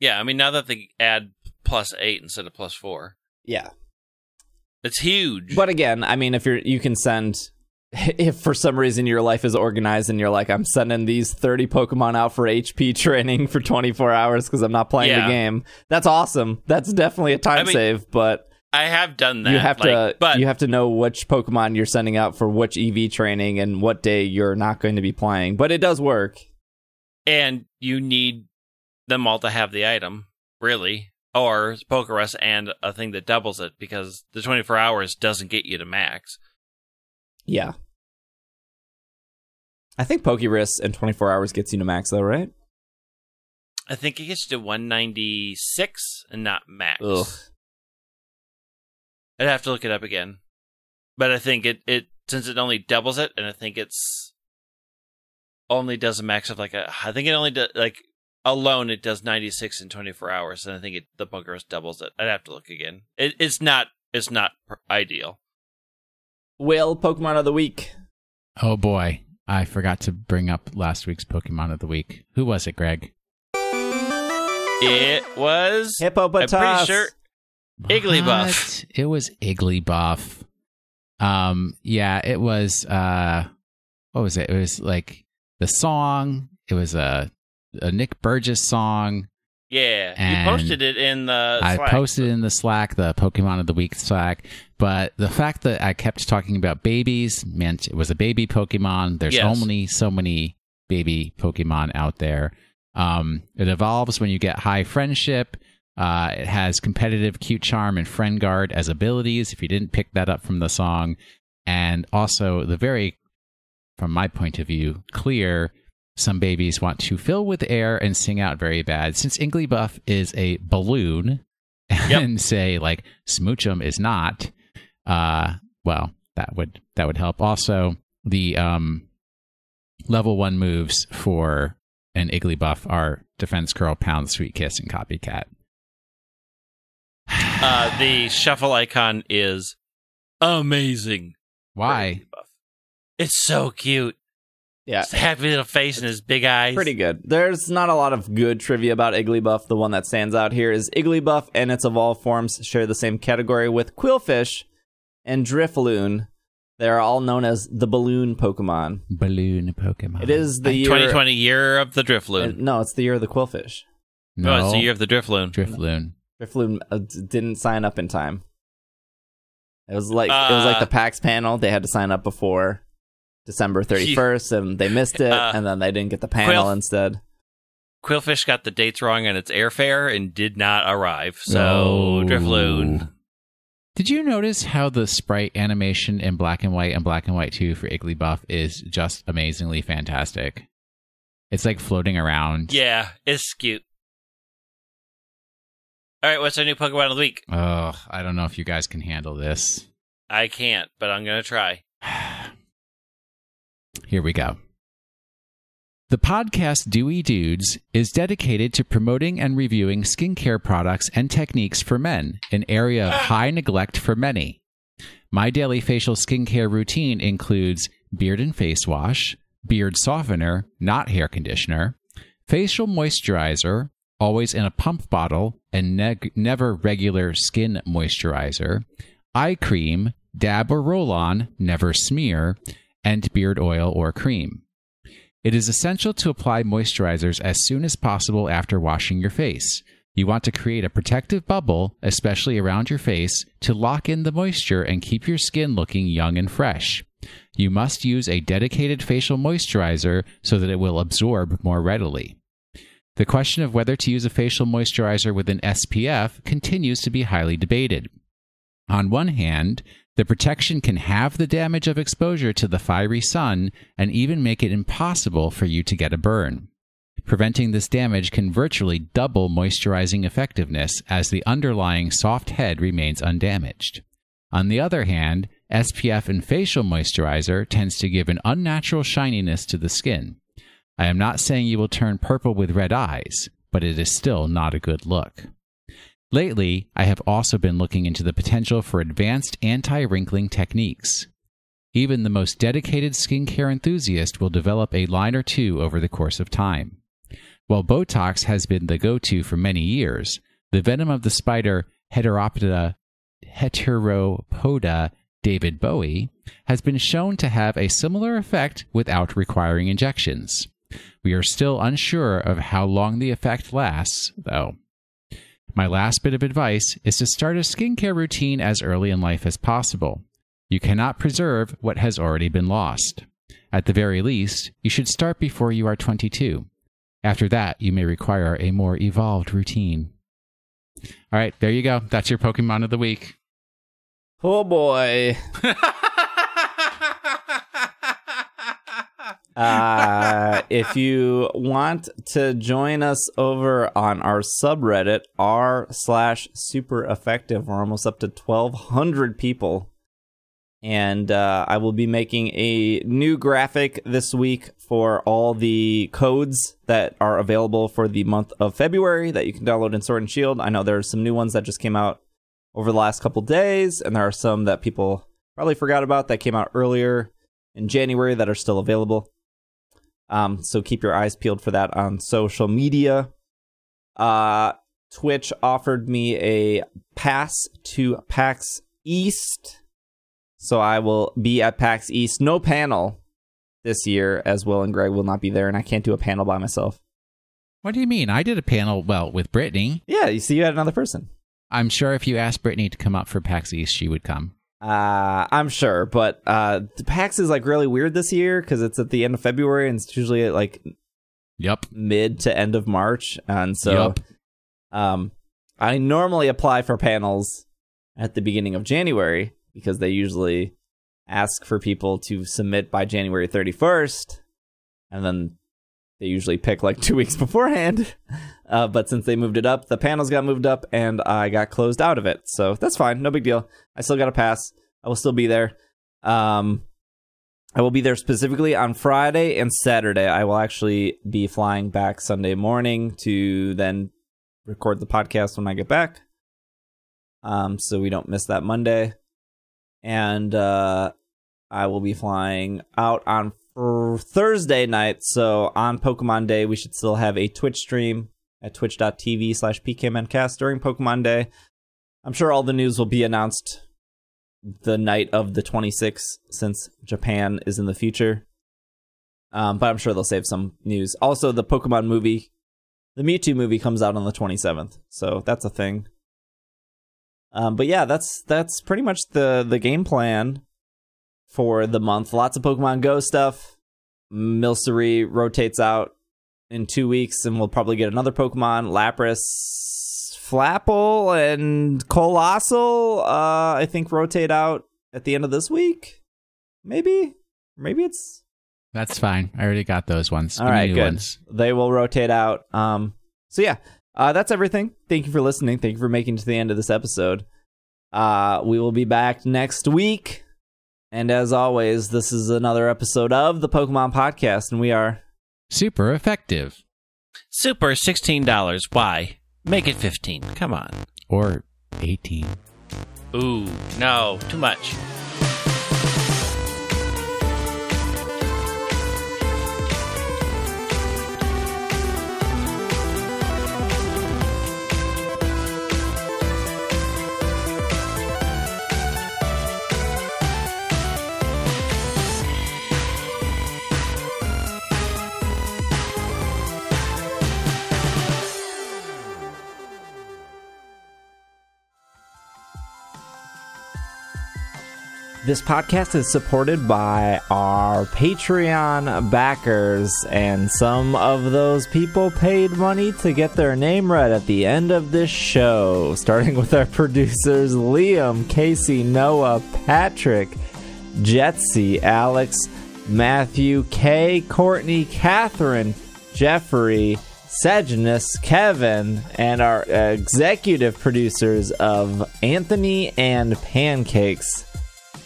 B: Yeah, I mean now that they add plus 8 instead of plus 4.
A: Yeah,
B: It's huge.
A: but again, I mean, if you're you can send. [LAUGHS] If for some reason your life is organized and you're like, I'm sending these 30 Pokemon out for HP [LAUGHS] training for 24 hours because I'm not playing
B: Yeah.
A: the game, that's awesome. That's definitely a time
B: I mean,
A: save, but
B: I have done that.
A: you have
B: like,
A: to
B: but
A: you have to know which Pokemon you're sending out for which EV training and what day you're not going to be playing. But it does work.
B: and you need them all to have the item, really, or Pokerus and a thing that doubles it because the 24 hours doesn't get you to max.
A: Yeah. I think Pokerus and 24 hours gets you to max though, right?
B: I think it gets you to 196 and not max.
A: Ugh.
B: I'd have to look it up again, but I think it it since it only doubles it, and I think it's only does a max of like a. I think it only does like alone it does 96 in 24 hours, and I think it the Pokerus doubles it. I'd have to look again. It, it's not it's not per- ideal.
A: Will Pokemon of the week.
C: oh boy. I forgot to bring up last week's Pokemon of the week. Who was it, Greg?
B: It was
A: Hippopotas.
B: I'm pretty sure Igglybuff.
C: What? It was Igglybuff. Um, yeah, it was. Uh, what was it? It was like the song. It was a a Nick Burgess song.
B: yeah.
C: And
B: you posted it in the.
C: I
B: Slack.
C: posted in the Slack, the Pokemon of the Week Slack. But the fact that I kept talking about babies meant it was a baby Pokemon. There's
B: Yes.
C: only so many baby Pokemon out there. Um, it evolves when you get high friendship. Uh, it has competitive cute charm and friend guard as abilities. If you didn't pick that up from the song, and also the very, from my point of view, clear. Some babies want to fill with air and sing out very bad. Since Igglybuff is a balloon, [LAUGHS] and say like Smoochum is not, uh, well, that would that would help. Also, the um, level one moves for an Igglybuff are Defense Curl, Pound, Sweet Kiss, and Copycat. [SIGHS]
B: Uh, the shuffle icon is amazing.
C: Why?
B: It's so cute.
A: Yeah.
B: His happy little face and his big eyes.
A: Pretty good. There's not a lot of good trivia about Igglybuff. The one that stands out here is Igglybuff and its evolved forms share the same category with Qwilfish and Drifloon. They're all known as the balloon Pokemon.
C: Balloon Pokemon.
A: It is the year.
B: 2020 year of the
A: uh,
B: Drifloon.
A: no, it's the year of the Qwilfish.
B: No,
C: No,
B: it's the year of the Drifloon.
C: Drifloon.
A: Drifloon uh, didn't sign up in time. It was like it was like
B: Uh,
A: the PAX panel. They had to sign up before December thirty first, and they missed it,
B: Uh,
A: and then they didn't get the panel
B: Quill-
A: instead.
B: Qwilfish got the dates wrong on its airfare and did not arrive. So
C: Oh.
B: Drifloon.
C: Did you notice how the sprite animation in black and white and black and white 2 for Igglybuff is just amazingly fantastic? It's like floating around.
B: Yeah, it's cute. All right, what's our new Pokemon of the week?
C: Oh, I don't know if you guys can handle this.
B: I can't, but I'm gonna try.
C: Here we go. The podcast Dewey Dudes is dedicated to promoting and reviewing skincare products and techniques for men, an area of high neglect for many. My daily facial skincare routine includes beard and face wash, beard softener, not hair conditioner, facial moisturizer, always in a pump bottle and never regular skin moisturizer, eye cream, dab or roll on, never smear, and beard oil or cream. It is essential to apply moisturizers as soon as possible after washing your face. You want to create a protective bubble, especially around your face, to lock in the moisture and keep your skin looking young and fresh. You must use a dedicated facial moisturizer so that it will absorb more readily. The question of whether to use a facial moisturizer with an SPF continues to be highly debated. On one hand, the protection can halve the damage of exposure to the fiery sun and even make it impossible for you to get a burn. Preventing this damage can virtually double moisturizing effectiveness as the underlying soft head remains undamaged. On the other hand, SPF and facial moisturizer tends to give an unnatural shininess to the skin. I am not saying you will turn purple with red eyes, but it is still not a good look. Lately, I have also been looking into the potential for advanced anti wrinkling techniques. Even the most dedicated skincare enthusiast will develop a line or two over the course of time. While Botox has been the go to for many years, the venom of the spider Heteropida heteropoda David Bowie has been shown to have a similar effect without requiring injections. We are still unsure of how long the effect lasts, though. My last bit of advice is to start a skincare routine as early in life as possible. You cannot preserve what has already been lost. At the very least, you should start before you are 22. After that, you may require a more evolved routine. All right, there you go. That's your Pokemon of the week.
A: Oh boy. [LAUGHS] uh, if [LAUGHS] you want to join us over on our subreddit, r slash super effective, we're almost up to 1,200 people. And uh, I will be making a new graphic this week for all the codes that are available for the month of February that you can download in Sword and Shield. I know there's some new ones that just came out over the last couple days, and there are some that people probably forgot about that came out earlier in January that are still available. Um, so keep your eyes peeled for that on social media. Uh, Twitch offered me a pass to PAX East, so I will be at PAX East. No panel this year, as Will and Greg will not be there, and I can't do a panel by myself.
C: What do you mean? I did a panel, well, with Brittany.
A: Yeah, you see, you had another person.
C: I'm sure if you asked Brittany to come up for PAX East, she would come.
A: Uh, I'm sure, but uh, the PAX is like really weird this year because it's at the end of February and it's usually at like
C: Yep.
A: mid to end of March, and so
C: Yup.
A: um, I normally apply for panels at the beginning of January because they usually ask for people to submit by January 31st, and then they usually pick like two [LAUGHS] weeks beforehand. Uh, but since they moved it up, the panels got moved up, and I got closed out of it. So that's fine, no big deal. I still got a pass. I will still be there. Um, I will be there specifically on Friday and Saturday. I will actually be flying back Sunday morning to then record the podcast when I get back. Um, so we don't miss that Monday. And uh, I will be flying out on fr- Thursday night. So on Pokemon Day, we should still have a Twitch stream at twitch.tv slash pkmncast during Pokemon Day. I'm sure all the news will be announced the night of the 26th since Japan is in the future. Um, but I'm sure they'll save some news. Also, the Pokemon movie, the Mewtwo movie comes out on the 27th, so that's a thing. Um, but yeah, that's that's pretty much the the game plan for the month. Lots of Pokemon Go stuff. Milcery rotates out in two weeks, and we'll probably get another Pokemon. Lapras, Flapple, and Coalossal. Uh, I think rotate out at the end of this week. Maybe, maybe it's
C: That's fine. I already got those ones.
A: all
C: Give
A: right. Good.
C: ones.
A: They will rotate out. Um. So yeah, uh, that's everything. Thank you for listening. Thank you for making it to the end of this episode. Uh, we will be back next week. And as always, this is another episode of the Pokemon Podcast, and we are
C: Super effective.
B: Super sixteen dollars. Why? Make it fifteen. Come on.
C: Or 18.
B: Ooh, no, too much.
A: This podcast is supported by our Patreon backers, and some of those people paid money to get their name read at the end of this show. Starting with our producers Liam, Casey, Noah, Patrick, Jetsy, Alex, Matthew, Kay, Courtney, Catherine, Jeffrey, Sejanus, Kevin, and our executive producers of Anthony and Pancakes.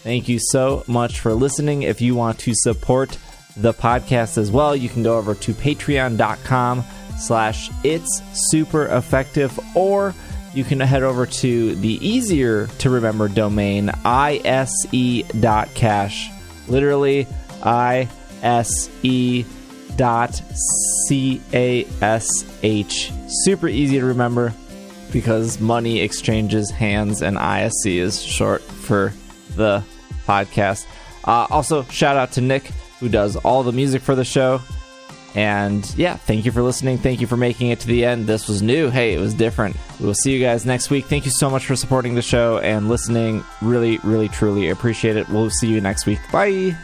A: Thank you so much for listening. If you want to support the podcast as well, you can go over to patreon.com slash it's super effective or you can head over to the easier to remember domain ise.cash. Literally I-S-E dot C-A-S-H. Super easy to remember because money exchanges hands and ISC is short for the podcast. Uh, also, shout out to Nick who does all the music for the show. And yeah, thank you for listening. Thank you for making it to the end. This was new. Hey, it was different. We will see you guys next week. Thank you so much for supporting the show and listening. Really, really, truly appreciate it. We'll see you next week. Bye.